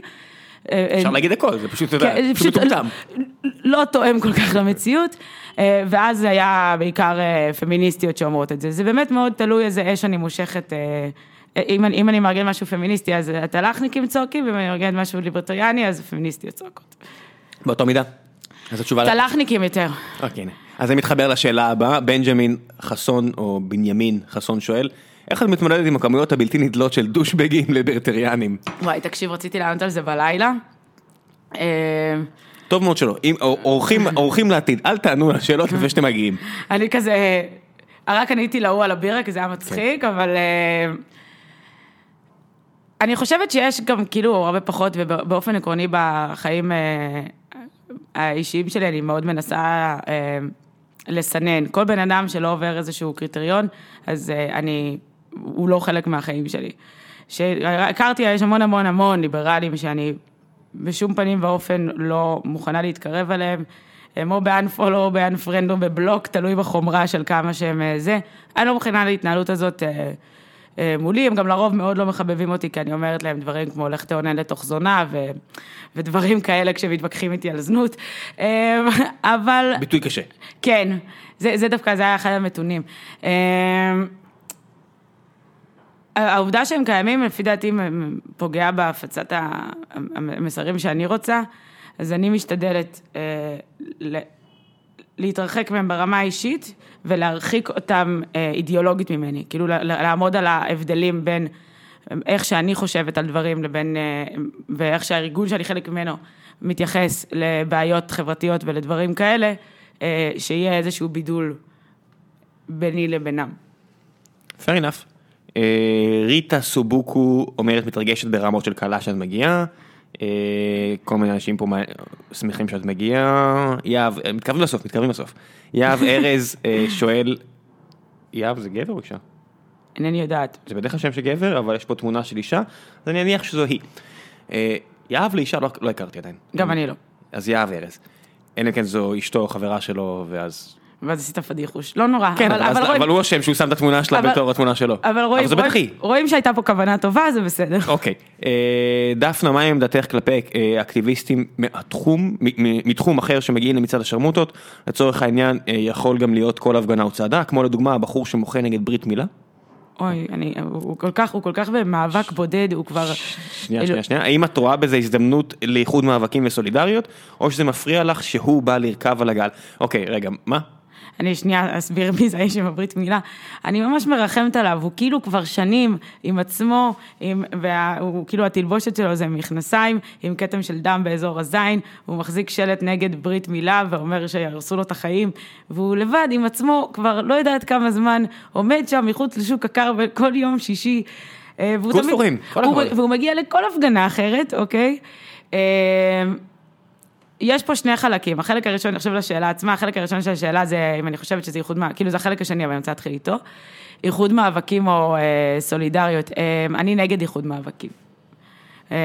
אפשר להגיד הכל, זה פשוט, אתה יודע, פשוט מטומטם. לא תואם כל כך למציאות, ואז זה היה בעיקר פמיניסטיות שאומרות את זה. זה באמת מאוד תלוי איזה אש אני מושכת, אם אני מארגן משהו פמיניסטי, אז התל"חניקים צועקים, ואם אני מארגן משהו ליברטריאני, אז פמיניסטיות צועקות. באותה מידה? אז התשובה... תל"חניקים יותר. אוקיי, הנה. אז זה מתחבר לשאלה הבאה, בנג'מין חסון, או בנימין חסון שואל, איך את מתמודדת עם הכמויות הבלתי נדלות של דושבגים ליברטריאנים? וואי, תקשיב, רציתי לענות על זה בלילה. טוב מאוד שלא, אורחים לעתיד, אל תענו על השאלות לפני שאתם מגיעים. אני כזה, רק עניתי להוא על הבירה, כי זה היה מצחיק, אבל... אני חושבת שיש גם כאילו הרבה פחות, ובאופן עקרוני בחיים האישיים שלי, אני מאוד מנסה לסנן. כל בן אדם שלא עובר איזשהו קריטריון, אז אני... הוא לא חלק מהחיים שלי. שהכרתי, יש המון המון המון ליברלים שאני בשום פנים ואופן לא מוכנה להתקרב אליהם, הם או באנפולו או באנפרנד או בבלוק, תלוי בחומרה של כמה שהם זה. אני לא מוכנה להתנהלות הזאת מולי, הם גם לרוב מאוד לא מחבבים אותי, כי אני אומרת להם דברים כמו לך תאונן לתוך זונה, ו... ודברים כאלה כשמתווכחים איתי על זנות, אבל... ביטוי קשה. כן, זה, זה דווקא, זה היה אחד המתונים. העובדה שהם קיימים, לפי דעתי, פוגע בהפצת המסרים שאני רוצה, אז אני משתדלת אה, להתרחק מהם ברמה האישית ולהרחיק אותם אה, אידיאולוגית ממני, כאילו לעמוד על ההבדלים בין איך שאני חושבת על דברים לבין, אה, ואיך שהארגון שאני חלק ממנו מתייחס לבעיות חברתיות ולדברים כאלה, אה, שיהיה איזשהו בידול ביני לבינם. Fair enough. ריטה סובוקו אומרת מתרגשת ברמות של קלה שאת מגיעה, כל מיני אנשים פה שמחים שאת מגיעה, יהב, מתקרבים לסוף, מתקרבים לסוף, יהב ארז שואל, יהב זה גבר או אישה? אינני יודעת. זה בדרך כלל שם של גבר, אבל יש פה תמונה של אישה, אז אני אניח שזו היא. יהב לאישה לא, לא הכרתי עדיין. גם אני לא. אז יהב ארז. אלא כן זו אשתו, חברה שלו, ואז ואז עשית פדיחוש, לא נורא. כן, אבל, אבל, אבל, רואים... אבל הוא אשם שהוא שם את התמונה שלה אבל, בתור התמונה שלו. אבל רואים, אבל רואים, רואים שהייתה פה כוונה טובה, זה בסדר. אוקיי. דפנה, מה עמדתך כלפי אקטיביסטים מהתחום, מתחום אחר שמגיעים למצעד השרמוטות? לצורך העניין, יכול גם להיות כל הפגנה או צעדה, כמו לדוגמה הבחור שמוחה נגד ברית מילה? אוי, אני, הוא כל כך, הוא כל כך במאבק בודד, הוא כבר... שנייה, שנייה, שנייה, האם את רואה בזה הזדמנות לאיחוד מאבקים וסולידריות, או שזה מפריע לך שהוא בא לרכב על הגל? אוקיי, רגע, מה? אני שנייה אסביר מי זה האיש עם הברית מילה. אני ממש מרחמת עליו, הוא כאילו כבר שנים עם עצמו, עם, והוא כאילו התלבושת שלו זה מכנסיים עם כתם של דם באזור הזין, הוא מחזיק שלט נגד ברית מילה ואומר שיהרסו לו את החיים, והוא לבד עם עצמו כבר לא יודעת כמה זמן, עומד שם מחוץ לשוק הקר כל יום שישי. אה, והוא תמיד, והוא מגיע לכל הפגנה אחרת, אוקיי? יש פה שני חלקים, החלק הראשון, אני חושב לשאלה עצמה, החלק הראשון של השאלה זה אם אני חושבת שזה איחוד, כאילו זה החלק השני, אבל אני רוצה להתחיל איתו. איחוד מאבקים או אה, סולידריות, אה, אני נגד איחוד מאבקים. אה,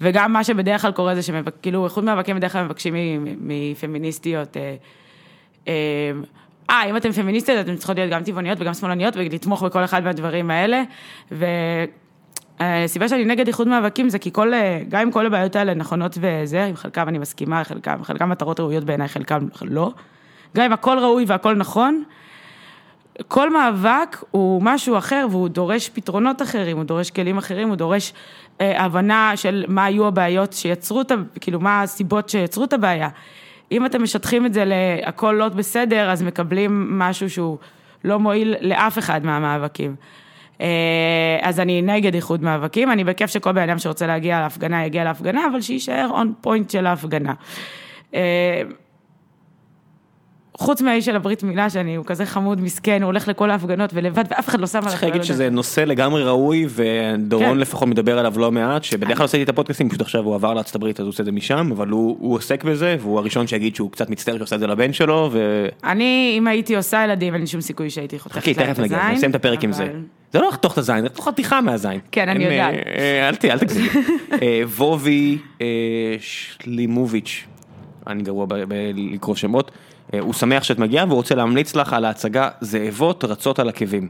וגם מה שבדרך כלל קורה זה שכאילו איחוד מאבקים בדרך כלל מבקשים מפמיניסטיות, אה, אה, אה, אם אתן פמיניסטיות, אתן צריכות להיות גם טבעוניות וגם שמאלניות ולתמוך בכל אחד מהדברים האלה. ו... הסיבה שאני נגד איחוד מאבקים זה כי כל, גם אם כל הבעיות האלה נכונות וזה, עם חלקם אני מסכימה, חלקם, חלקם מטרות ראויות בעיניי, חלקם לא. גם אם הכל ראוי והכל נכון, כל מאבק הוא משהו אחר והוא דורש פתרונות אחרים, הוא דורש כלים אחרים, הוא דורש אה, הבנה של מה היו הבעיות שיצרו את, ה... כאילו מה הסיבות שיצרו את הבעיה. אם אתם משטחים את זה להכל לא בסדר, אז מקבלים משהו שהוא לא מועיל לאף אחד מהמאבקים. אה, אז אני נגד איחוד מאבקים, אני בכיף שכל בן אדם שרוצה להגיע להפגנה יגיע להפגנה, אבל שיישאר און פוינט של ההפגנה. אה, חוץ מהאיש של הברית מילה, שאני, הוא כזה חמוד, מסכן, הוא הולך לכל ההפגנות ולבד, ואף אחד לא שם עליו. צריך להגיד שזה נושא לגמרי ראוי, ודורון כן. לפחות מדבר עליו לא מעט, שבדרך כלל עושה לי את הפודקאסטים, פשוט עכשיו הוא עבר לארצות הברית, אז הוא עושה את זה משם, אבל הוא, הוא עוסק בזה, והוא הראשון שיגיד שהוא קצת מצטער שעושה את זה לבן שלו, ו... אני, אם הייתי עושה ילדים, אין שום סיכוי שהייתי חותכת להם את הזין. חכי, תכף נגיע, נסיים את הפרק. עם זה. זה לא לחתוך את הזין, זה חתיכה מהזין. כן, אני יודעת. אה, אל תגזים. אה, וובי אה, שלימוביץ', אני גרוע בלקרוא שמות. אה, הוא שמח שאת מגיעה והוא רוצה להמליץ לך על ההצגה זאבות רצות על עקבים.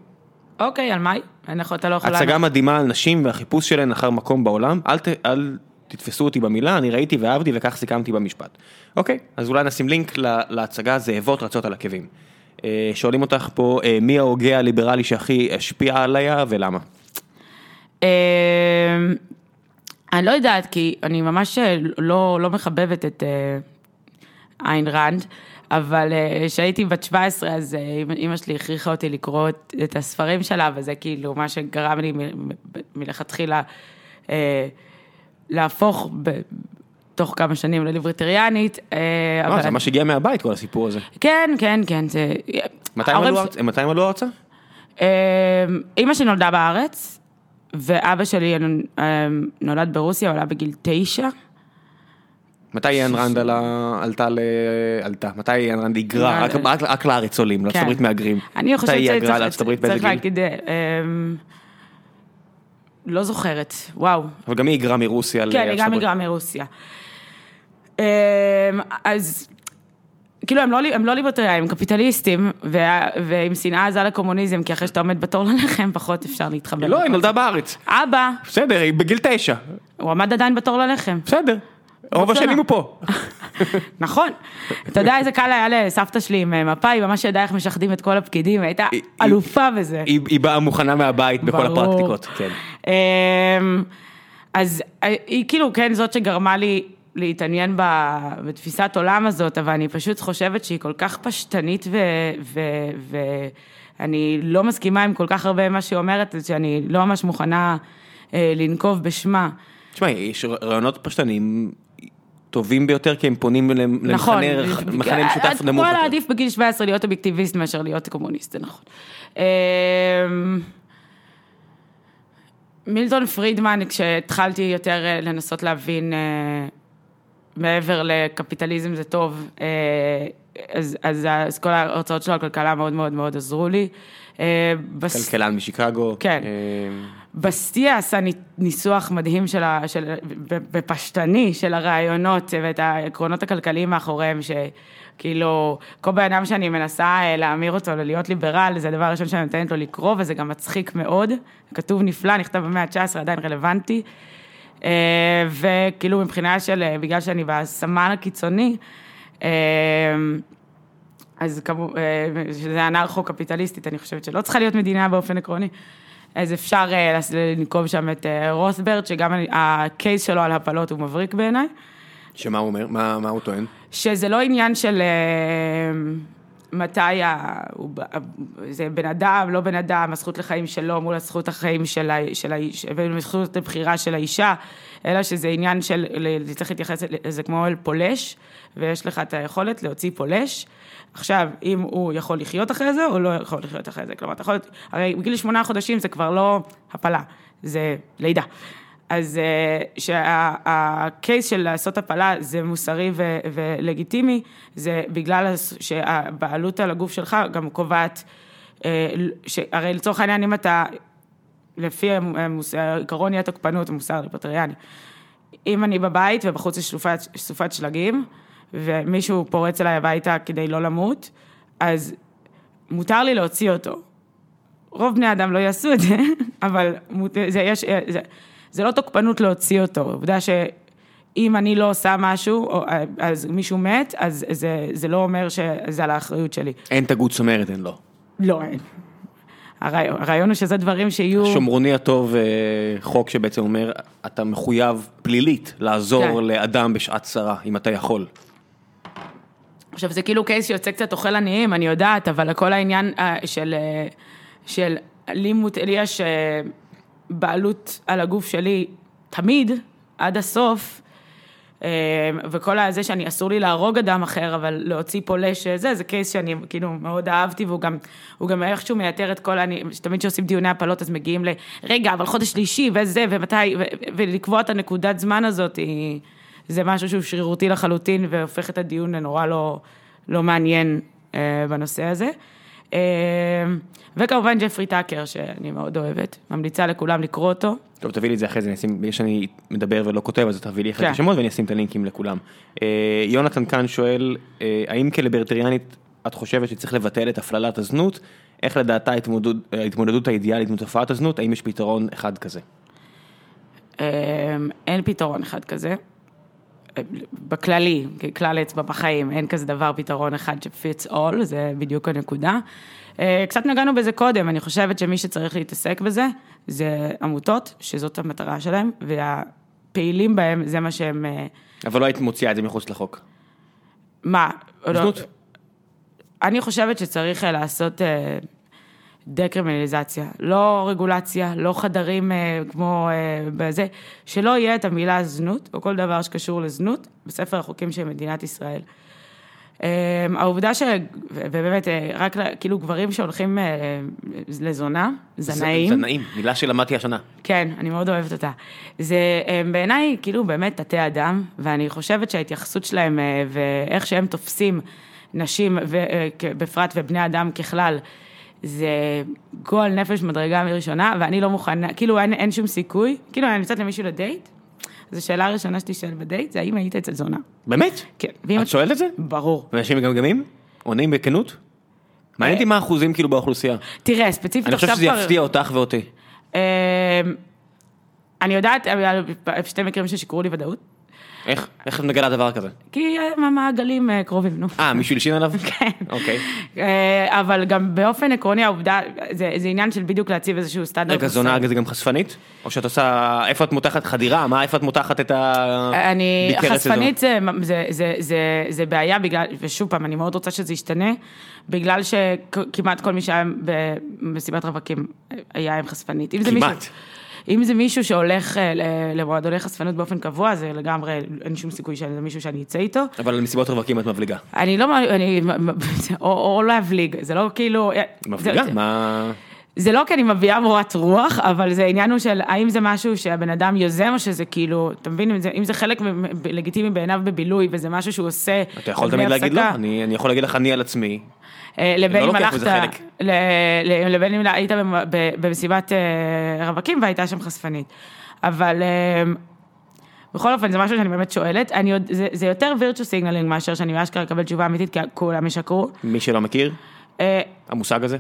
אוקיי, על מה היא? אתה לא יכול... הצגה מדהימה על נשים והחיפוש שלהן אחר מקום בעולם, אל, ת, אל תתפסו אותי במילה, אני ראיתי ואהבתי וכך סיכמתי במשפט. אוקיי, אז אולי נשים לינק להצגה זאבות רצות על עקבים. אה, שואלים אותך פה, אה, מי ההוגה הליברלי שהכי השפיע עליה ולמה? אני לא יודעת, כי אני ממש לא, לא מחבבת את איין ראנד. אבל אה, כשהייתי בת 17, אז אימא אה, שלי הכריחה אותי לקרוא את הספרים שלה, וזה כאילו מה שגרם לי מלכתחילה אה, להפוך תוך כמה שנים לליברטריאנית. לא, זה מה שהגיע מהבית, כל הסיפור הזה. כן, כן, כן. מתי הם עלו ארצה? אימא שלי נולדה בארץ, ואבא שלי נולד ברוסיה, עולה בגיל תשע. מתי איין רנד עלתה ל... עלתה, מתי איין רנד היגרה, רק לארץ עולים, לארצות הברית מהגרים. אני חושבת שצריך להגיד, אמ, לא זוכרת, וואו. אבל גם היא היגרה מרוסיה כן, היא גם היגרה מרוסיה. אמ, אז כאילו הם לא, הם לא ליברטריאנים, הם קפיטליסטים, ועם שנאה עזה לקומוניזם, כי אחרי שאתה עומד בתור ללחם, פחות אפשר להתחבר. לא, היא נולדה בארץ. אבא. בסדר, היא בגיל תשע. הוא עמד עדיין בתור ללחם. בסדר. רוב השנים הוא פה. נכון. אתה יודע איזה קל היה לסבתא שלי עם מפה, היא ממש ידעה איך משחדים את כל הפקידים, הייתה אלופה בזה. היא באה מוכנה מהבית בכל הפרקטיקות, כן. אמ, אז אה, היא כאילו כן זאת שגרמה לי להתעניין בתפיסת עולם הזאת, אבל אני פשוט חושבת שהיא כל כך פשטנית ואני לא מסכימה עם כל כך הרבה מה שהיא אומרת, שאני לא ממש מוכנה אה, לנקוב בשמה. תשמעי, יש רעיונות פשטנים טובים ביותר כי הם פונים למחנה נכון, משותף נמוך. כמו להעדיף בגיל 17 להיות אובייקטיביסט מאשר להיות קומוניסט, זה נכון. אמ, מילטון פרידמן, כשהתחלתי יותר אה, לנסות להבין אה, מעבר לקפיטליזם זה טוב, אה, אז, אז, אז כל ההרצאות שלו על כלכלה מאוד מאוד מאוד עזרו לי. כלכלן משיקגו. כן. בסטיה עשה ניסוח מדהים של, ה, של, ופשטני של הרעיונות ואת העקרונות הכלכליים מאחוריהם, שכאילו, כל בן אדם שאני מנסה אה, להמיר אותו ללהיות ליברל, זה הדבר הראשון שאני נותנת לו לקרוא, וזה גם מצחיק מאוד. כתוב נפלא, נכתב במאה ה-19, עדיין רלוונטי. אה, וכאילו מבחינה של, אה, בגלל שאני בסמן הקיצוני, אז כמו, שזה אנרכו-קפיטליסטית, אני חושבת שלא צריכה להיות מדינה באופן עקרוני. אז אפשר אה, לנקוב שם את אה, רוסברט, שגם הקייס שלו על הפלות הוא מבריק בעיניי. שמה הוא אומר? מה, מה הוא טוען? שזה לא עניין של... מתי ה... זה בן אדם, לא בן אדם, הזכות לחיים שלו מול הזכות החיים של ה- של האיש, הזכות לבחירה של האישה, אלא שזה עניין של, צריך להתייחס לזה כמו אל פולש, ויש לך את היכולת להוציא פולש. עכשיו, אם הוא יכול לחיות אחרי זה, או לא יכול לחיות אחרי זה. כלומר, אתה יכול, הרי בגיל שמונה חודשים זה כבר לא הפלה, זה לידה. אז אה, שהקייס של לעשות הפלה זה מוסרי ו- ולגיטימי, זה בגלל שהבעלות על הגוף שלך גם קובעת, אה, הרי לצורך העניין אם אתה, לפי עקרון אי התוקפנות, המוסר הליברטריאני, אם אני בבית ובחוץ יש סופת שלגים, ומישהו פורץ אליי הביתה כדי לא למות, אז מותר לי להוציא אותו. רוב בני האדם לא יעשו את זה, אבל זה, יש, זה, זה לא תוקפנות להוציא אותו. עובדה שאם אני לא עושה משהו, או- אז מישהו מת, אז זה, זה לא אומר שזה על האחריות שלי. אין תגות צמרת, אין לו. לא, אין. הרעיון, הרעיון הוא שזה דברים שיהיו... שומרוני הטוב, אה, חוק שבעצם אומר, אתה מחויב פלילית לעזור כן. לאדם בשעת צרה, אם אתה יכול. עכשיו, זה כאילו קייס שיוצא קצת אוכל עניים, אני יודעת, אבל כל העניין אה, של, אה, של לי, מות- לי יש אה, בעלות על הגוף שלי תמיד, עד הסוף, וכל הזה שאני, אסור לי להרוג אדם אחר, אבל להוציא פולש, זה, זה קייס שאני כאילו מאוד אהבתי, והוא גם, גם איכשהו מייתר את כל, אני, תמיד כשעושים דיוני הפלות, אז מגיעים ל, רגע, אבל חודש שלישי, וזה, ומתי, ו, ולקבוע את הנקודת זמן הזאת, היא, זה משהו שהוא שרירותי לחלוטין, והופך את הדיון לנורא לא, לא מעניין אה, בנושא הזה. אה, וכמובן ג'פרי טאקר, שאני מאוד אוהבת, ממליצה לכולם לקרוא אותו. טוב, תביא לי את זה אחרי זה, אני אשים, בגלל שאני מדבר ולא כותב, אז תביא לי אחרי כן. השמות ואני אשים את הלינקים לכולם. אה, יונתן כאן שואל, אה, האם כליברטריאנית את חושבת שצריך לבטל את הפללת הזנות? איך לדעתה ההתמודדות- ההתמודדות האידיאלית עם תופעת הזנות? האם יש פתרון אחד כזה? אה, אין פתרון אחד כזה. בכללי, ככלל אצבע בחיים, אין כזה דבר פתרון אחד ש-fits all, זה בדיוק הנקודה. אה, קצת נגענו בזה קודם, אני חושבת שמי שצריך להתעסק בזה, זה עמותות, שזאת המטרה שלהם, והפעילים בהם, זה מה שהם... אה, אבל לא היית מוציאה את זה מחוץ לחוק. מה? זנות. לא, אני חושבת שצריך אה, לעשות אה, דקרימינליזציה, לא רגולציה, לא חדרים אה, כמו אה, בזה, שלא יהיה את המילה זנות, או כל דבר שקשור לזנות, בספר החוקים של מדינת ישראל. אה, העובדה ש... ובאמת, אה, רק כאילו גברים שהולכים אה, לזונה, זנאים. זנאים, מילה שלמדתי השנה. כן, אני מאוד אוהבת אותה. זה אה, בעיניי כאילו באמת תתי אדם, ואני חושבת שההתייחסות שלהם אה, ואיך שהם תופסים נשים, ו- אה, בפרט ובני אדם ככלל, זה גועל נפש מדרגה מראשונה, ואני לא מוכנה, כאילו אין, אין שום סיכוי, כאילו אני יוצאת למישהו לדייט, אז השאלה הראשונה שתשאל בדייט זה האם היית אצל זונה. באמת? כן. ואם את שואלת את זה? ברור. ואנשים מגמגמים? עונים בכנות? מעניין אותי מה האחוזים כאילו באוכלוסייה. תראה, ספציפית אני חושב עכשיו שזה יפתיע אותך ואותי. אה, אני יודעת שתי מקרים ששיקרו לי ודאות, איך? איך את מגלה דבר כזה? כי אה, המעגלים אה, קרובים, נו. אה, מישהו הלשין עליו? כן. אוקיי. אה, אבל גם באופן עקרוני העובדה, זה, זה עניין של בדיוק להציב איזשהו סטנדרט. רגע, זונה זה גם חשפנית? או שאת עושה, איפה את מותחת חדירה? מה, איפה את מותחת את ה... אני, חשפנית זה, זה, זה, זה, זה בעיה בגלל, ושוב פעם, אני מאוד רוצה שזה ישתנה, בגלל שכמעט כל מי שהיה במסיבת רווקים היה עם חשפנית. כמעט. אם זה מישהו שהולך אה, למועדוני חשפנות באופן קבוע, זה לגמרי, אין שום סיכוי שזה מישהו שאני אצא איתו. אבל על מסיבות רווקים את מבליגה. אני לא, אני, או, או להבליג, זה לא כאילו... מבליגה? זה- מה... זה לא כי אני מביאה מורת רוח, אבל זה עניין הוא של האם זה משהו שהבן אדם יוזם, או שזה כאילו, אתה מבין, אם זה, אם זה חלק לגיטימי בעיניו בבילוי, וזה משהו שהוא עושה... אתה יכול תמיד להגיד לא, הפסקה, אני אני יכול להגיד לך אני על עצמי. אה, לבין לא אם לוקח הלכת, לבין אם היית במסיבת אה, רווקים והייתה שם חשפנית. אבל אה, בכל אופן, זה משהו שאני באמת שואלת, אני עוד, זה, זה יותר וירטו סיגנלינג מאשר שאני אשכרה אקבל תשובה אמיתית, כי כולם ישקרו. מי שלא מכיר, המושג הזה.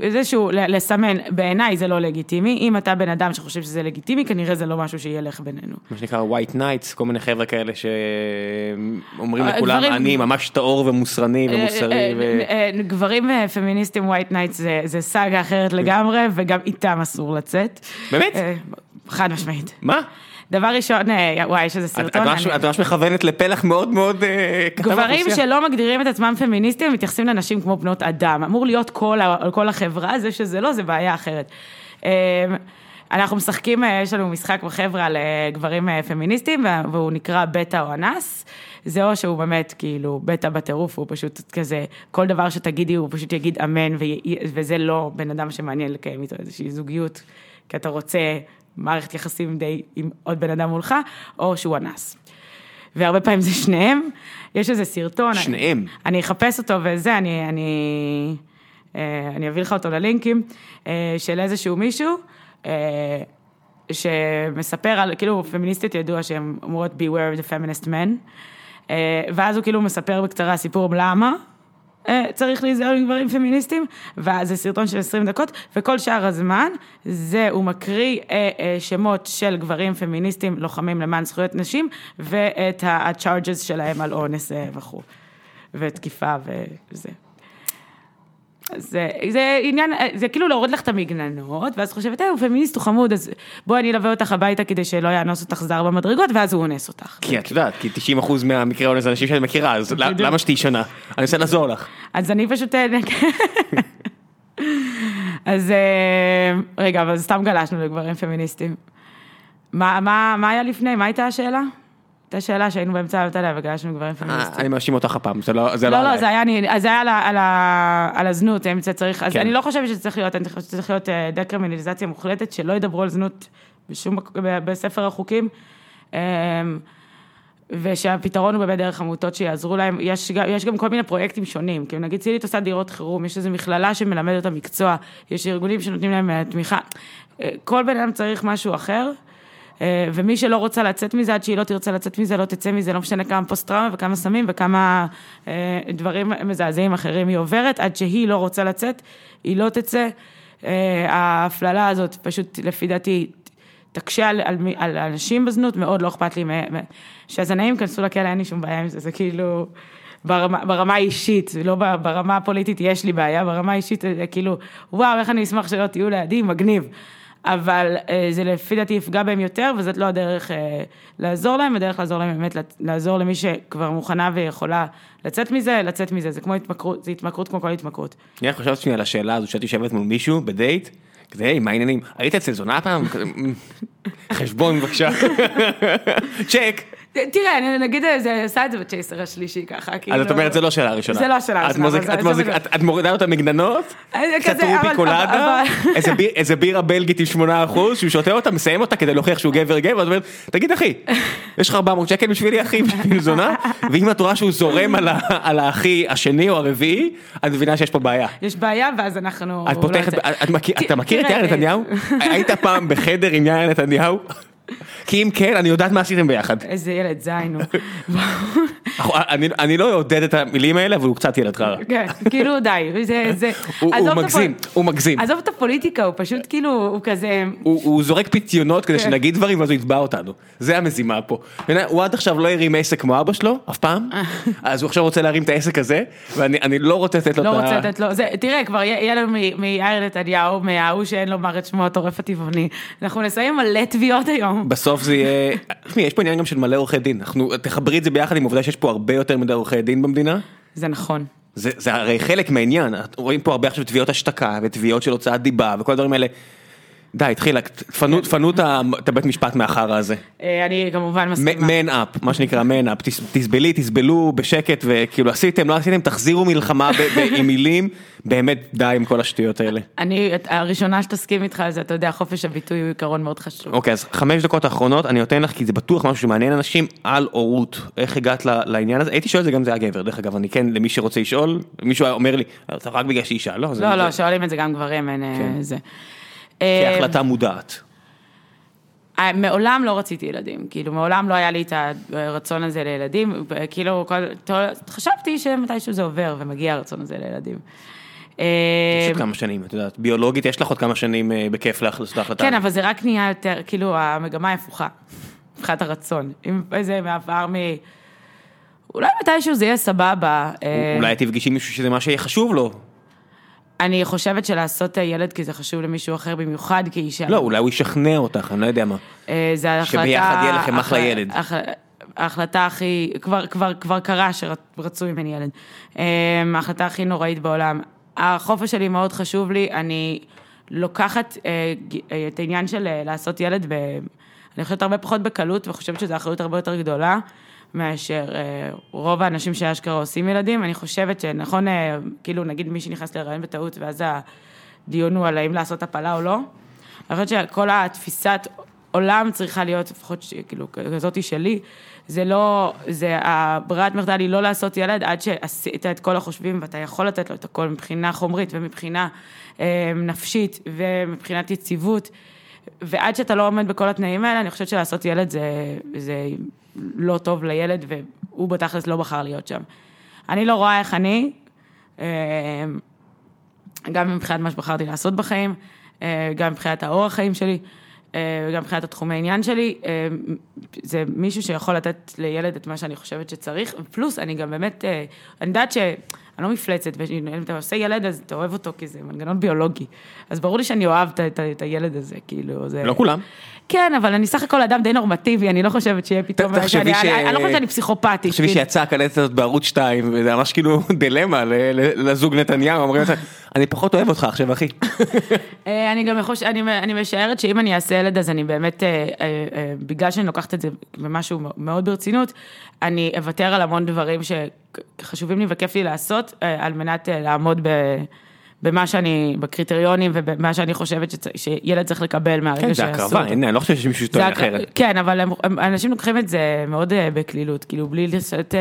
איזשהו, ל- לסמן, בעיניי זה לא לגיטימי, אם אתה בן אדם שחושב שזה לגיטימי, כנראה זה לא משהו שילך בינינו. מה שנקרא white nights, כל מיני חבר'ה כאלה שאומרים אה, לכולם, אני ממש טהור ומוסרני ומוסרי. אה, ו- אה, אה, גברים אה, פמיניסטים white nights זה, זה סאגה אחרת לגמרי, וגם איתם אסור לצאת. באמת? אה, חד משמעית. מה? דבר ראשון, אה, וואי, יש איזה סרטון. את ממש מכוונת לפלח מאוד מאוד אה, קטן גברים. שלא מגדירים את עצמם פמיניסטים, מתייחסים לנשים כמו בנות אדם. אמור להיות כל, החברה, זה שזה לא, זה בעיה אחרת. אה, אנחנו משחקים, אה, יש לנו משחק בחברה על גברים אה, פמיניסטים, וה- והוא נקרא בטא או אנס. זה או שהוא באמת כאילו בטא בטירוף, הוא פשוט כזה, כל דבר שתגידי הוא פשוט יגיד אמן, וזה לא בן אדם שמעניין לקיים איתו איזושהי זוגיות, כי אתה רוצה מערכת יחסים די עם עוד בן אדם מולך, או שהוא אנס. והרבה פעמים זה שניהם. יש איזה סרטון. שניהם? אני, אני אחפש אותו וזה, אני, אני, אה, אני אביא לך אותו ללינקים, אה, של איזשהו מישהו, אה, שמספר על, כאילו, פמיניסטיות ידוע שהן אומרות beware of the feminist men, ואז הוא כאילו מספר בקצרה סיפור למה. אה, צריך להיזהר מגברים פמיניסטים, ואז זה סרטון של 20 דקות, וכל שאר הזמן, זה, הוא מקריא אה, אה, שמות של גברים פמיניסטים לוחמים למען זכויות נשים, ואת ה-charges שלהם על אונס וכו', ותקיפה וזה. זה, זה עניין, זה כאילו להוריד לך את המגננות, ואז חושבת, אה, הוא פמיניסט, הוא חמוד, אז בואי אני אלווה אותך הביתה כדי שלא יאנוס אותך זר במדרגות, ואז הוא אונס אותך. כי את יודעת, כי 90% מהמקרה אונס זה אנשים שאני מכירה, אז. למה שתהיי שונה? אני רוצה לעזור לך. אז אני פשוט... אה, אז אה, רגע, אבל סתם גלשנו לגברים פמיניסטים. מה, מה, מה היה לפני? מה הייתה השאלה? הייתה שאלה שהיינו באמצע אתה יודע, וגלשנו לגברים אה, פמיניסטים. אני מאשים אותך הפעם, זה לא זה לא לא, לא, עליי. זה היה, אני, זה היה על, הזנות, אם זה צריך, אז כן. אני לא חושבת שזה צריך להיות, אני חושבת שזה צריך להיות אה, דקרימינליזציה מוחלטת, שלא ידברו על זנות בשום, בספר החוקים. אמ, ושהפתרון הוא באמת דרך עמותות שיעזרו להם, יש, גם- יש גם כל מיני פרויקטים שונים, כי נגיד צילית עושה דירות חירום, יש איזו מכללה שמלמדת אותה מקצוע, יש ארגונים שנותנים להם אה, תמיכה, כל בן אדם צריך משהו אחר, ומי שלא רוצה לצאת מזה, עד שהיא לא תרצה לצאת מזה, לא תצא מזה, לא משנה כמה פוסט טראומה וכמה סמים וכמה אה, דברים מזעזעים אחרים היא עוברת, עד שהיא לא רוצה לצאת, היא לא תצא. אה, ההפללה הזאת פשוט, לפי דעתי, תקשה על, על, על אנשים בזנות, מאוד לא אכפת לי, שהזנאים ייכנסו לכלא, אין לי שום בעיה עם זה, זה כאילו, ברמה, ברמה האישית, לא ברמה הפוליטית יש לי בעיה, ברמה האישית זה כאילו, וואו, איך אני אשמח שלא תהיו לידי, מגניב. אבל אה, זה לפי דעתי יפגע בהם יותר, וזאת לא הדרך אה, לעזור להם, הדרך לעזור להם באמת, לעזור למי שכבר מוכנה ויכולה לצאת מזה, לצאת מזה, זה כמו התמכרות, זה התמכרות כמו כל התמכרות. אני חשבתי שנייה על השאלה הזו, שאת יושבת מול מישהו בדייט, כזה, היי, מה העניינים? היית אצל זונה פעם? כזה, "מ, חשבון בבקשה. צ'ק. תראה, אני נגיד, אה, זה עשה את זה בצ'ייסר השלישי ככה, כאילו... אז את אומרת, זה לא. זה לא השאלה הראשונה, זה- את זה מוזיק- בדיוק. את- מורידה אותה מגננות? אה, אבל- roofie colada, אבל- איזה ביר- איזה בירה בלגית עם 8% שהוא שותה אותה, מסיים אותה כדי להוכיח שהוא גבר גבר, ואת אומרת, תגיד אחי, יש לך 400 שקל בשבילי אחי, בשביל זונה? ואם את רואה שהוא זורם על האחי השני או הרביעי, את מבינה שיש פה בעיה. יש בעיה, ואז אנחנו... לא אתה מכיר את יאיר נתניהו? היית פעם בחדר עם יאיר נתניהו? כי אם כן, אני יודעת מה עשיתם ביחד. איזה ילד זין הוא. אני- לא אעודד את המילים האלה, אבל הוא קצת ילד חרא. כן, כאילו די, זה, זה... הוא- את מגזים, הוא מגזים. עזוב את הפוליטיקה, הוא פשוט כאילו, הוא כזה... הוא זורק פיתיונות כדי כן. שנגיד דברים ואז הוא יתבע אותנו. זה המזימה פה. הוא עד עכשיו לא הרים עסק כמו אבא שלו, אף פעם. אז הוא עכשיו רוצה להרים את העסק הזה, ואני אני לא רוצה לתת לו את לא ה... רוצה לתת לו, תראה, כבר יהיה לנו מיאיר נתניהו, מההוא שאין לומר את שמו, הטורף הטבעוני. אנחנו נסיים מלא תביעות היום. בסוף זה יהיה, תשמעי, יש פה עניין גם של מלא עורכי דין, אנחנו, תחברי את זה ביחד עם העובדה שיש פה הרבה יותר מדי עורכי דין במדינה, זה נכון. זה, זה הרי חלק מהעניין, רואים פה הרבה עכשיו תביעות השתקה ותביעות של הוצאת דיבה וכל הדברים האלה. די, התחילה, תפנו, תפנו את הבית משפט מהחרא הזה. אה, אני כמובן מסכימה. מן אפ, מה שנקרא מן אפ, תסבלי, תסבלו בשקט וכאילו עשיתם, לא עשיתם, תחזירו מלחמה עם מילים, באמת די עם כל השטויות האלה. אני, הראשונה שתסכים איתך על זה, אתה יודע, חופש הביטוי הוא עיקרון מאוד חשוב. אוקיי, אז חמש דקות האחרונות, אני נותן לך, כי זה בטוח משהו שמעניין אנשים, על הורות. איך הגעת לעניין הזה? הייתי שואל את זה גם זה היה גבר, דרך אגב, אני כן, למי שרוצה לשאול, מישהו אומר לי, אתה רק בגלל שהיא אישה, לא, לא, לא, שואלים את זה גם גברים, אין אה, כן. זה. אה, כהחלטה מודעת. אה, מעולם לא רציתי ילדים, כאילו מעולם לא היה לי את הרצון הזה לילדים, כאילו כל, חשבתי שמתישהו זה עובר ומגיע הרצון הזה לילדים. אה, יש עוד כמה שנים, את יודעת, ביולוגית יש לך עוד כמה שנים אה, בכיף לעשות ההחלטה. כן, אבל זה רק נהיה יותר, כאילו המגמה היא הפוכה, מבחינת הרצון. אם איזה מעבר מ... אולי מתישהו זה יהיה סבבה. אה, אולי תפגשי מישהו שזה מה שיהיה חשוב לו. אני חושבת שלעשות ילד כי זה חשוב למישהו אחר במיוחד כאישה. לא, אולי הוא ישכנע אותך, אני לא יודע מה. אה, זה ההחלטה... שביחד יהיה לכם אחלה ילד. הח- ההחלטה הכי, כבר, כבר, כבר קרה שרצו ממני ילד. אה, ההחלטה הכי נוראית בעולם. החופש שלי מאוד חשוב לי, אני לוקחת אה, אה, את העניין של אה, לעשות ילד, ב, אני חושבת הרבה פחות בקלות, וחושבת שזו אחריות הרבה יותר גדולה. מאשר אה, רוב האנשים שאשכרה עושים ילדים, אני חושבת שנכון, אה, כאילו נגיד מי שנכנס להיריון בטעות, ואז הדיון הוא על האם לעשות הפלה או לא, אני חושבת שכל התפיסת עולם צריכה להיות, לפחות כאילו כזאתי שלי, זה לא, זה, הברירת מחדל היא לא לעשות ילד עד שעשית את כל החושבים ואתה יכול לתת לו את הכל מבחינה חומרית ומבחינה אה, נפשית ומבחינת יציבות. ועד שאתה לא עומד בכל התנאים האלה, אני חושבת שלעשות ילד זה, זה לא טוב לילד, והוא בתכלס לא בחר להיות שם. אני לא רואה איך אני, אה, גם מבחינת מה שבחרתי לעשות בחיים, אה, גם מבחינת האורח חיים שלי, אה, וגם מבחינת התחומי עניין שלי, זה מישהו שיכול לתת לילד את מה שאני חושבת שצריך, פלוס אני גם באמת, אני יודעת ש... אני לא מפלצת, ואם אתה עושה ילד אז אתה אוהב אותו כי זה מנגנון ביולוגי. אז ברור לי שאני אוהב את, את, הילד הזה, כאילו, זה... לא כולם. כן, אבל אני סך הכל אדם די נורמטיבי, אני לא חושבת שיהיה פתאום... תחשבי אני, ש- אני, אני לא חושבת שאני פסיכופתית. תחשבי כאילו. שיצאה הקלטת הזאת בערוץ 2, וזה ממש כאילו דילמה לזוג נתניהו, אומרים לך, אני פחות אוהב אותך עכשיו, אחי. אה, אני גם חושבת, אני, אני משערת שאם אני אעשה ילד, אז אני באמת, אה, אה, בגלל שאני לוקחת את זה במשהו מאוד ברצינות, אני אוותר על המון דברים שחשובים לי וכיף לי לעשות, על מנת לעמוד ב... במה שאני, בקריטריונים ובמה שאני חושבת שצ... שילד צריך לקבל מהרגע כן, זה שיעשו הקרבה. אין, אני לא חושב שמישהו זה טוען הק- אחרת. כן, אבל הם, אנשים לוקחים את זה מאוד בקלילות, כאילו בלי לעשות,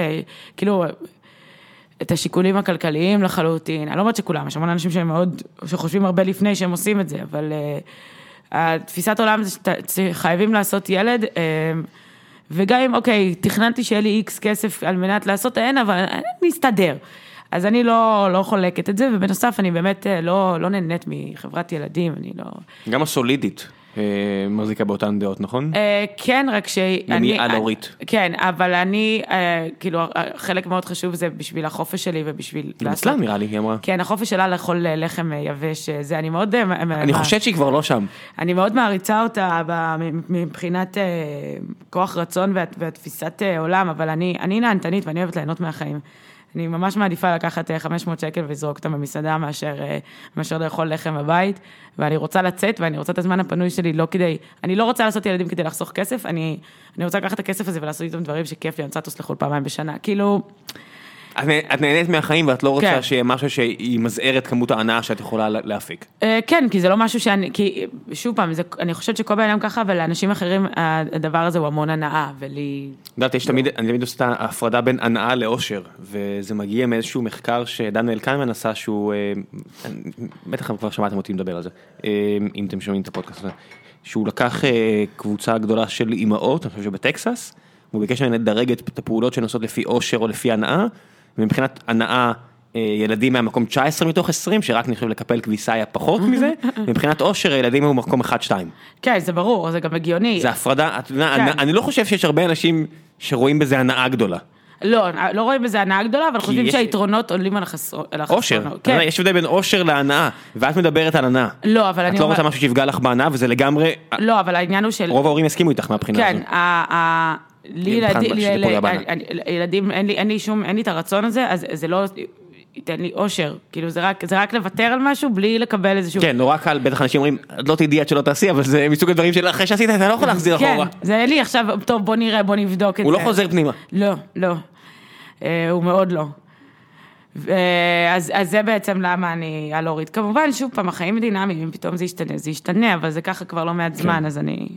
כאילו, את השיקולים הכלכליים לחלוטין. אני לא אומרת שכולם, יש המון אנשים שהם מאוד, שחושבים הרבה לפני שהם עושים את זה, אבל uh, התפיסת עולם זה שחייבים לעשות ילד, uh, וגם אם, אוקיי, תכננתי שיהיה לי איקס כסף על מנת לעשות, אין, אבל אני אסתדר. אז אני לא, לא חולקת את זה, ובנוסף, אני באמת אה, לא, לא נהנית מחברת ילדים, אני לא... גם הסולידית אה, מחזיקה באותן דעות, נכון? אה, כן, רק שאני... גם היא על-הורית. כן, אבל אני, אה, כאילו, אה, חלק מאוד חשוב זה בשביל החופש שלי ובשביל... גם אצלה נראה לי, היא אמרה. כן, החופש שלה לאכול אה, לחם אה, יבש, אה, זה, אני מאוד... אה, אני חושד שהיא כבר לא שם. אני מאוד מעריצה אותה מבחינת אה, כוח רצון ותפיסת אה, עולם, אבל אני, אני נהנתנית ואני אוהבת ליהנות מהחיים. אני ממש מעדיפה לקחת אה, 500 שקל ולזרוק אותם במסעדה מאשר, אה, מאשר לאכול לחם בבית, ואני רוצה לצאת ואני רוצה את הזמן הפנוי שלי לא כדי, אני לא רוצה לעשות ילדים כדי לחסוך כסף, אני, אני רוצה לקחת את הכסף הזה ולעשות איתם דברים שכיף לי, אני רוצה לטוס לחו"ל פעמיים בשנה, כאילו, את נה- את נהנית מהחיים ואת לא רוצה כן. שיהיה משהו שימזער את כמות ההנאה שאת יכולה לה- להפיק. אה, כן, כי זה לא משהו שאני, כי שוב פעם, זה, אני חושבת שכל בן אדם ככה, ולאנשים אחרים הדבר הזה הוא המון הנאה, ולי... את יודעת, יש תמיד, אני תמיד עושה את ההפרדה בין הנאה לאושר, וזה מגיע מאיזשהו מחקר שדניאל קלמן עשה, שהוא, אה, בטח כבר שמעתם אותי מדבר על זה, אה, אם אתם שומעים את הפודקאסט הזה, שהוא לקח קבוצה גדולה של אימהות, אני חושב שבטקסס, והוא ביקש מהן לדרג את הפעולות עושות לפי אושר או לפי הנאה, ומבחינת הנאה, אה, ילדים מהמקום 19 מתוך 20, שרק נחשב לקפל כביסה היה פחות מזה, מבחינת אושר הילדים היו מקום 1-2. כן, זה ברור, זה גם הגיוני. זה הפרדה, את יודעת, כן. אני- אני לא חושב שיש הרבה אנשים שרואים בזה הנאה גדולה. לא, לא רואים בזה הנאה גדולה, אבל חושבים יש- שהיתרונות עולים על החסר- על החסרונות. אושר, כן. יש הבדל בין אושר להנאה, ואת מדברת על הנאה. לא, אבל אני את לא אומר- רוצה משהו שיפגע לך בהנאה, וזה לגמרי, לא, אבל העניין הוא של... רוב ההורים יסכימו איתך מהבחינה כן, הזו. ה- לי ילדים, אין לי- שום, אין לי את הרצון הזה, אז זה לא ייתן לי אושר. כאילו, זה רק- זה רק לוותר על משהו בלי לקבל איזשהו... כן, נורא קל, בטח אנשים אומרים, "את לא תדעי עד שלא תעשי, אבל זה מסוג הדברים של אחרי שעשית, אתה לא יכול להחזיר כן, אחורה. זה אין לי עכשיו, טוב, בוא נראה, בוא נבדוק את זה. הוא לא חוזר פנימה. לא, לא. אה, הוא מאוד לא. אה, אז, אז זה בעצם למה אני על. כמובן, שוב פעם, החיים דינמיים, אם פתאום זה ישתנה, זה ישתנה, אבל זה ככה כבר לא מעט זמן, אז אני...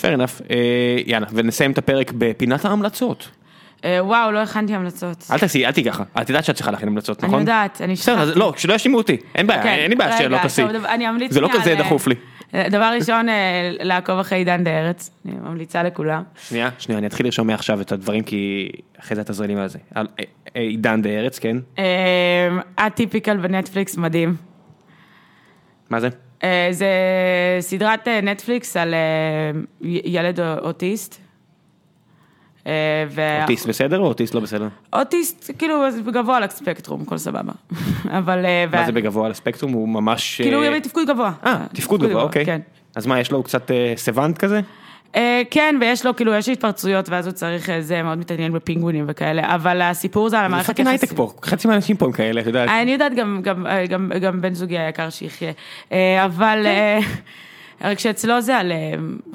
fair enough. אה, יאללה, ונסיים את הפרק בפינת ההמלצות. אה, וואו, לא הכנתי המלצות. אל תעשי, אל תהיי ככה. את יודעת שאת צריכה להכין המלצות, אני נכון? יודעת, אני בסדר, אז שכחתי. לא, שלא יאשימו אותי. אין בעיה, כן, אין לי בעיה שלא תעשי. אני אמליץ זה לא כזה דחוף לי. אה, דבר ראשון, לעקוב אחרי עידן דה ארץ, אני ממליצה לכולם. שנייה, שנייה, אני אתחיל לרשום מעכשיו את הדברים, כי אחרי זה תעזרי לי מה זה. על- אה, עידן דה ארץ, כן? אטיפיקל בנטפליקס, מדהים. מה זה? אה, זה סדרת אה, נטפליקס על אה, ילד אוטיסט. אוטיסט בסדר או אוטיסט לא בסדר? אוטיסט, כאילו, אז גבוה על הספקטרום, הכל סבבה. אבל... מה זה בגבוה על הספקטרום? הוא ממש... כאילו, הוא בתפקוד גבוה. אה, תפקוד גבוה, אוקיי. כן. אז מה, יש לו קצת savant כזה? אה, כן, ויש לו, כאילו, יש התפרצויות, ואז הוא צריך, אה, זה מאוד מתעניין בפינגווינים וכאלה, אבל הסיפור זה על זה המערכת fucking הייטק פה, חצי מהאנשים פה הם כאלה, את יודעת. אני יודעת, גם, גם, אה, גם, גם בן זוגי היקר שיחיה, אה, אבל אה, רק שאצלו זה על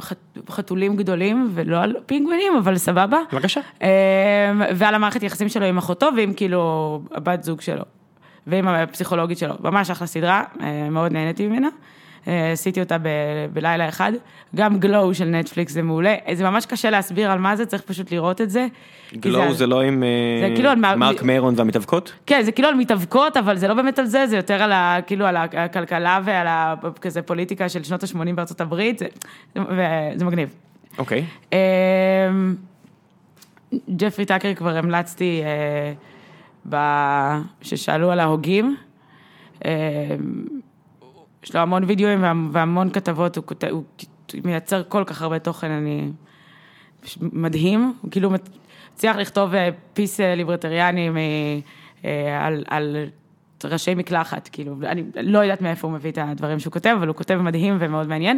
חת- חתולים גדולים ולא על פינגווינים, אבל סבבה. בבקשה. אה, ועל המערכת יחסים שלו עם אחותו ועם כאילו הבת זוג שלו, ועם הפסיכולוגית שלו. ממש אחלה סדרה, אה, מאוד נהניתי ממנה. אה, עשיתי אותה ב- בלילה אחד. גם גלו של נטפליקס זה מעולה. זה ממש קשה להסביר על מה זה, צריך פשוט לראות את זה. כי גלו זה לא עם אה, זה כאילו על מרק מיירון והמתאבקות? כן, זה כאילו על מתאבקות, אבל זה לא באמת על זה, זה יותר על ה... כאילו על הכלכלה ועל ה... כזה פוליטיקה של שנות ה-80 בארצות הברית, זה, זה מגניב. אוקיי. אמ, ג'פרי טאקר כבר המלצתי אה, ב- ששאלו על ההוגים. אה, יש לו המון וידאוים והמ- והמון כתבות, הוא, כותב, הוא מייצר כל כך הרבה תוכן, אני... מדהים, הוא כאילו מצ- הצליח לכתוב אה, פיס אה, ליברטריאני מ- אה, על, על ראשי מקלחת, כאילו, אני לא יודעת מאיפה הוא מביא את הדברים שהוא כותב, אבל הוא כותב מדהים ומאוד מעניין.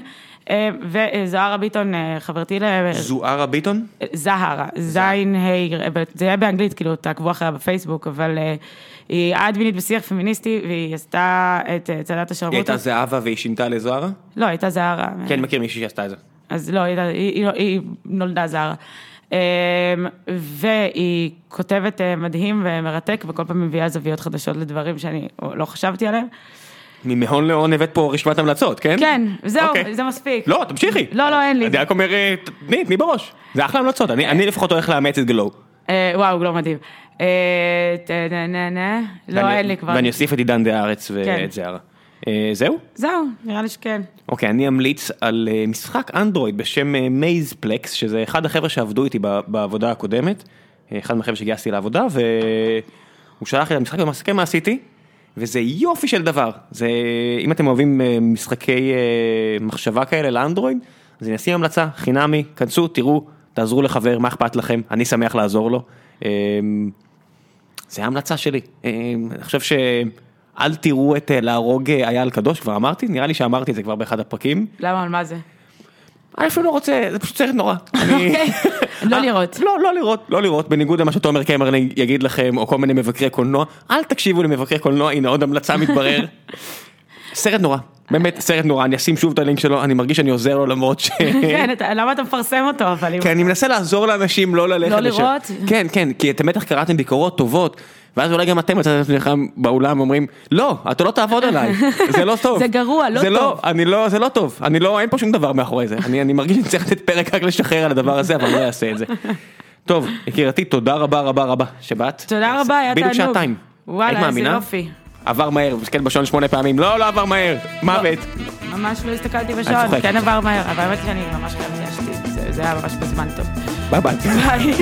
אה, וזוהרה ביטון, אה, חברתי ל... זוהרה ביטון? זהרה, זין היי, זה היה באנגלית, כאילו, תעקבו אחריה בפייסבוק, אבל היא אדמינית בשיח פמיניסטי, והיא עשתה את אה, צעדת היא השרמוטה. הייתה זהבה והיא שינתה לזוהרה? לא, הייתה זהרה. כן, מכיר מישהי שעשתה את זה. אז לא, היא, היא, היא, היא נולדה זרה. אמ, והיא כותבת אה, מדהים ומרתק, וכל פעם מביאה זוויות חדשות לדברים שאני לא חשבתי עליהם. ממהון להון הבאת פה רשימת המלצות, כן? כן, זהו, אוקיי. זה מספיק. לא, תמשיכי. לא, לא, אין לי. אני רק אומר, אה, תני, תני בראש. זה אחלה המלצות, אני אני לפחות הולך לאמץ את גלו. וואו, לא מדהים. אה. לא, אין לי כבר. ואני אוסיף את עידן דה ארץ כן. ואת זהרה. אה, זהו? זהו, נראה לי שכן. אוקיי, אני אמליץ על אה, משחק אנדרואיד בשם מייזפלקס, שזה אחד החבר'ה שעבדו איתי בעבודה הקודמת, אחד מהחבר'ה שגייסתי לעבודה, והוא שלח לי את המשחק ומסכם מה עשיתי, וזה יופי של דבר. זה, אם אתם אוהבים משחקי מחשבה כאלה לאנדרואיד, אז אני אשים המלצה, חינמי, כנסו, תראו, תעזרו לחבר, מה אכפת לכם, אני שמח לעזור לו. זה ההמלצה שלי. אה, אני חושב ש... אל תראו את אה, להרוג אה, אייל קדוש, כבר אמרתי? נראה לי שאמרתי את זה כבר באחד הפרקים. למה, על מה זה? אני אפילו לא רוצה, זה פשוט סרט נורא. אני- לא לראות. לא, לא לראות, לא לראות, בניגוד למה שתומר קמרלינג יגיד לכם, או כל מיני מבקרי קולנוע, אל תקשיבו למבקרי קולנוע, הנה עוד המלצה מתברר. סרט נורא, באמת סרט נורא, אני אשים שוב את הלינק שלו, אני מרגיש שאני עוזר לו למרות ש... כן, למה אתה מפרסם אותו, אבל. כי אני מנסה לעזור לאנשים לא ללכת לא לשם. לראות? כן, כן, כי אתם בטח קראתם ביקורות טובות, ואז אולי גם אתם מצאתם עצמכם באולם אומרים, לא, אתה לא תעבוד עליי, זה לא טוב. זה גרוע, לא זה טוב. אני לא, זה לא טוב, אני לא, אין פה שום דבר מאחורי זה, אני, אני מרגיש שאני צריך לתת פרק רק לשחרר על הדבר הזה, אבל לא אעשה את זה. טוב, יקירתי, תודה רבה רבה רבה שבאת. תודה רבה, היה בדיוק תענוג. שעתיים. היית וואלה, איזה? יופי. עבר מהר, מסתכל בשעון שמונה פעמים, לא, לא עבר מהר, מוות. ממש לא הסתכלתי בשעון. כן עבר מהר, אבל האמת שאני ממש חייבת להשתיק, זה- זה היה ממש בזמן טוב. ביי ביי. ביי.